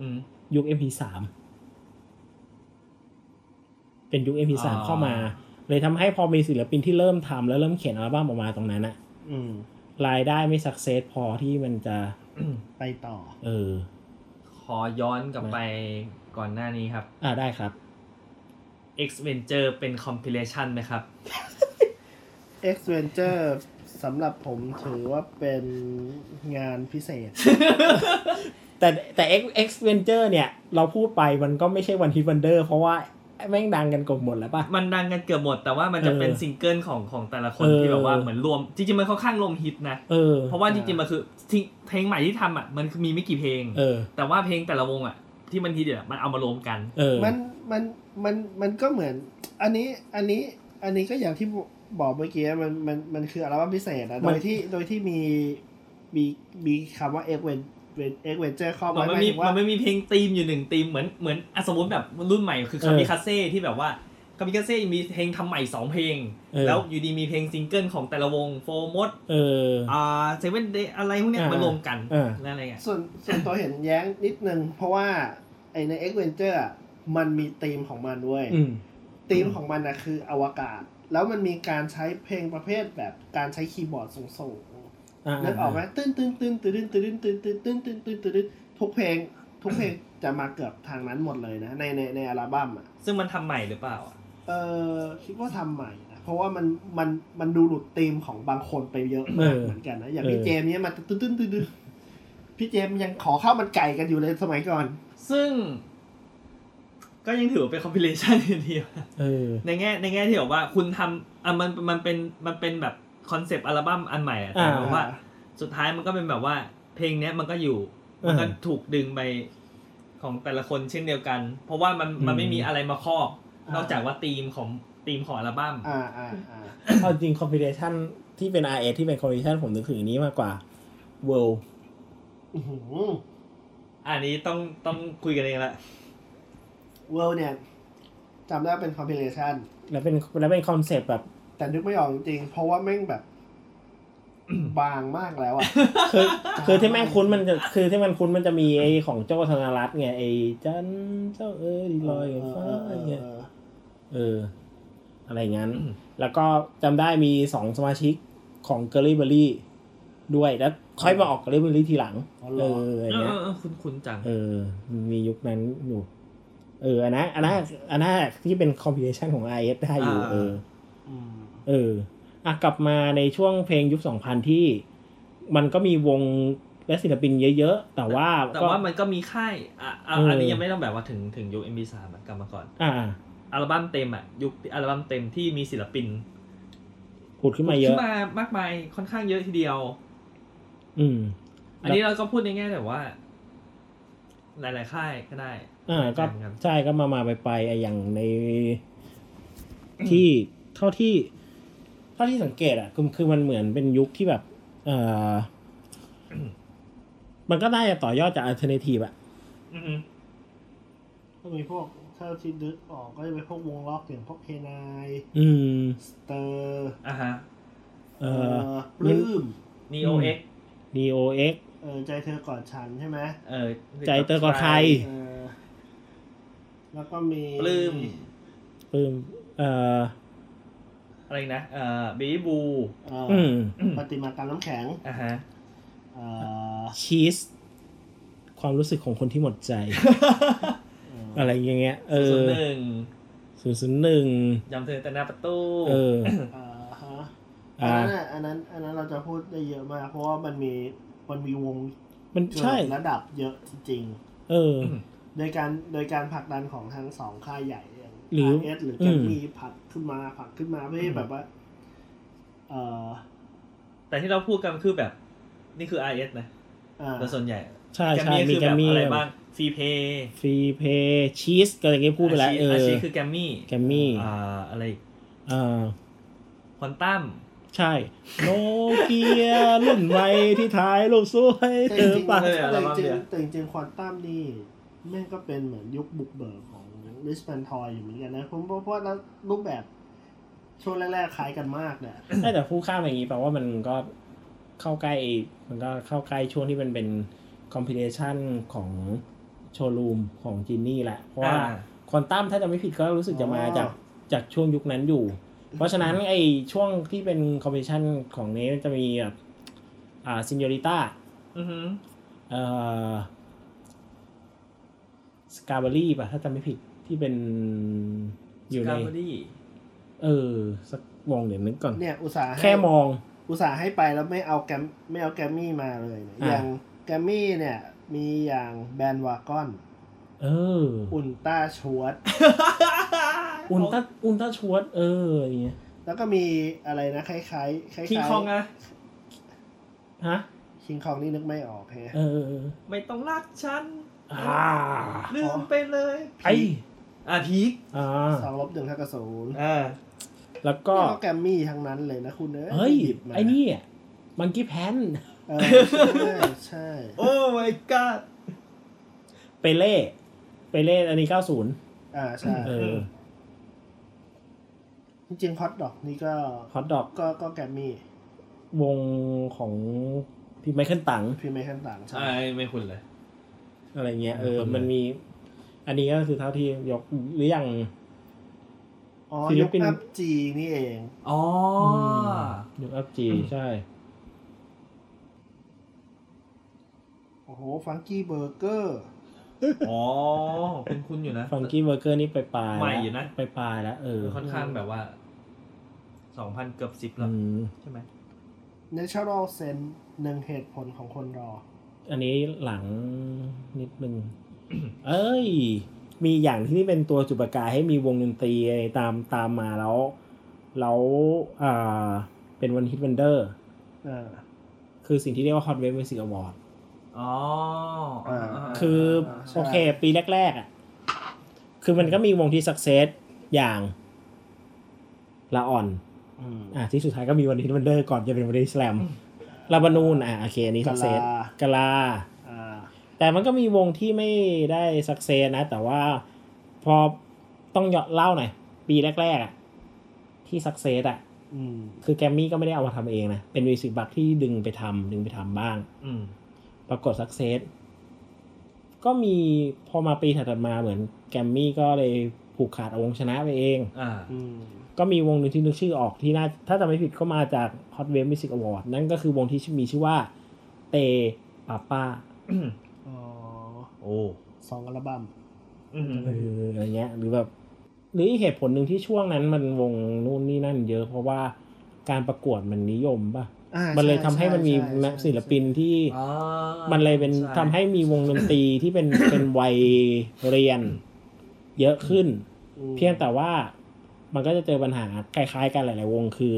อืมยุค MP3 เป็นยุค MP3 อ่าเข้ามา เลยทำให้พอมีศิลปินที่เริ่มทำแล้วเริ่มเขียนอัลบั้มออกมาตรงนั้นอะอืมรายได้ไม่สักเซสพอที่มันจะไปต่อ เออข อย้อนกลับไปก่อนหน้านี้ครับ อ่าได้ครับ X Venture เป็น compilation ไหมครับ X Venture สำหรับผมถือว่าเป็นงานพิเศษ แต่แต่ X X Venture เนี่ย เราพูดไปมันก็ไม่ใช่ one hit wonder เพราะว่า แม่งดังกันเกือบหมดแล้วป่ะมันดังกันเกือบหมดแต่ว่ามันจะเออเป็นซิงเกิลของของแต่ละคนเออที่แบบว่าเหมือนรวม จริงๆมันค่อนข้างรวมฮิตนะเออเพราะว่าจริงๆมันคือที่เพลงใหม่ที่ทำอะมันมีไม่กี่เพลงเออแต่ว่าเพลงแต่ละวงอะที่มันฮิตอะมันเอามารวมกันเออมันมันมันมันก็เหมือน อันนี้อันนี้อันนี้ก็อย่างที่บอกเมื่อกี้มันมันมันคืออัลบั้มพิเศษนะมัโดนยที่โดยที่มีมีมีคำว่า X Ven X Venture เข้ามัมานหไม่มายมีถึงว่ามันไม่มีเพลงธีมอยู่หนึ่งธีมเหมือนเหมือนอะสมมติแบบรุ่นใหม่คือคามิคาเซ่ที่แบบว่าคามิคาเซ่มีเพลงทำใหม่สองเพลงเออแล้วอยู่ดีมีเพลงซิงเกิลของแต่ละวงโฟมดเอออ่าเซเว่นเดย์อะไรพวกเนี้ยอ่ามมารวมกันอ่าแล้วอะไรเงี้ยส่วนส่วนตัวเห็นแย้งนิดนึง เพราะว่าไอใน X Venture อะมันมีธีมของมันด้วยอืมธีมของมันนะคืออวกาศ แล้วมันมีการใช้เพลงประเภทแบบการใช้คีย์บอร์ดสูงอ่าๆ นึกออกไหมตื้นตื้นตื้นตื้นตื้นตื้นตื้นตื้นตื้นตื้นตื้นตื้นทุกเพลง ทุกเพลงจะมาเกือบทางนั้นหมดเลยนะ ในในในอัลบั้มอะ ซึ่งมันทำใหม่หรือเปล่าอะเออคิดว่าทำใหม่นะเพราะว่ามันมันมันดูหลุดธีมของบางคนไปเยอะมากเหมือนกันนะอย่างพี่เจมเนี้ยมันตื้นตื้นตื้นพี่เจมยังขอข้าวมันไก่กันอยู่เลยสมัยก่อน ซึ่ง ก็ยังถือว่าเป็นคอมพิเลชันอยู่ดีเออในแง่ในแง่ที่แบบว่าคุณทำอะมันมันเป็นมันเป็นแบบ คอนเซปต์อัลบั้มอันใหม่อะแต่อ่าแบบว่า สุดท้ายมันก็เป็นแบบว่า เพลงเนี้ยมันก็อยู่มันก็อ่าถูกดึงไปของแต่ละคนเช่นเดียวกัน เพราะว่ามันมันไม่มีอะไรมาครอบอ่านอกจากว่าธีมของธีมของอัลบั้มอ่าอ่าอ่าเอาจริงคอมพิเ t ชันที่เป็น RS ที่เป็นคอมพิเ t ชันผมนึกถึงอันนี้มากกว่า World อื้อหืออันนี้ต้องต้องคุยกันเองละ World เนี่ยจำได้เป็น compilation แล้วเป็นแล้วเป็นคอนเซปต์แบบ แต่นึกไม่ออกจริงๆเพราะว่าแม่งแบบ บางมากแล้วอะคือคือที่แม่งคุ้นมันจะคือที่มันคุ้นมันจะมีไอของโจ้ธนรัตน์ไงไอจันเจ้าเอ้ยลอยกับฟ้าเงี้ยเออ อะไรงั้น แล้วก็จำได้มีสองสมาชิกของ Girly Berry ด้วยแล้วค่อยมาออก Girly Berry ทีหลังอ๋อเหรเออออะไรเออเงี้ยเออเออคุ้นคุ้นจัง เออ มียุคนั้นอยู่ เอออันนั้นอันนั้นอันนั้นที่เป็นคอมพิวชันของ i s ได้อยู่อ่าเอออืม เอออะกลับมาในช่วงเพลงยุคสองพันที่ มันก็มีวงและศิลปินเยอะๆ แต่ว่าแต่ก็ว่ามันก็มีค่ายอะอะเอออัอันนี้ยังไม่ต้องแบบว่าถึงถึงยุค MP3 อะกลับมาก่อน อ่าอัลบั้มเต็มอะยุคอัลบั้มเต็มที่มีศิลปินผุดขึ้นมาเยขึ้อะนมามากมายค่อนข้างเยอะทีเดียว อืม อันนี้เราก็พูดในแง่แบบว่า หลาย ๆ ค่ายก็ได้ อ่าก็เหมือนกันใช่ก็มามาไปไปๆอะอย่างในที่เท่าที่เท่าที่สังเกตอะคือคือมันเหมือนเป็นยุคที่แบบ เออมันก็น่าจะต่อยอดจากอัลเทอร์เนทีฟอะอือฮึก็มีพวกถ้าที่ดึกออกก็จะเป็นพวกวงล็อกอย่างพวกเคนายอืมสเตอร์อ่าฮะเอเอ่ออปลื้ม Neo X DOX เออใจเธอก่อนฉันใช่ไหมเออ ใจเตอร์ก่อนใครเออแล้วก็มีปลื้มปลื้มเอ่อ อะไรนะเอ่อบีบูเอ่ออืมปฏิมากรรมน้ำแข็งอ่าฮะเอ่อชีสความรู้สึกของคนที่หมดใจ อะไรอย่างเงี้ย เอศูอนย์หนึ่งศูนย์ศูนย์หนึ่งยำเธอแต่หน้าประตู เออเอ่อฮะอ่าอันนั้นน่ะอันนั้น อันนั้นเราจะพูดได้เยอะมาก เพราะว่ามันมีมันมีวงมันเกิใช่ดระดับเยอะจริง เออๆโดยการโดยการผลักดันของทั้งสองค่ายใหญ่อย่าง หรือเอสหรืออืแกมมมี่ผลักขึ้นมาผลักขึ้นมาเพื่อให้แบบว่า เอ่อแต่ที่เราพูดกันคือแบบ นี่คือ IS นะอ่าแต่ส่วนใหญ่ใช่แกมใช่มี่มีคือแกแบมบมี่อะไรบ้างฟรีเพย์ฟรีเพย์ชีสก็อย่างงี้พูดไปแล้วเออาอชีพคือแกมมี่แกมมี่อ่าอะไรอ่าควอนตัมใช่โนเกียรุ่นใหม่ที่ถ่ายรูปสวยแต่เธจอริงปะๆเอออัลแต่บั้มจริเดีงยวๆแต่จริงๆควอนตัมนี่แม่งก็เป็นเหมือนยุคบุกเบิกของ ริสแมนทอยอยู่เหมือนกันนะผมเพราะว่าแล้วรูปแบบช่วงแรกๆคล้ายกันมากเนี่ยได้แต่คู่ข้ามอย่างนี้แปลว่ามันก็เข้าใกล้ มันก็เข้าใกล้ช่วงที่มันเป็นคอมพิเลชันของโชว์รูมของจินนี่แหละ เพราะว่าอ่าควอนตัมถ้าจะไม่ผิดก็รู้สึกจะมาอ๋อจากจากช่วงยุคนั้นอยู่ เพราะฉะนั้นไอช่วงที่เป็นคอมพิเลชันของนี้จะมีแบบอ่าซินโยริต้าอือหือเอ่อสกาเบอรี่ป่ะถ้าจำไม่ผิด ที่เป็นอยู่ในสกาบอดี้เออ สักวงเดี๋ยวนึกก่อน เนี่ย อุตส่าห์ให้แค่มอง อุตส่าห์ให้ไปแล้วไม่เอาแกมไม่เอาแกมมี่มาเลยเนี่ยอ่าอย่างแกมมี่เนี่ย มีอย่างแบนวากอน เออ อุลตราชวดอุลตร้าอุลตร้าชวด เอออย่างเงี้ยแล้วก็มีอะไรนะคล้ายๆคล้ายๆคิงคองอะฮะคิงคองนี่นึกไม่ออกแฮะเออเออเออไม่ต้องรักฉันอ่าลืมไปเลยไอ อะพีคอ่าสองลบหนึ่งเท่ากับศูนย์อ่าแล้วก็นี่ก็แกมมี่ทั้งนั้นเลยนะคุณเอ้ยเฮ้ยหยิบมาไอ้นี่มังกี้แพนเออใช่ใช่ โอ้ my god เปเล่เปเล่อันนี้90อ่าใช่เออจริงๆฮอตดอกนี่ก็ฮอตดอกก็ก็แกมมี่ วงของพี่ไมเคิลตังพี่ไม่ขั้นต่างใช่ใช่ไม่คุ้นเลย อะไรเงี้ยเออคนเลยมันมี อันนี้ก็คือเท่าที่ยกหรืออย่างอ๋อศิลยุคปินอัพจีนี่เอง อ๋อยกอัพจีใช่ โอ้โห ฟังกี้เบอร์เกอร์ อ๋อ คุ้นคุ้นๆอยู่นะ ฟังกี้เบอร์เกอร์นี่ไปปลายใหม่อยู่นะ ไปปลายแล้วเออ ค่อนข้างแบบว่า สองพันเกือบสิบอืแล้วมใช่ไหม Natural Sense หนึ่งเหตุผลของคนรอ อันนี้หลังนิดนึง เอ้ย มีอย่างที่นี่เป็นตัวจุดประกายให้มีวงดนตรีตามตามมาแล้ว แล้วอ่าเป็นวันฮิตวันเดอร์อ่าคือสิ่งที่เรียกว่า Hot Wave Music Award อ๋ออ่าคือใช่โอเค ปีแรก ๆ อะ คือมันก็มีวงที่ success อย่างละอ่อนอืมอะที่สุดท้ายก็มี one hit wonder ก่อนจะเป็น one hit แลมลาบานูนอะโอเคอันนี้ success กะลากะลาอ่า แต่มันก็มีวงที่ไม่ได้ success นะ แต่ว่าพอต้องยอเล่าหน่อยปีแรกๆอะ ที่ success อะอืมคือแกรมมี่ก็ไม่ได้เอามาทำเองนะ เป็น Music Bugs ที่ดึงไปทำดึงไปทำบ้างอืมปรากฏสักเซสก็มีพอมาปีถัดๆมาเหมือนแกรมมี่ก็เลยผูกขาดเอาวงชนะไปเองอ่าอืมก็มีวงหนึ่งที่นึกชื่อออกที่น่า ถ้าจำไม่ผิดก็มาจาก Hot Wave Music Award นั่นก็คือวงที่มีชื่อว่าเตปาป้าอ๋อ โอ้สองอัลบั้มอืมเอออะไรเงี้ย หรือแบบ หรืออีกเหตุผลหนึ่งที่ช่วงนั้นมันวงนู่นนี่นั่นเยอะเพราะว่าการประกวดมันนิยมป่ะอ่ามันเลยช่ทำให้มันมีช่ช่นักศิลปินที่อ๋อมันเลยเป็นช่ทำให้มีวงดนตรีที่เป็นเป็นวัยเรียน เยอะขึ้นอืมเพียงแต่ว่ามันก็จะเจอปัญหาคล้ายๆกันหลาย ๆ วงคือ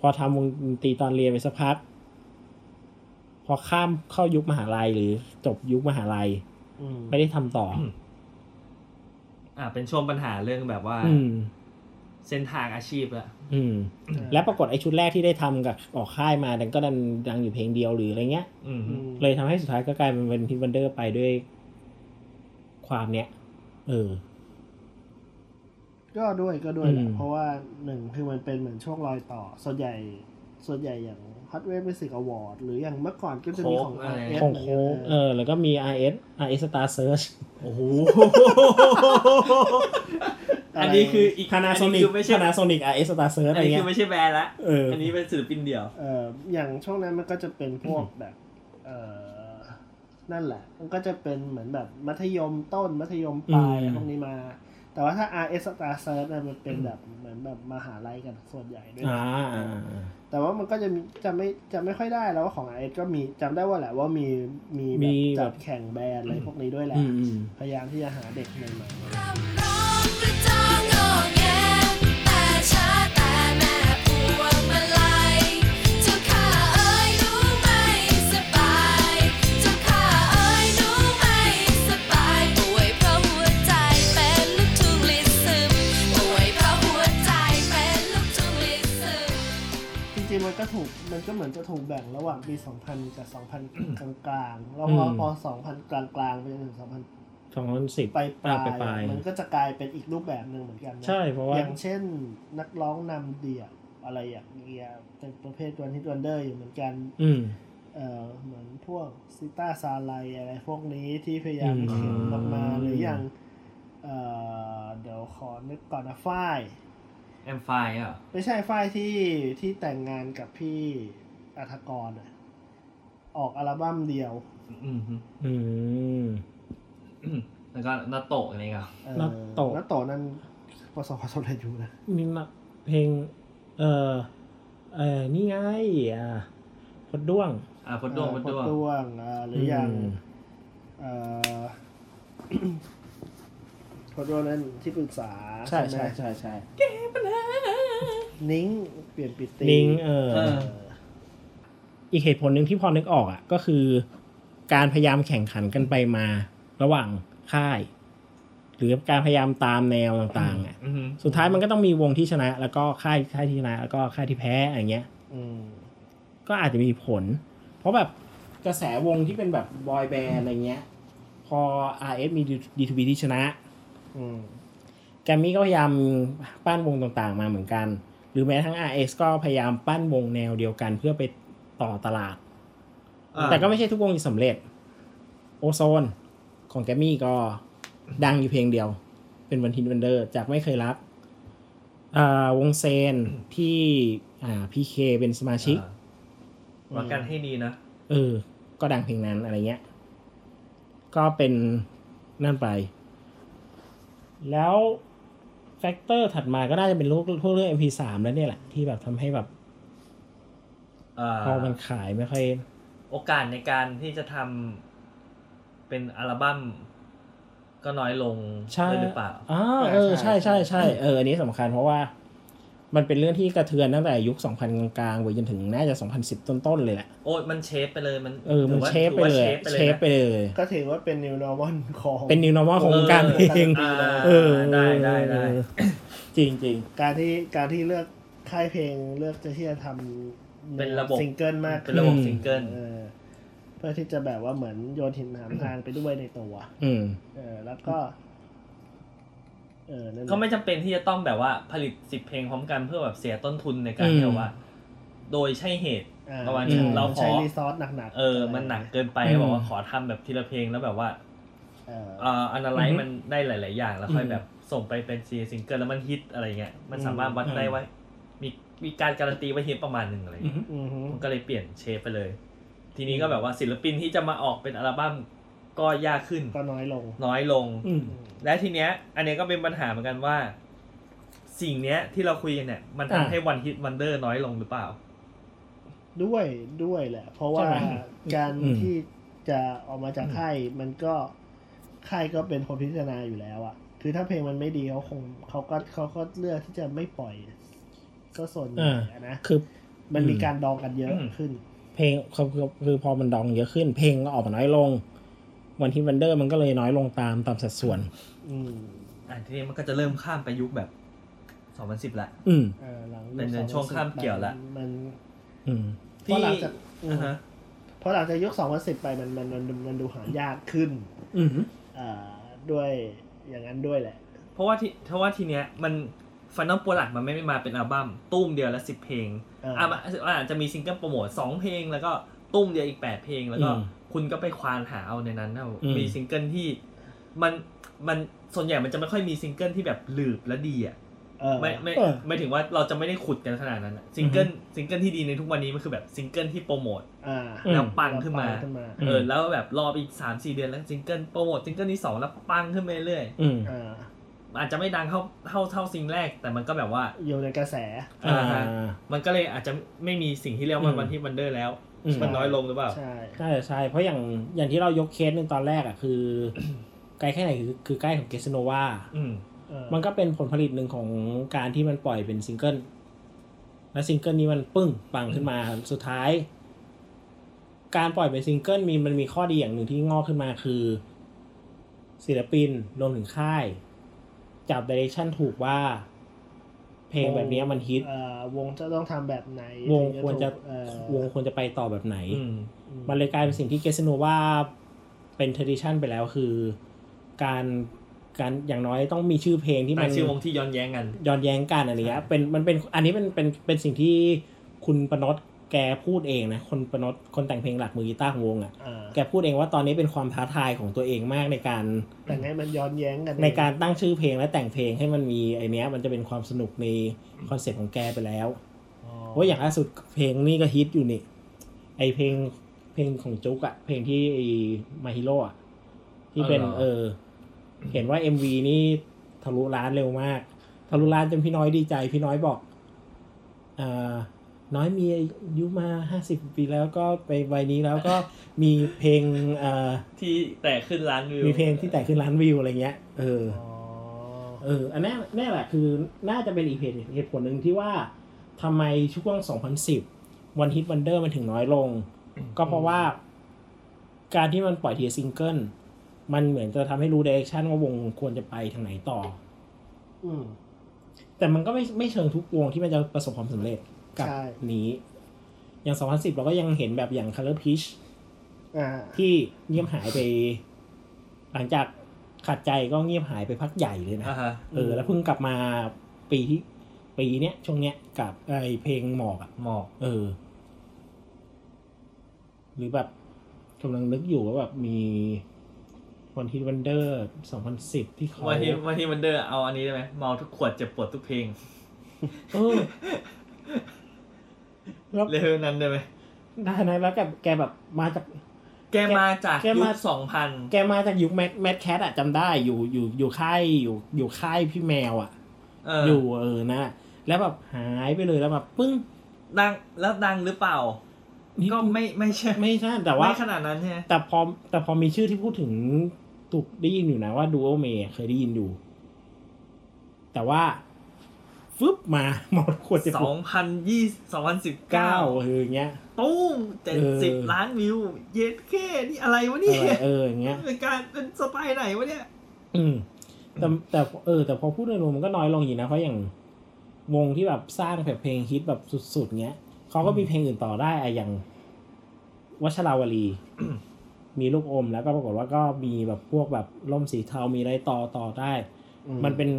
พอทำวงดนตรีตอนเรียนไปสักพัก พอข้ามเข้ายุคมหาลัยหรือ จบยุคมหาลัยอืม ไม่ได้ทำต่อออ่า เป็นช่วงปัญหาเรื่องแบบว่า อืมเส้นทางอาชีพอะอืม และปรากฏไอ้ชุดแรกที่ได้ทำกับออกค่ายมาดันก็ดันดังอยู่เพลงเดียวหรืออะไรเงี้ยอืมอืมเลยทำให้สุดท้ายก็กลายเป็นวันฮิตวันเดอร์ไปด้วยความเนี้ย เออ ก็ด้วยก็ด้วยแหอืละมเพราะว่าหนึ่งคือมันเป็นเหมือนช่วงรอยต่อ ส่วนใหญ่ ส่วนใหญ่อย่าง Hot Wave Music Award หรืออย่างเมื่อก่อนก็จะมีของโค้กอะไร RS ของโค้กเออ แล้วก็มี RS RS Star Search โอ้โห อันนี้คืออีก Panasonic อัคือไม่ใช่ Panasonic RS Star Search อัอะนไรนี้เงี้คืย อไม่ใช่แบรนด์ละเอออั นนี้เป็นศิลปินเดี่ยว เอ่ออย่างช่วงนั้นมันก็จะเป็นพวกแบบเอ่อนั่นแหละ มันก็จะเป็นเหมือนแบบมัธยมต้นมัธยมปลายอืม พวกนี้มา แต่ว่าถ้า RS Star Search เนี่ยมันเป็นแบบเหมือนแบบมหาลัยกันส่วนใหญ่ด้วยอ่านะอ่าอ่า แต่ว่ามันก็จะมีจะไม่จะไม่ค่อยได้แล้วว่าของ RS ก็มีจำได้ว่าแหละว่ามีมีมีแบบแบบจัดแข่งแบรนด์อะไรพวกนี้ด้วยแหละอืมอืมพยายามที่จะหาเด็กใหม่ๆ มันก็ถูกมันก็เหมือนจะถูกแบ่งระหว่างปี 2000 กับ 2000 กลางๆ แล้วพออืมพอ2000 กลางๆ ไปจนถึง2000สองพันสิบปลายปลาไปปลายยมันก็จะกลายเป็นอีกรูปแบบหนึ่งเหมือนกันนะใช่เพราะว่าอย่างเช่นนักร้องนำเดี่ยวอะไรอย่างเงี้ยเป็นประเภทวันฮิตวันเดอร์อยู่เหมือนกัน อืมเอ่อเหมือนพวกซิต้าซาไลอะไรพวกนี้ที่พยายามอืมเขียนออกมาหรืออย่างเอ่อเดี๋ยวขอนึกก่อนนะฝ้าย แอมไฟอะไม่ใช่ฝ้ายที่ที่แต่งงานกับพี่อัธกรอะ ออกอัลบั้มเดียว อืมฮึอืมแล้วก็นาโตะอะไรเงี้ยเออนัตโตะ นัตโตะนั้นประสบความสำเร็จอยู่นะ มีมาเพลง เออเออนี่ไงอะพดด้วง อ่าพดดวงพดดวงพดด้วงอ่าหรืออย่างมเอ่อ พดด้วงนั้นที่ปรึกษาใช่ไหมใช่ใช่ใช่นิ้งเปลี่ยนปิตีลิงเออเออ อีกเหตุผลหนึ่งที่พอนึกออกอะ ก็คือ การพยายามแข่งขันกันไปมา ระหว่างค่าย หรือการพยายามตามแนวต่างๆอะอือฮึสุดท้ายมันก็ต้องมีวงที่ชนะ แล้วก็ค่ายค่ายที่ชนะ แล้วก็ค่ายที่แพ้อย่างเงี้ยอืมก็อาจจะมีผล เพราะแบบกระแสวงที่เป็นแบบบอยแบนด์อะไรเงี้ย พอ RS มี D2B ที่ชนะอืม แกรมมี่ก็พยายามปั้นวงต่างๆ มาเหมือนกัน หรือแม้ทั้ง RS ก็พยายามปั้นวงแนวเดียวกันเพื่อไปต่อตลาดอ่าแต่ก็ไม่ใช่ทุกวงที่สำเร็จ โอโซนของแกรมมี่ก็ดังอยู่เพลงเดียว เป็น one hit wonder จากไม่เคยรักอ่าวงเซนที่อ่าพีเคเป็นสมาชิกอ่ารักกันให้ดีนะ เออ ก็ดังเพลงนั้นอะไรเงี้ย ก็เป็นนั่นไป แล้วแฟกเตอร์ถัดมาก็น่าจะเป็นพวกพวกเรื่อง MP3 แล้วเนี่ยแหละ ที่แบบทำให้แบบอ่าพอมันขายไม่ค่อย โอกาสในการที่จะทำเป็นอัลบั้มก็น้อยลงใช่ด้วยหรือเปล่าอ่าเออ ใช่ใช่ใช่เอออันนี้สำคัญเพราะว่า มันเป็นเรื่องที่กระเทือนตั้งแต่ยุค 2000 กลางๆไปจนถึงน่าจะ 2010 ต้นๆเลยแหละ โอ้ยมัน shift ไปเลยมันเออมันถือว่า shift ไปเลยถือว่า shift ไปนะเลย ก็ถือว่าเป็น new normal ของ เป็น new normal ของวงการเพลงอ่าเออได้ได้ได้จริงจริงการที่การที่เลือกค่ายเพลงเลือกจะที่จะทำเป็นระบบซิงเกิลมากเป็นระบบซิงเกิลเออเพื่อที่จะแบบว่าเหมือนโยนหินถามทางไปด้วยในตัวอืมเออแล้วก็ เออนั่นแหละ ก็ไม่จำเป็นที่จะต้องแบบว่าผลิตสิบเพลงพร้อมกันเพื่อแบบเสียต้นทุนในการอืมที่แบบว่า โดยใช่เหตุอ่ประมาณนี้ใช่เราขอใช้ reซอสหนักๆเออ มันหนักเกินไปอืมบอกว่าขอทำแบบทีละเพลงแล้วแบบว่าเออเอ่ออันอะไรอือฮึมันได้หลาย ๆ อย่างแล้วค่อยอืมแบบส่งไปเป็นซีซิงเกิลแล้วมันฮิตอะไรเงี้ยมันสามารถวัดอืมได้ว่ามีมีการการันตีว่าฮิตประมาณหนึ่งอะไรอืเงี้ยมอือฮึมันก็เลยเปลี่ยน shift ไปเลย ทีนี้ก็แบบว่าศิลปินที่จะมาออกเป็นอัลบั้ม ก็ยากขึ้น ก็น้อยลง น้อยลง อืม และทีเนี้ย อันเนี้ยก็เป็นปัญหาเหมือนกันว่า สิ่งเนี้ยที่เราคุยกันเนี่ย มันอ่า ทำให้วันฮิตวันเดอร์น้อยลงหรือเปล่า ด้วยด้วยแหละ เพราะว่าใช่ไหมการอืม ที่จะออกมาจากค่ายมันก็ค่ายก็เป็นคนพิจารณาอยู่แล้วอะคือถ้าเพลงมันไม่ดีเขาคงเขาก็เขาก็เลือกที่จะไม่ปล่อยก็ส่วนใหญ่อ่าอะนะคือ มันมีอืมการดองกันเยอะอืม ขึ้น เพลงคือคือคือพอมันดองเยอะขึ้น เพลงก็ออกมาน้อยลง one hit wonder มันก็เลยน้อยลงตามตามสัดส่วน อืมอ่าทีนี้มันก็จะเริ่มข้ามไปยุคแบบ2010ละ อืมเออหลังเป็นเป็นช่วงคาบเกี่ยวละ มันอืม เพราะหลังจากอืมอ่าฮะเพราะหลังจากยุค2010ไปมันมันมันมันดูหายากขึ้นอืมอ่าด้วยอย่างนั้นด้วยแหละ เพราะว่าที่เพราะว่าทีเนี้ยมัน final product มันไม่ได้มาเป็นอัลบั้มตุ้มเดียวละสิบเพลง เอออ่อะมันอาจจะมีซิงเกิลโปรโมทสองเพลงแล้วก็ตุ้มเดียวอีกแปดเพลงแล้วก็อืม คุณก็ไปควานหาเอาในนั้นเอาอืมมีซิงเกิลที่มันมันส่วนใหญ่มันจะไม่ค่อยมีซิงเกิลที่แบบหลืบและดีอะเออไม่ไม่เออไม่ถึงว่าเราจะไม่ได้ขุดกันขนาดนั้นอะซิงเกิลซิงเกิลที่ดีในทุกวันนี้มันคือแบบซิงเกิลที่โปรโมทอ่าอืมแล้วปังขึ้นมาขึ้นมาอืมเออแล้วแบบรอไปอีกสามสี่เดือนแล้วซิงเกิลโปรโมทซิงเกิลที่สองแล้วปังขึ้นไปเรื่อยอืมอ่าอาจจะไม่ดังเท่าเท่าเท่าซิงแรก แต่มันก็แบบว่าอยู่ในกระแสอ่าอ่าฮะมันก็เลยอาจจะไม่มีสิ่งที่เรียกว่าอืม one hit wonder แล้วอื มมันน้อยลงหรือเปล่าใช่ใช่ใช่เพราะอย่างอย่างที่เรายกเคสหนึ่งตอนแรกอะคือไกลแค่ไหนคือคือใกล้ของ Getsunovaอืมเออมันก็เป็นผลผลิตหนึ่งของการที่มันปล่อยเป็นซิงเกิลและซิงเกิลนี้มันปึ้งปังขึ้นมาสุดท้าย การปล่อยเป็นซิงเกิลมีมันมีข้อดีอย่างหนึ่งที่งอกขึ้นมาคือ ศิลปินรวมถึงค่าย จับดิเรกชันถูกว่า เพลงแบบเนี้ยมันฮิตเอ่อวงจะต้องทำแบบไหน วงถึควรจะถูกเอ่อวงควรจะไปต่อแบบไหนอืมมันเลยกลายเป็นสิ่งที่เกสโนว่าเป็น tradition ไปแล้วคือการการอย่างน้อยต้องมีชื่อเพลงที่มัตั้นงชื่อวงที่ย้อนแย้งกันย้อนแย้งกันอะไรเงี้ยเป็นมันเป็นอันนี้เป็นเป็นเป็นสิ่งที่คุณปนด แกพูดเองนะคนปนดคนแต่งเพลงหลักมือกีตาร์ของวงอะ่ะอ่าแกพูดเองว่าตอนนี้เป็นความท้าทายของตัวเองมากในการแต่ไงมันย้อนแย้งกันในการตั้งชื่อเพลงและแต่งเพลงให้มันมีไอเนี้ย มันจะเป็นความสนุกในคอนเซ็ปต์ของแกไปแล้วอ๋อว่าอย่างล่าสุดเพลงนี่ก็ฮิตอยู่นี่ไอเพลงเพลงของจุกอะเพลงที่ไอมาฮิโร่อะที่เป็นอ๋อเหรอเออ เห็นว่า MV นี่ทะลุล้านเร็วมากทะลุล้านจนพี่น้อยดีใจ พี่น้อยบอกอ่า น้อยมีอายุมาห้าสิบปีแล้วก็ไปวัยนี้แล้วก็มีเพลงเอ่อที่แตะขึ้นล้านวิว มีเพลงที่แตะขึ้นล้านวิวอะไรเงี้ย เอออ๋อเออ อันนี้นี่แหละคือน่าจะเป็นอีกเหตุเหตุผลหนึ่งที่ว่าทำไมช่วง 2010 one hit wonder มันถึงน้อยลง ก็เพราะว่า การที่มันปล่อยทีซิงเกิลมันเหมือนจะทำให้รู้ direction ว่าวงควรจะไปทางไหนต่อ อืมแต่มันก็ไม่ไม่เชิงทุกวงที่มันจะประสบความสำเร็จ กับใช่นี้ อย่าง 2010 เราก็ยังเห็นแบบอย่าง Color Peach อ่าที่เงียบหายไป หลังจากขาดใจก็เงียบหายไปพักใหญ่เลยนะอ่าฮะเออ แล้วเพิ่งกลับมาปีที่ปีเนี้ยช่วงเนี้ยกับไอเพลงหมอกอะหมอก เออ หรือแบบกำลังนึกอยู่ว่าแบบมีวันที่วันเดอร์สองพันสิบที่เขาวันที่วันที่มันเดอร์เอาอันนี้ได้ไหมเมาทุกขวดเจ็บปวดทุกเพลง เออ แล้วเร็วนั้นได้ไหมได้นะแล้วแกแกแบบมาจาก แกมาจากแกยุมา คสองพันแกมาจากยุคแมทแมทแคทอะจำได้อยู่อยู่อยู่ค่ายอยู่อยู่ค่ายพี่แมวอะเอออยู่เออนะ แล้วแบบหายไปเลยแล้วแบบปึ้งดังแล้วดังหรือเปล่า นี่ก็ไม่ไม่ใช่ไม่ใช่แต่ว่า ไม่ขนาดนั้นใช่ไหมแต่พอแต่พอมีชื่อที่พูดถึงตุกได้ยินอยู่นะว่าดูโอเมเคยได้ยินอยู่ แต่ว่า ฟึบมาหมดขวดจะสองพันยี่สองพันสิบเก้าเก้าเอออย่างเงี้ยตุ้มเจ็ดเอสิบอล้านวิว เย็ดแค่นี่อะไรวะเอเนี่อยเอออย่างเงี้ยเป็นการเป็นสไตล์ไหนวะเนี่ย อืม แต่แต่เออ แต่พอพูดโดยรวมมันก็น้อยลงอยู่นะเพราะอย่างวงที่แบบสร้างแบบเพลงฮิตแบบสุดๆเงี้ยเขาก็มีเพลงอื่นต่อได้อะอย่างวัชราวลีมีลูกอมแล้วก็ปรากฏว่าก็มีแบบพวกแบบล่มสีเทามีอะไรต่อต่อได้ มันเป็น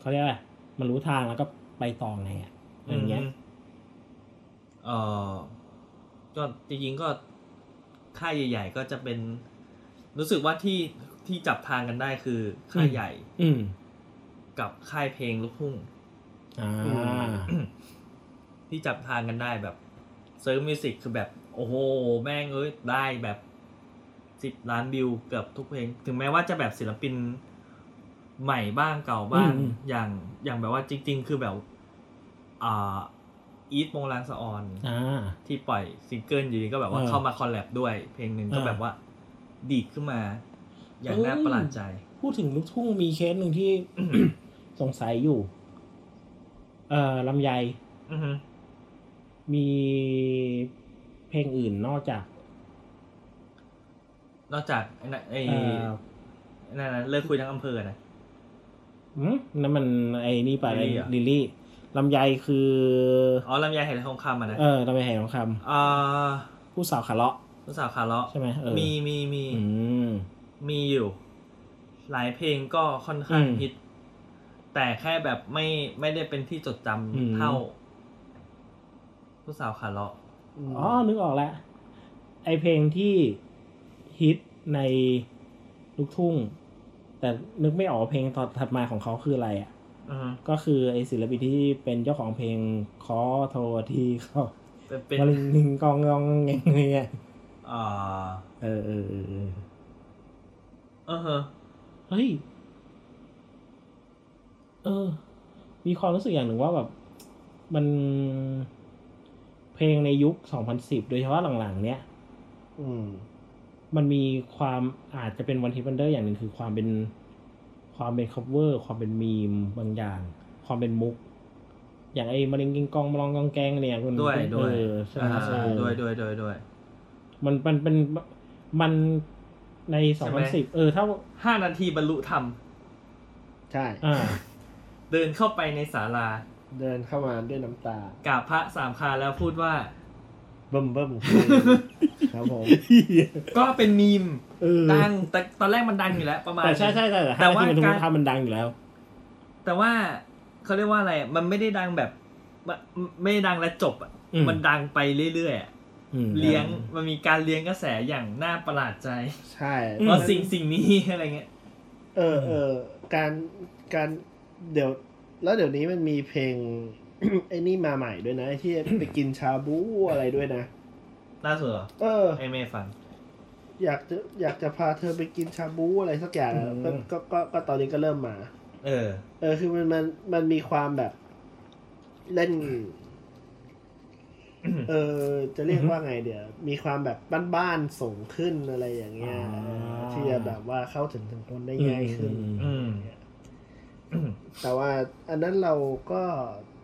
เขาเรียกอะไรมันรู้ทางแล้วก็ ไปต่อไงอะอย่างเงี้ยเออก็จริงๆก็ค่ายใหญ่ ๆ ก็จะเป็น รู้สึกว่าที่ที่จับทางกันได้คือค่ายใหญ่ อืมกับค่ายเพลงลูกทุ่งอ่าที่จับทางกันได้แบบเซิ้ง Music คือแบบโอ้โห แม่งเอ้ยได้แบบสิบล้านวิวเกือบทุกเพลง ถึงแม้ว่าจะแบบศิลปิน ใหม่บ้างเก่าบ้างอืม อย่างอย่างแบบว่าจริง ๆ คือแบบอ่าอีทโปงลางสะออน อ่า ที่ปล่อยซิงเกิลอยู่ดีก็แบบว่าเออเข้ามา collab ด้วย เพลงหนึ่งก็อ่าแบบว่า ดีดขึ้นมา อย่างน่าเอ้ย ประหลาดใจ พูดถึงลูกทุ่งมีเคสหนึ่งที่ สงสัยอยู่ เอ่อลำไยอือฮึมีเพลงอื่นนอกจาก นอกจากไอ้นั่นไอ้เอ่อ นั่นนะเลิกคุยทั้งอำเภอนะหืม นั่นมันไอ้นี่ป่ะลิไอ้ลลี่เหรอ ลิลลี่ลำไยคืออ๋อลำไยไหทองคำอะนะเออลำไยแห่งทองคอ่าำผู้สาวขาเลาะลูกสาวคาร์เลาะใช่ไหมเออมีมีมีอืม มีอยู่ หลายเพลงก็ค่อนข้างอืมฮิต แต่แค่แบบไม่ไม่ได้เป็นที่จดจอืมำเท่าผู้สาวคาร์เลาะ อ๋อนึกออกแล้วไอเพลงที่ฮิตในลูกทุ่ง แต่นึกไม่ออกว่าเพลงต่อถัดมาของเขาคืออะไรอะอือฮึก็คือไอศิลปินที่เป็นเจ้าของเพลงขอโทษทีเขาเป็นเป็นมาลิงลิงกองงองแงงเงี้ยอ่าเออเออเออเออเออฮะเฮ้ยเออ มีความรู้สึกอย่างหนึ่งว่าแบบ มันเพลงในยุค2010โดยเฉพาะหลังๆ เนี้ย อืม มันมีความอาจจะเป็นวันทิวันเดอร์อย่างหนึ่งคือความเป็นความเป็น cover ความเป็นมีมบางอย่าง ความเป็นมุก อย่างไอ้มะเร็งกิงกองมาลองกองแกงเนี่ยคุณด้วยคุณด้วยเออใช่ไหมอ่าเออด้วยด้วยด้วยด้วยมันมันเป็นมันในสใช่องไหมพันสิบเออ ถ้าห้านาทีบรรลุธรรมใช่อ่าเดินเข้าไปในศาลา เดินเข้ามาด้วยน้ำตากราบพระสามคาแล้วพูดว่า เบิ่มเบิ่มครับผมก็เป็นมีมเออดังแต่ตอนแรกมันดังอยู่แล้ว ประมาณ แต่ใช่ใช่ใช่แต่แต่ว่าที่มันทุการกภาพมันดังอยู่แล้ว แต่ว่าเขาเรียกว่าอะไร มันไม่ได้ดังแบบมันไม่ได้ดังและจบอะอืม มันดังไปเรื่อยๆอะอืม เลี้ยงมันมีการเลี้ยงกระแสอย่างน่าประหลาดใจใช่อืม ว่าสิ่งสิ่งนี้อะไรเงี้ย เออเออการการเดี๋ยว แล้วเดี๋ยวนี้มันมีเพลง ไอ้นี่มาใหม่ด้วยนะที่ไปกินชาบูอะไรด้วยนะล่าสุดเหรอเออ ไอเมย์ฟังอยากจะอยากจะพาเธอไปกินชาบูอะไรสักอย่างอะก็ก็ก็ก็ตอนนี้ก็เริ่มมา เออ เออคือมันมันมันมีความแบบ เล่น เออ จะเรียกว่าไงเดี๋ยว มีความแบบบ้านๆส่งขึ้นอะไรอย่างเงี้ยอ่าที่จะแบบว่าเข้าถึงถึงคนได้ง่ายขึ้นอืม แต่ว่าอันนั้นเราก็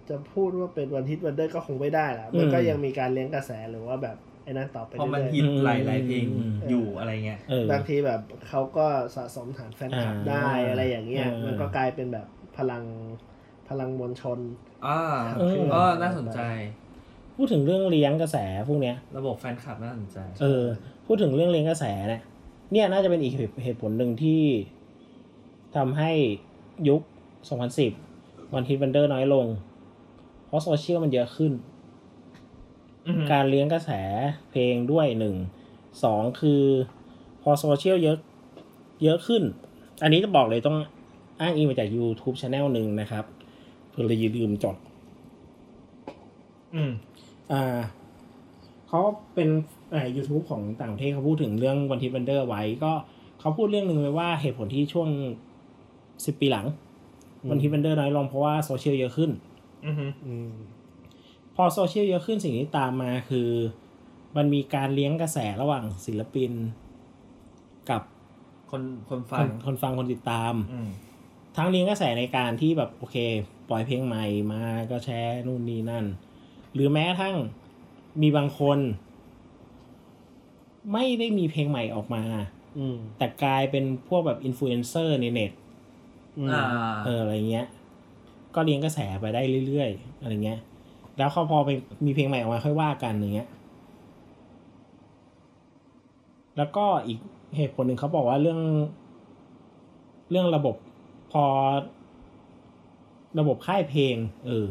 จะพูดว่าเป็นวันฮิตวันเดอร์ก็คงไม่ได้ละมันก็ยังมีการเลี้ยงกระแสหรือว่าแบบไอ้นั่นต่อไปเพราะมันเรื่อยฮิตหลายหลายๆเพลงอืมอยู่อะไรเงี้ยเออๆบางทีแบบเขาก็สะสมฐานแฟนคลับอ่าได้อะไรอย่างเงี้ยเออมันก็กลายเป็นแบบพลังพลังมวลชนอ่าเออก็น่าสนใจ พูดถึงเรื่องเลี้ยงกระแสพวกเนี้ย ระบบแฟนคลับน่าสนใจ เออ พูดถึงเรื่องเลี้ยงกระแสเนี่ยเนี่ยน่าจะเป็นอีกเหตุเหตุผลหนึ่งที่ทำให้ยุค 2010 one hit wonder น้อยลงเพ ราะโซเชียลมันเยอะขึ้นอือฮึการเลี้ยงกระแสเพลงด้วยหนึ่งสองคือพอโซเชียลเยอะเยอะขึ้น อันนี้จะบอกเลยต้องอ้างอิงมาจาก YouTube Channel หนึ่งนะครับเผอิญเลยลืมจด อืม อ่าเขาเป็นอ่า YouTube ของต่างประเทศเขาพูดถึงเรื่อง one hit wonder ไว้ก็เขาพูดเรื่องหนึ่งไว้ว่าเหตุผลที่ช่วงสิบปีหลัง one hit wonder น้อยลงเพราะว่าโซเชียลเยอะขึ้น อือฮึอืมพอโซเชียลเยอะขึ้นสิ่งที่ตามมาคือ มันมีการเลี้ยงกระแสระหว่างศิลปิน กับคนคนฟังคนคนฟังคนติดตามอืมทั้งเลี้ยงกระแสในการที่แบบโอเค ปล่อยเพลงใหม่มาก็แชร์นู่นนี่นั่น หรือแม้กระทั่งมีบางคน ไม่ได้มีเพลงใหม่ออกมาอืมแต่กลายเป็นพวกแบบอินฟลูเอนเซอร์ในเน็ตอืมอ่าเอออะไรเงี้ย ก็เลี้ยงกระแสไปได้เรื่อยๆอะไรเงี้ย แล้วเขาพอไปมีเพลงใหม่ออกมาค่อยว่ากันอย่างเงี้ย แล้วก็อีกเหตุผลหนึ่งเขาบอกว่าเรื่อง เรื่องระบบพอ ระบบค่ายเพลง เออ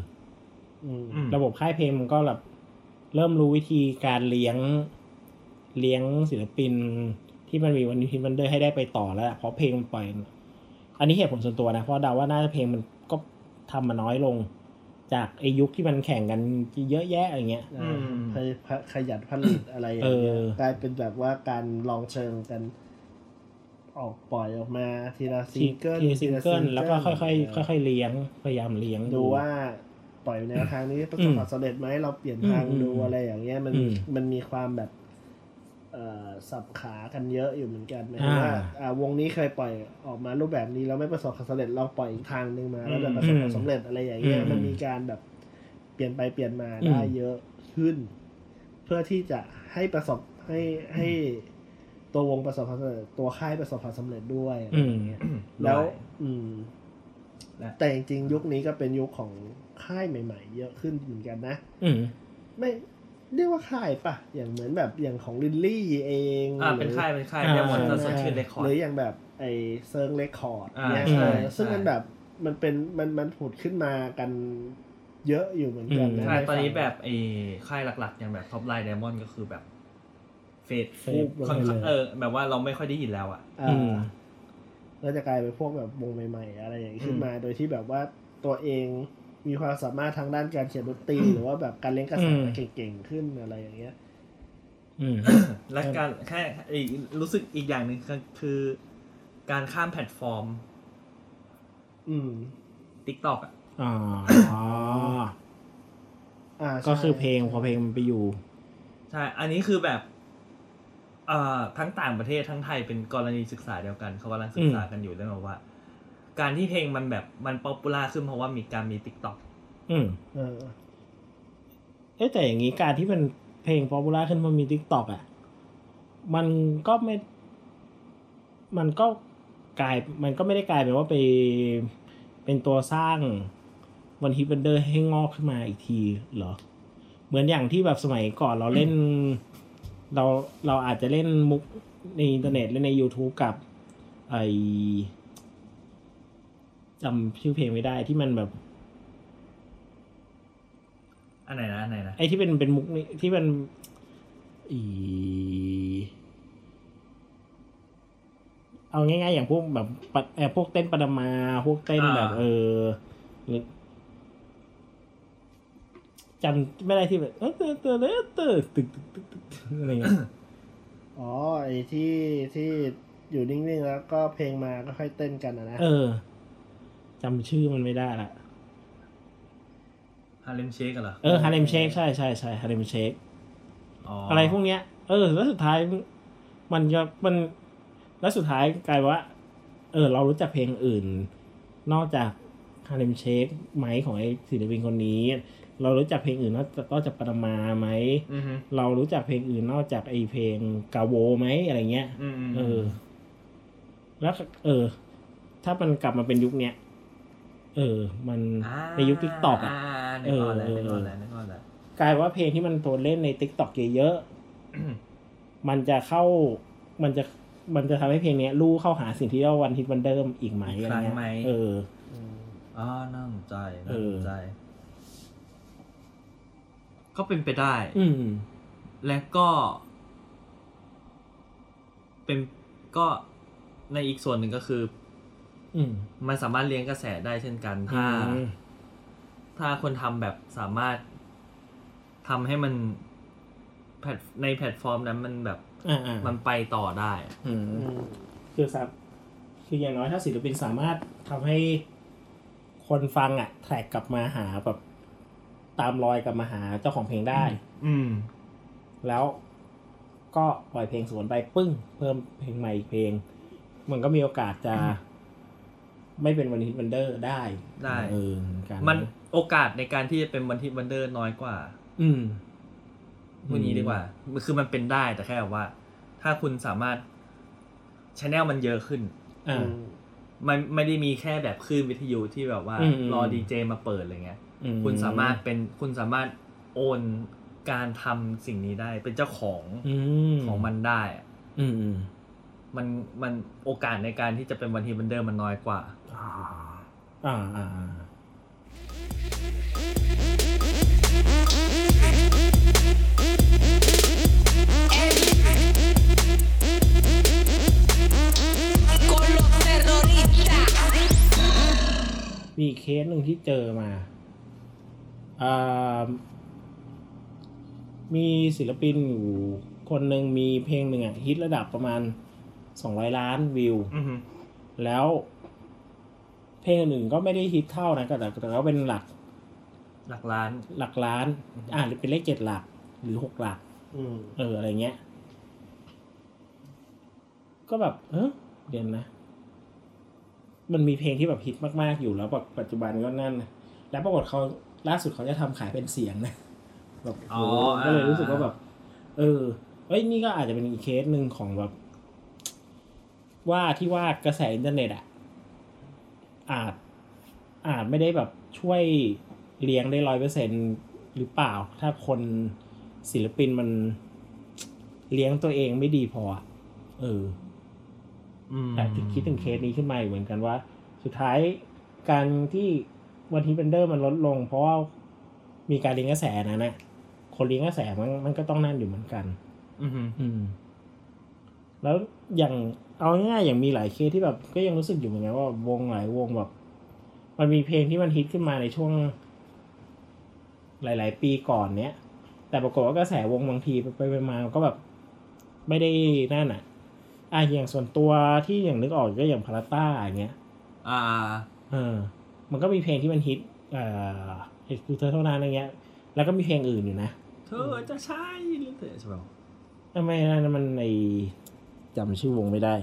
อืมอืมระบบค่ายเพลงมันก็แบบเริ่มรู้วิธีการเลี้ยงเลี้ยงศิลปินที่มันมีวันนี้วันเดอร์ให้ได้ไปต่อแล้วอะเพราะเพลงมันปล่อย อันนี้เหตุผลส่วนตัวนะ เพราะเดาว่าน่าจะเพลงมันก็ ทำมาน้อยลง จากไอยุคที่มันแข่งกันเยอะแยะอะไรเงี้ย อืมขยขยันผลิตอะไรอย่างเงี้ยเออ กลายเป็นแบบว่าการลองเชิงกัน ออกปล่อยออกมาทีละซิทีงเกิลทีแล้วก็ค่อยๆค่อยๆเลี้ยงพยายามเลี้ยง ดูว่าปล่อยแนวทางนี้ประสบความสำเร็จไหมเราเปลี่ยนทางอืมดูอะไรอย่างเงี้ยมันมีอืมมันมีความแบบเอ่อ สับขากันเยอะอยู่เหมือนกันหมายถึอ่าว่าอ่าวงนี้เคยปล่อยออกมารูปแบบนี้แล้วไม่ประสบความสำเร็จเราปล่อยอีกทางหนึ่งมา แล้วแบบประสบความสำเร็จอะไรอย่างเงี้ยอืมมันมีการแบบเปลี่ยนไปเปลี่ยนมาอืมได้เยอะขึ้น เพื่อที่จะให้ประสบให้ให้ตัววงประสบความสำเร็จตัวค่ายประสบความสำเร็จด้วยอะไรอย่างเงี้ยแล้ว อืมและแต่จริงๆยุคนี้ก็เป็นยุคของค่ายใหม่ ๆ เยอะขึ้นเหมือนกันนะอืมไม่ เรียกว่าค่ายปะอย่างเหมือนแบบอย่างของลินลี่เองอ่าเป็นหรือค่ายเป็นค่ายอ่าเรียกว่าใช่จะไหมสดชื่นเรคคอร์ หรืออย่างแบบไอเซิ้ง Record อ่าเนี่ยใช่เออซึ่งใช่มันแบบมันเป็นมันมันผุดขึ้นมากันเยอะอยู่เหมือนกันนะใช่ตอนนี้ฝั่งแบบไอ้ค่ายหลักๆ อย่างแบบท็อปไลน์ไดมอนด์ก็คือแบบ fade fade ค่อนข้างลงไปเลยเออ แบบว่าเราไม่ค่อยได้ยินแล้วอะอ่าอืมก็จะกลายเป็นพวกแบบวงใหม่ ๆ อะไรอย่างนี้ขึ้นมา โดยที่แบบว่าตัวเอง มีความสามารถทางด้านการเขียนดนตรีหรือว่าแบบการเล่นกระแสอืมเก่งๆขึ้นอะไรอย่างเงี้ยอืมและการแค่อีกรู้สึกอีกอย่างหนึ่งคือคือการข้ามแพลตฟอร์ม อืม TikTok อะอ๋ออ่าก็คือใช่เพลงพอเพลงมันไปอยู่ ใช่ อันนี้คือแบบเอ่อทั้งต่างประเทศทั้งไทยเป็นกรณีศึกษาเดียวกันเขากำลังศึกษากันอยู่เรื่องแบบว่า การที่เพลงมันแบบมัน popular ขึ้นเพราะว่ามีการมี TikTok อืมเออเอ๊ะแต่อย่างนี้การที่เป็นเพลง popular ขึ้นมามี TikTok อะ มันก็ไม่ มันก็กลายมันก็ไม่ได้กลายเป็นว่าไปเป็นตัวสร้าง one hit wonder ให้งอกขึ้นมาอีกทีเหรอ เหมือนอย่างที่แบบสมัยก่อนเราเล่น เราเราอาจจะเล่นมุกในอินเทอร์เน็ตเล่นใน YouTube กับไอ จำชื่อเพลงไม่ได้ที่มันแบบ อันไหนนะอันไหนนะไอ้ที่เป็นเป็นมุกนี่ที่มันอีเอาง่ายๆอย่างพวกแบบปะเอ่อพวกเต้นปานามาพวกเต้นแบบ เออหรือจำไม่ได้ที่แบบเออเตอเตอเตอเตอตึกตึกตึกตึกอะไรเงี้ยอ๋อไอ้ที่ที่อยู่นิ่งๆแล้วก็เพลงมาก็ค่อยเต้นกันอะนะเออ จำชื่อมันไม่ได้ละฮาเลมเชคกันเหรอเออฮาเลมเชคใช่ใช่ใช่ฮาเลมเชคอ๋ออะไรพวกเนี้ย เออ แล้วสุดท้าย มันก็มันแล้วสุดท้ายกลายว่า เออ เรารู้จักเพลงอื่น นอกจากฮาเลมเชคไหมของไอ้ศิลปินคนนี้ เรารู้จักเพลงอื่นนอกจากนอกจากปรมาไหมอือฮึเรารู้จักเพลงอื่นนอกจากไอ้เพลงกาโวไหมอะไรเงี้ยอืมอืมเออ แล้วเออ ถ้ามันกลับมาเป็นยุคเนี้ย เออ มันในยุค TikTok อะนึกออกแล้วเออนึกออกแล้วนึกออกแล้วกลายว่าเพลงที่มันโดนเล่นใน TikTok เยอะๆมันจะเข้ามันจะมันจะทำให้เพลงเนี้ยลู่เข้าหาสิ่งที่เรียกว่า one hit wonder อีกไหมอีกอะไรครั้งเงี้ยไหมเอออ๋อน่าสนใจเอน่าสนใจ ก็เป็นไปได้ อืมและก็ เป็นก็ในอีกส่วนหนึ่งก็คืออื มมันสามารถเลี้ยงกระแสได้เช่นกัน ถ้าอืมถ้าคนทำแบบสามารถทำให้มันแพลตในแพลตฟอร์มนั้นมันแบบอ่าอ่ามันไปต่อได้อืมอืมคือสับคืออย่างน้อยถ้าศิลปินสามารถทำให้คนฟังอะ track กลับมาหาแบบตามรอยกลับมาหาเจ้าของเพลงได้ อืม แล้วก็ปล่อยเพลงสวนไปปึ้ง เพิ่มเพลงใหม่อีกเพลง มันก็มีโอกาสจะ ไม่เป็น one hit wonder ได้ได้เออเหมือนกันมันโอกาสในการที่จะเป็น one hit wonder น้อยกว่า อืมพูดงี้ดีกว่า คือมันเป็นได้แต่แค่แบบว่า ถ้าคุณสามารถ channel มันเยอะขึ้นอ่ามันไม่ได้มีแค่แบบคลื่นวิทยุที่แบบว่าอืมอืมรอดีเจมาเปิดอะไรเงี้ยอืมคุณสามารถเป็นคุณสามารถโอนการทำสิ่งนี้ได้เป็นเจ้าของอืมของมันได้อะอืมอืมมันมันโอกาสในการที่จะเป็นวันทีวันเดอร์มันน้อยกว่า อ่าอ่าอ่าอ่า con los terroristas. มีอีกเคสหนึ่งที่เจอมาอ่ามีศิลปินอยู่คนหนึ่งมีเพลงหนึ่งอะฮิตระดับประมาณสองร้อยล้านวิวอือฮึแล้ว เพลงอื่นก็ไม่ได้ฮิตเท่านะแต่แต่ก็เป็นหลักหลักล้าน หลักล้าน อ่าหรือเป็นเลขเจ็ดหลัก หรือหกหลักอืมเอออะไรเงี้ย ก็แบบเออเดี๋ยวนะ มันมีเพลงที่แบบฮิตมากๆอยู่แล้วแบบปัจจุบันก็นั่นนะแล้วปรากฏเขาล่าสุดเขาจะทำขายเป็นเสียงนะแบบโอ้โหก็เลยรู้สึกว่าแบบ เออเอ้ยนี่ก็อาจจะเป็นอีกเคสหนึ่งของแบบ ว่าที่ว่ากระแสอินเทอร์เน็ตอะ อาจอาจไม่ได้แบบช่วยเลี้ยงได้ร้อยเปอร์เซ็นหรือเปล่า ถ้าคนศิลปินมันเลี้ยงตัวเองไม่ดีพออะเอออืมแต่คิดถึงเคสนี้ขึ้นมาอีกเหมือนกันว่า สุดท้ายการที่ one hit wonder มันลดลง เพราะว่ามีการเลี้ยงกระแสนะนะคนเลี้ยงกระแสมันมันก็ต้องนั่นอยู่เหมือนกัน อือฮึอืมแล้วอย่าง เอาง่ายๆอย่างมีหลายเคสที่แบบก็ยังรู้สึกอยู่เหมือนกันว่าวงหลายวงแบบ มันมีเพลงที่มันฮิตขึ้นมาในช่วง หลาย ๆ ปีก่อนเนี้ย แต่ปรากฏว่ากระแสวงบางทีไปไปๆมาๆก็แบบไม่ได้นั่นอะอะอย่างส่วนตัวที่อย่างนึกออกก็อย่างพาราต้าอย่างเงี้ย อ่าเออมันก็มีเพลงที่มันฮิตเอ่อเอ็กซ์คูเธอเท่านั้นอะไรเงี้ย แล้วก็มีเพลงอื่นอยู่นะ เธอจะใช่หรือเธอใช่เปล่าทำไมนั่นมันในจำชื่อวงไม่ได้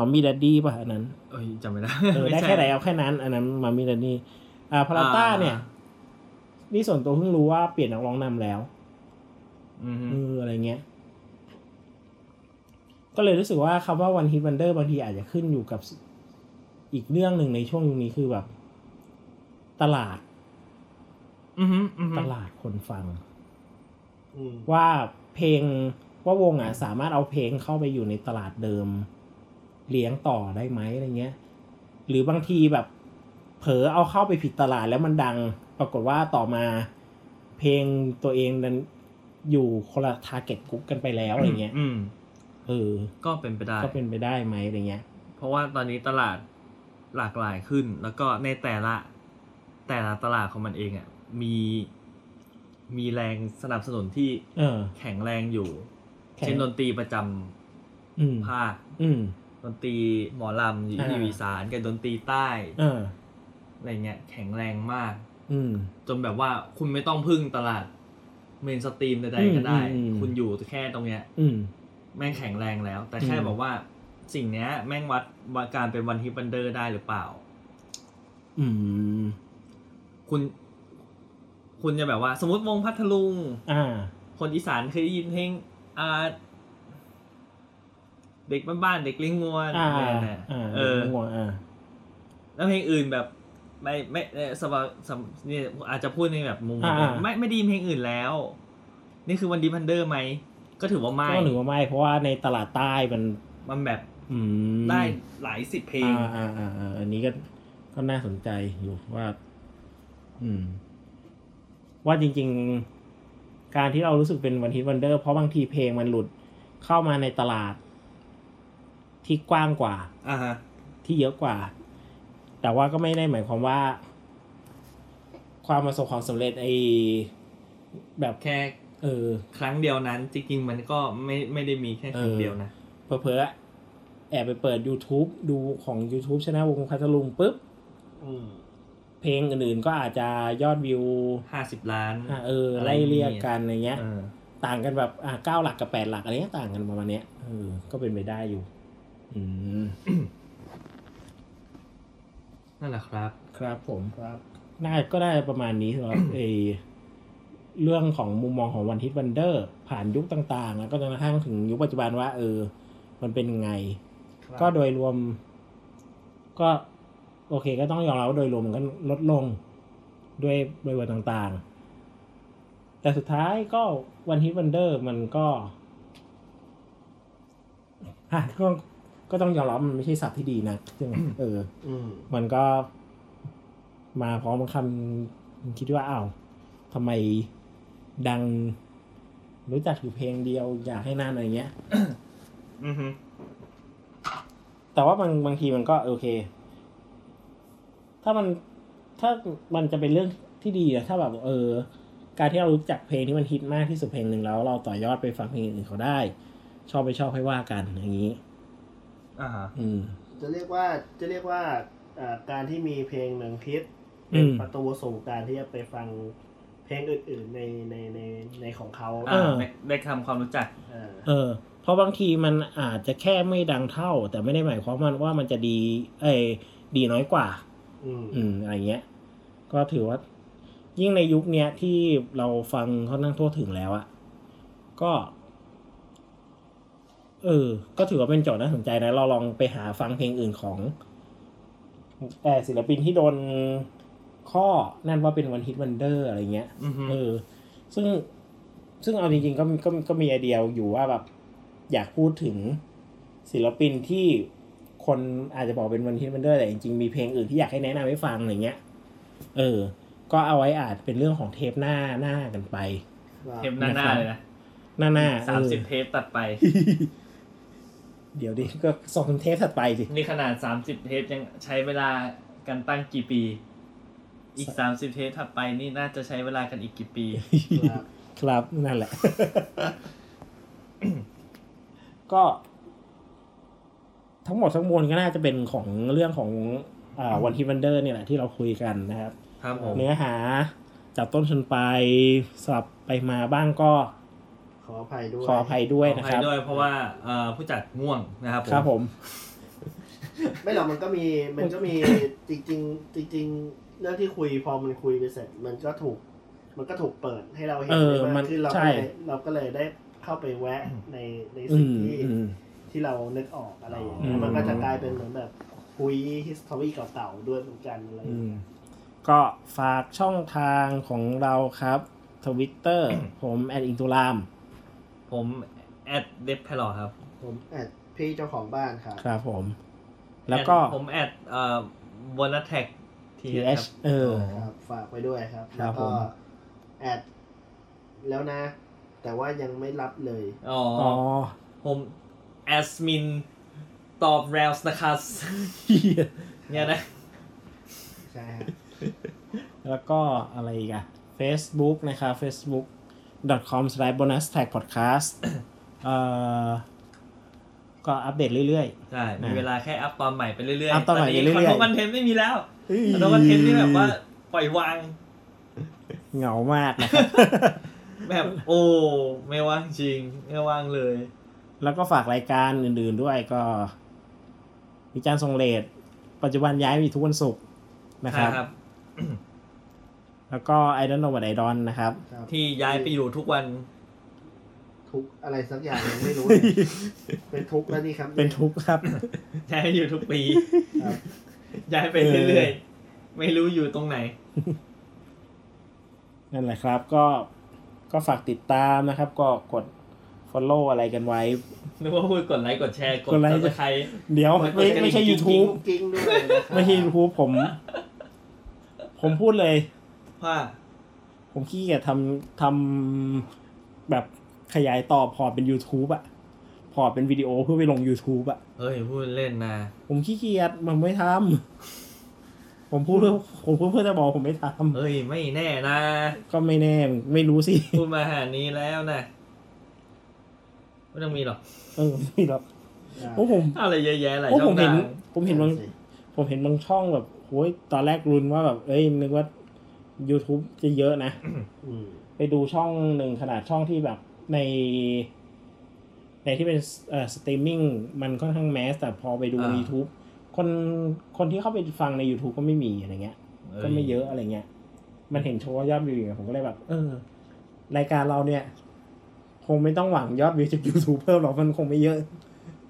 มัมมี่ดัดดี้ป่ะอันนั้นเอ้ยจำไม่ได้เออม่ได้ใช่แค่ไหนเอาแค่นั้น อันนั้นมัมมี่ดัดดี้อ่าพาราต้าอ่าเนี่ย นี่ส่วนตัวเพิ่งรู้ว่าเปลี่ยนนักร้องนำแล้วอือฮึเอออะไรเงี้ย ก็เลยรู้สึกว่าคำว่าวันฮิตวันเดอร์บางทีอาจจะขึ้นอยู่กับอีกเรื่องหนึ่งในช่วงยุคนี้คือแบบ ตลาดอือฮึอือฮึตลาดคนฟังอืมว่าเพลงว่าวงอะสามารถเอาเพลงเข้าไปอยู่ในตลาดเดิม เลี้ยงต่อได้ไหมอะไรเงี้ย หรือบางทีแบบ เผลอเอาเข้าไปผิดตลาดแล้วมันดัง ปรากฏว่าต่อมา เพลงตัวเองนั้นอยู่คนละทาร์เก็ตกรุ๊ปกันไปแล้วอะไรเงี้ยอืมเออ ก็เป็นไปได้ ก็เป็นไปได้ไหมอะไรเงี้ย เพราะว่าตอนนี้ตลาดหลากหลายขึ้น แล้วก็ในแต่ละแต่ละตลาดของมันเองอะมีมีแรงสนับสนุนที่เออแข็งแรงอยู่แข็ง scene ดนตรีประจำอืมภาคอืม ดนตรีหมอลำอยู่อ่าที่อีสานกับดนตรีใต้เอออะไรเงี้ยแข็งแรงมาก อืมจนแบบว่าคุณไม่ต้องพึ่งตลาด mainstream ใดๆก็ได้อืมอืมคุณอยู่แค่ตรงเนี้ย อืมแม่งแข็งแรงแล้ว แต่แค่อืมบอกว่าสิ่งเนี้ย แม่งวัดว่าการเป็น one hit wonder ได้หรือเปล่า อืม คุณ คุณจะแบบว่า สมมติวงพัทลุง อ่า คนอีสานเคยได้ยินเพลงอ่า เด็กบ้านๆเด็กเลี้ยงงัวอ่าเนี่ยอ่าเออง่วงอ่าแล้วเพลงอื่นแบบ ไม่ไม่เอ่อสบายสำนี่อาจจะพูดในแบบมุมอ่าแบบไม่ไม่ไดีเพลงอื่นแล้ว นี่คือวันดีพันเดอร์ไหมก็ถือว่าไม่ก็ถือว่าไม่เพราะว่าในตลาดใต้มันมันแบบอืมได้หลายสิบเพลงอ่าอ่าอ่าอ่าอันนี้ก็ก็น่าสนใจอยู่ว่า อืม ว่าจริง ๆ การที่เรารู้สึกเป็นวันฮิตวันเดอร์เพราะบางทีเพลงมันหลุดเข้ามาในตลาด ที่กว้างกว่าอ่าฮะที่เยอะกว่า แต่ว่าก็ไม่ได้หมายความว่า ความประสบความสำเร็จไอแบบแค่เออ ครั้งเดียวนั้น จริงๆมันก็ไม่ไม่ได้มีแค่ครั้งเออเดียวนะเผลอๆแอบไปเปิด YouTube ดูของ YouTube ช anel วงพัทลุงปุ๊บอืมเพลงอื่นๆก็อาจจะยอดวิวห้าสิบล้านอะเอออะไรไล่เรียกกันอะไรเงี้ยเออต่างกันแบบอะเก้าหลักกับแปดหลักอะไรเงี้ยต่างกันประมาณเนี้ยเออก็เป็นไปได้อยู่อืม นั่นแหละครับ ครับผมครับน่าก็ได้ประมาณนี้สำหรับเออเรื่องของมุมมองของวันฮิตวันเดอร์ ผ่านยุคต่างๆ แล้วก็จนกระทั่งถึงยุคปัจจุบันว่า เออ มันเป็นยังไง ก็โดยรวม ก็ โอเค ก็ต้องยอมรับว่าโดยรวมมันก็ลดลงด้วยบริบทต่างๆ แต่สุดท้ายก็วันฮิตวันเดอร์มันก็อะก็ ก็ต้องยอมรับมันไม่ใช่ศัพท์ที่ดีนะใช่ไหมเอออืมมันก็มาพร้อมคำคิดว่าอ้าวทำไมดัง รู้จักอยู่เพลงเดียว อยากให้นานอะไรเงี้ยอือฮึแต่ว่าบางบางทีมันก็โอเค ถ้ามันถ้ามันจะเป็นเรื่องที่ดีนะถ้าแบบเออ การที่เรารู้จักเพลงที่มันฮิตมากที่สุดเพลงหนึ่งแล้ว เราต่อยอดไปฟังเพลงอื่นเขาได้ ชอบไปชอบให้ว่ากันอย่างนี้ อ่าฮะอืม จะเรียกว่าจะเรียกว่าอ่าการที่มีเพลงหนึ่งฮิตอืเป็นม ประตูสู่การที่จะไปฟังเพลงอื่นๆในในในในของเขาเออ ได้ได้ทำความรู้จักเออเออ เพราะบางทีมันอาจจะแค่ไม่ดังเท่า แต่ไม่ได้หมายความว่าว่ามันจะดี เอยดีน้อยกว่า อืม อืมอะไรเงี้ย ก็ถือว่า ยิ่งในยุคเนี้ยที่เราฟังเขานั่งทั่วถึงแล้วอะก็ เออ ก็ถือว่าเป็นโจทย์น่าสนใจนะ เราลองไปหาฟังเพลงอื่นของเออศิลปินที่โดนข้อนั่นว่าเป็น one hit wonder อะไรเงี้ยอือฮึเออ ซึ่งซึ่งเอาจริงๆก็มีก็ก็มีไอเดียอยู่ว่าแบบอยากพูดถึงศิลปินที่คนอาจจะบอกเป็น one hit wonder แต่จริงๆมีเพลงอื่นที่อยากให้แนะนำให้ฟังอะไรเงี้ย เออ ก็เอาไว้อาจเป็นเรื่องของเทปหน้าหน้ากันไป เทปหน้าๆเลยนะหน้าหน้าสามสิบเออเทปตัดไป เดี๋ยวดิก็ส่งเทปถัดไปสินี่ขนาดสามสิบเทปยังใช้เวลากันตั้งกี่ปี อีกสามสิบเทปถัดไปนี่น่าจะใช้เวลากันอีกกี่ปี ครับครับนั่นแหละ ก็ทั้งหมดทั้งมวลก็น่าจะเป็นของเรื่องของอ่าวันทีวันเดอร์เนี่ยแหละที่เราคุยกันนะครับครับผมเนื้อหาจับต้นชนปลายสลับไปมาบ้างก็ข ออภัยด้วยขออภัยด้วยขอนะอคภัยรับด้วยเพราะว่าเอ่อผู้จัดง่วงนะครับผมครับผม ไม่หรอกมันก็มีมันก็มีจริงๆจริง ๆ เรื่องที่คุยพอมันคุยไปเสร็จ มันก็ถูก มันก็ถูกเปิดให้เราเห็นเออได้มัมานกขึ้นเราใช่ก็เลยเราก็เลยได้เข้าไปแวะในในอืสิ่งมที่ อืม ที่เรานึกออกอะไรอย่างอืเงี้ยม มันก็จะกลายเป็นเหมือนแบบคุย history เก่าๆด้วยเหมือนกันอะไรออืย่างมเงี้ยก็ฝากช่องทางของเราครับทวิตเตอร์ ผมแอดอิงตุลาม ผมแอดเดฟแพลอครับ ผมแอดพี่เจ้าของบ้านครับ ครับผม แล้วก็แอดผมแอดเอ่อบนแท็กที TH เออครับฝากไปด้วยครับครัแล้บวผก็มแอดแล้วนะ แต่ว่ายังไม่รับเลยอ๋ออ๋อ ผมแอสมินตอบแรลส์นะครับเนี่ยนะ ใช่ฮะแล้วก็อะไรอีกอะ Facebook นะครับ facebook com slash bonus track podcast เอ่อก็อัปเดตเรื่อย ใช่ มีเวลาแค่อัพตอนใหม่ไปเรื่อยๆอัพตอนใหม่ไปเรื่อยๆ control content ไม่มีแล้วๆเฮ้ย control content นี่แบบว่าปล่อยวางเหงามากนะครับ แบบโอ้ไม่ว่างจริง ไม่ว่างเลย แล้วก็ฝากรายการอื่นๆด้วยก็มีการส่งเลทปัจจุบันย้ายมีทุกวันศุกร์นะครับครับ แล้วก็ I don't know what I don't นะครับ ครับที่ย้ายไปอยู่ทุกวัน ทุกอะไรสักอย่างยังไม่รู้เลยเป็นทุกข์แล้วนี่ครับเป็นทุกข์ครับ ย้ายไปอยู่ทุกปี ครับย้ายไปเออเรื่อยๆ ไม่รู้อยู่ตรงไหน นั่นแหละครับ ก็ก็ฝากติดตามนะครับ ก็กด follow อะไรกันไว้ นึกว่าพูดกดไลค์กดแชร์กดกดไลค์ subscribe เดี๋ยวกดไม่กระดิ่งไม่ใช่กิ๊ง YouTube กิ้งด้วยนะครับ ไม่ใช่ YouTube ผม ผมพูดเลย ว่า ผมขี้เกียจทำทำแบบขยายต่อพอร์ตเป็น YouTube อะ port เป็นวิดีโอเพื่อไปลง YouTube อะเฮ้ยพูดเล่นนะผมขี้เกียจมันไม่ทำผมพูดเพื่อผมพูดเพื่อจะบอกผมไม่ทเฮ้ยไม่แน่นะำก็ไม่แน่ไม่รู้สิพูดมาหานี้แล้วนะไม่ต้องมีหรอกเออไม่หรอกเพราะผมอะไรเยอะแยะหลายเพราะช่ผอมงเห็นทางผมเห็นบางผมเห็นบางช่องแบบโอ้ยตอนแรกรุนว่าแบบ เอ้ยนึกว่า YouTube จะเยอะนะอืมไปดูช่องหนึ่งขนาดช่องที่แบบใน ในที่เป็นเอ่อสตรีมมิ่งมันค่อนข้าง mass แต่พอไปดูใน YouTube คนคนที่เข้าไปฟังใน YouTube ก็ไม่มีอะไรเงี้ย ก็ไม่เยอะอะไรเงี้ย มันเห็นโชว์ยอดวิวอย่างเงี้ยผมก็เลยแบบ เออ รายการเราเนี่ย คงไม่ต้องหวังยอดวิวจาก YouTube เพิ่มหรอกมันคงไม่เยอะ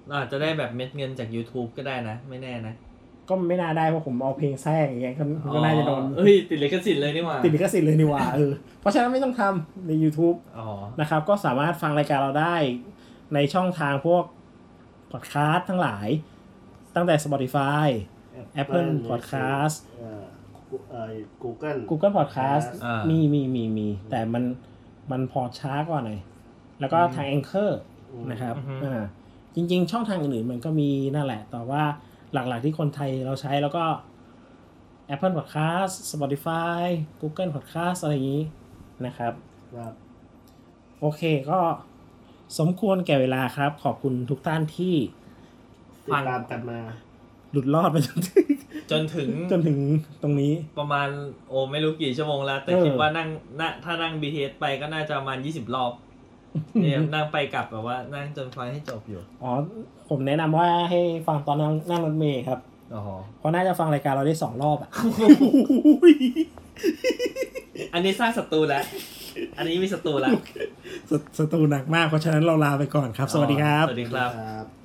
เราอาจจะได้แบบเม็ดเงินจาก YouTube ก็ได้นะ ไม่แน่นะ ก็ไม่น่าได้เพราะผมเอาเพลงแทรกอย่างเงี้ยก็ก็น่าจะโดนอ๋อเอ้ยติดลิขสิทธิ์เลยนี่หว่าติดลิขสิทธิ์เลยนี่หว่าเออเพราะฉะนั้นไม่ต้องทำใน YouTube อ๋อนะครับ ก็สามารถฟังรายการเราได้ในช่องทางพวกพอดแคสต์ทั้งหลาย ตั้งแต่ Spotify Apple Podcast เอ่อเอ่อ Google Google Podcast อ่ามีมีมีมีมี แต่มันมันพอช้ากว่าหน่อยแล้วก็ทาง Anchor นะครับอ่าจริง ๆ ช่องทางอื่นๆมันก็มีนั่นแหละ แต่ว่า หลักๆที่คนไทยเราใช้แล้วก็ Apple Podcast Spotify Google Podcast อะไรอย่างนี้นะครับครับโอเคก็สมควรแก่เวลาครับ ขอบคุณทุกท่านที่ติดตามกันมา หลุดรอดมาจนถึงจนถึงจนถึงตรงนี้ประมาณโอ้ไม่รู้กี่ชั่วโมงแล้ว แต่เออคิดว่านั่งน่าถ้านั่ง BTS ไปก็น่าจะประมาณ20รอบเนี่ยนั่งไปกลับแบบว่านั่งจนฟังให้จบอยู่ อ๋อ ผมแนะนำว่าให้ฟังตอนนั่งนั่งรถเมล์ครับอ๋อเพราะน่าจะฟังรายการเราได้สองรอบอะ อันนี้สร้างศัตรูแล้ว อันนี้มีศัตรูแล้วสสตูหนักมาก เพราะฉะนั้นเราลาไปก่อนครับ สวัสดีครับ สวัสดีครับครับ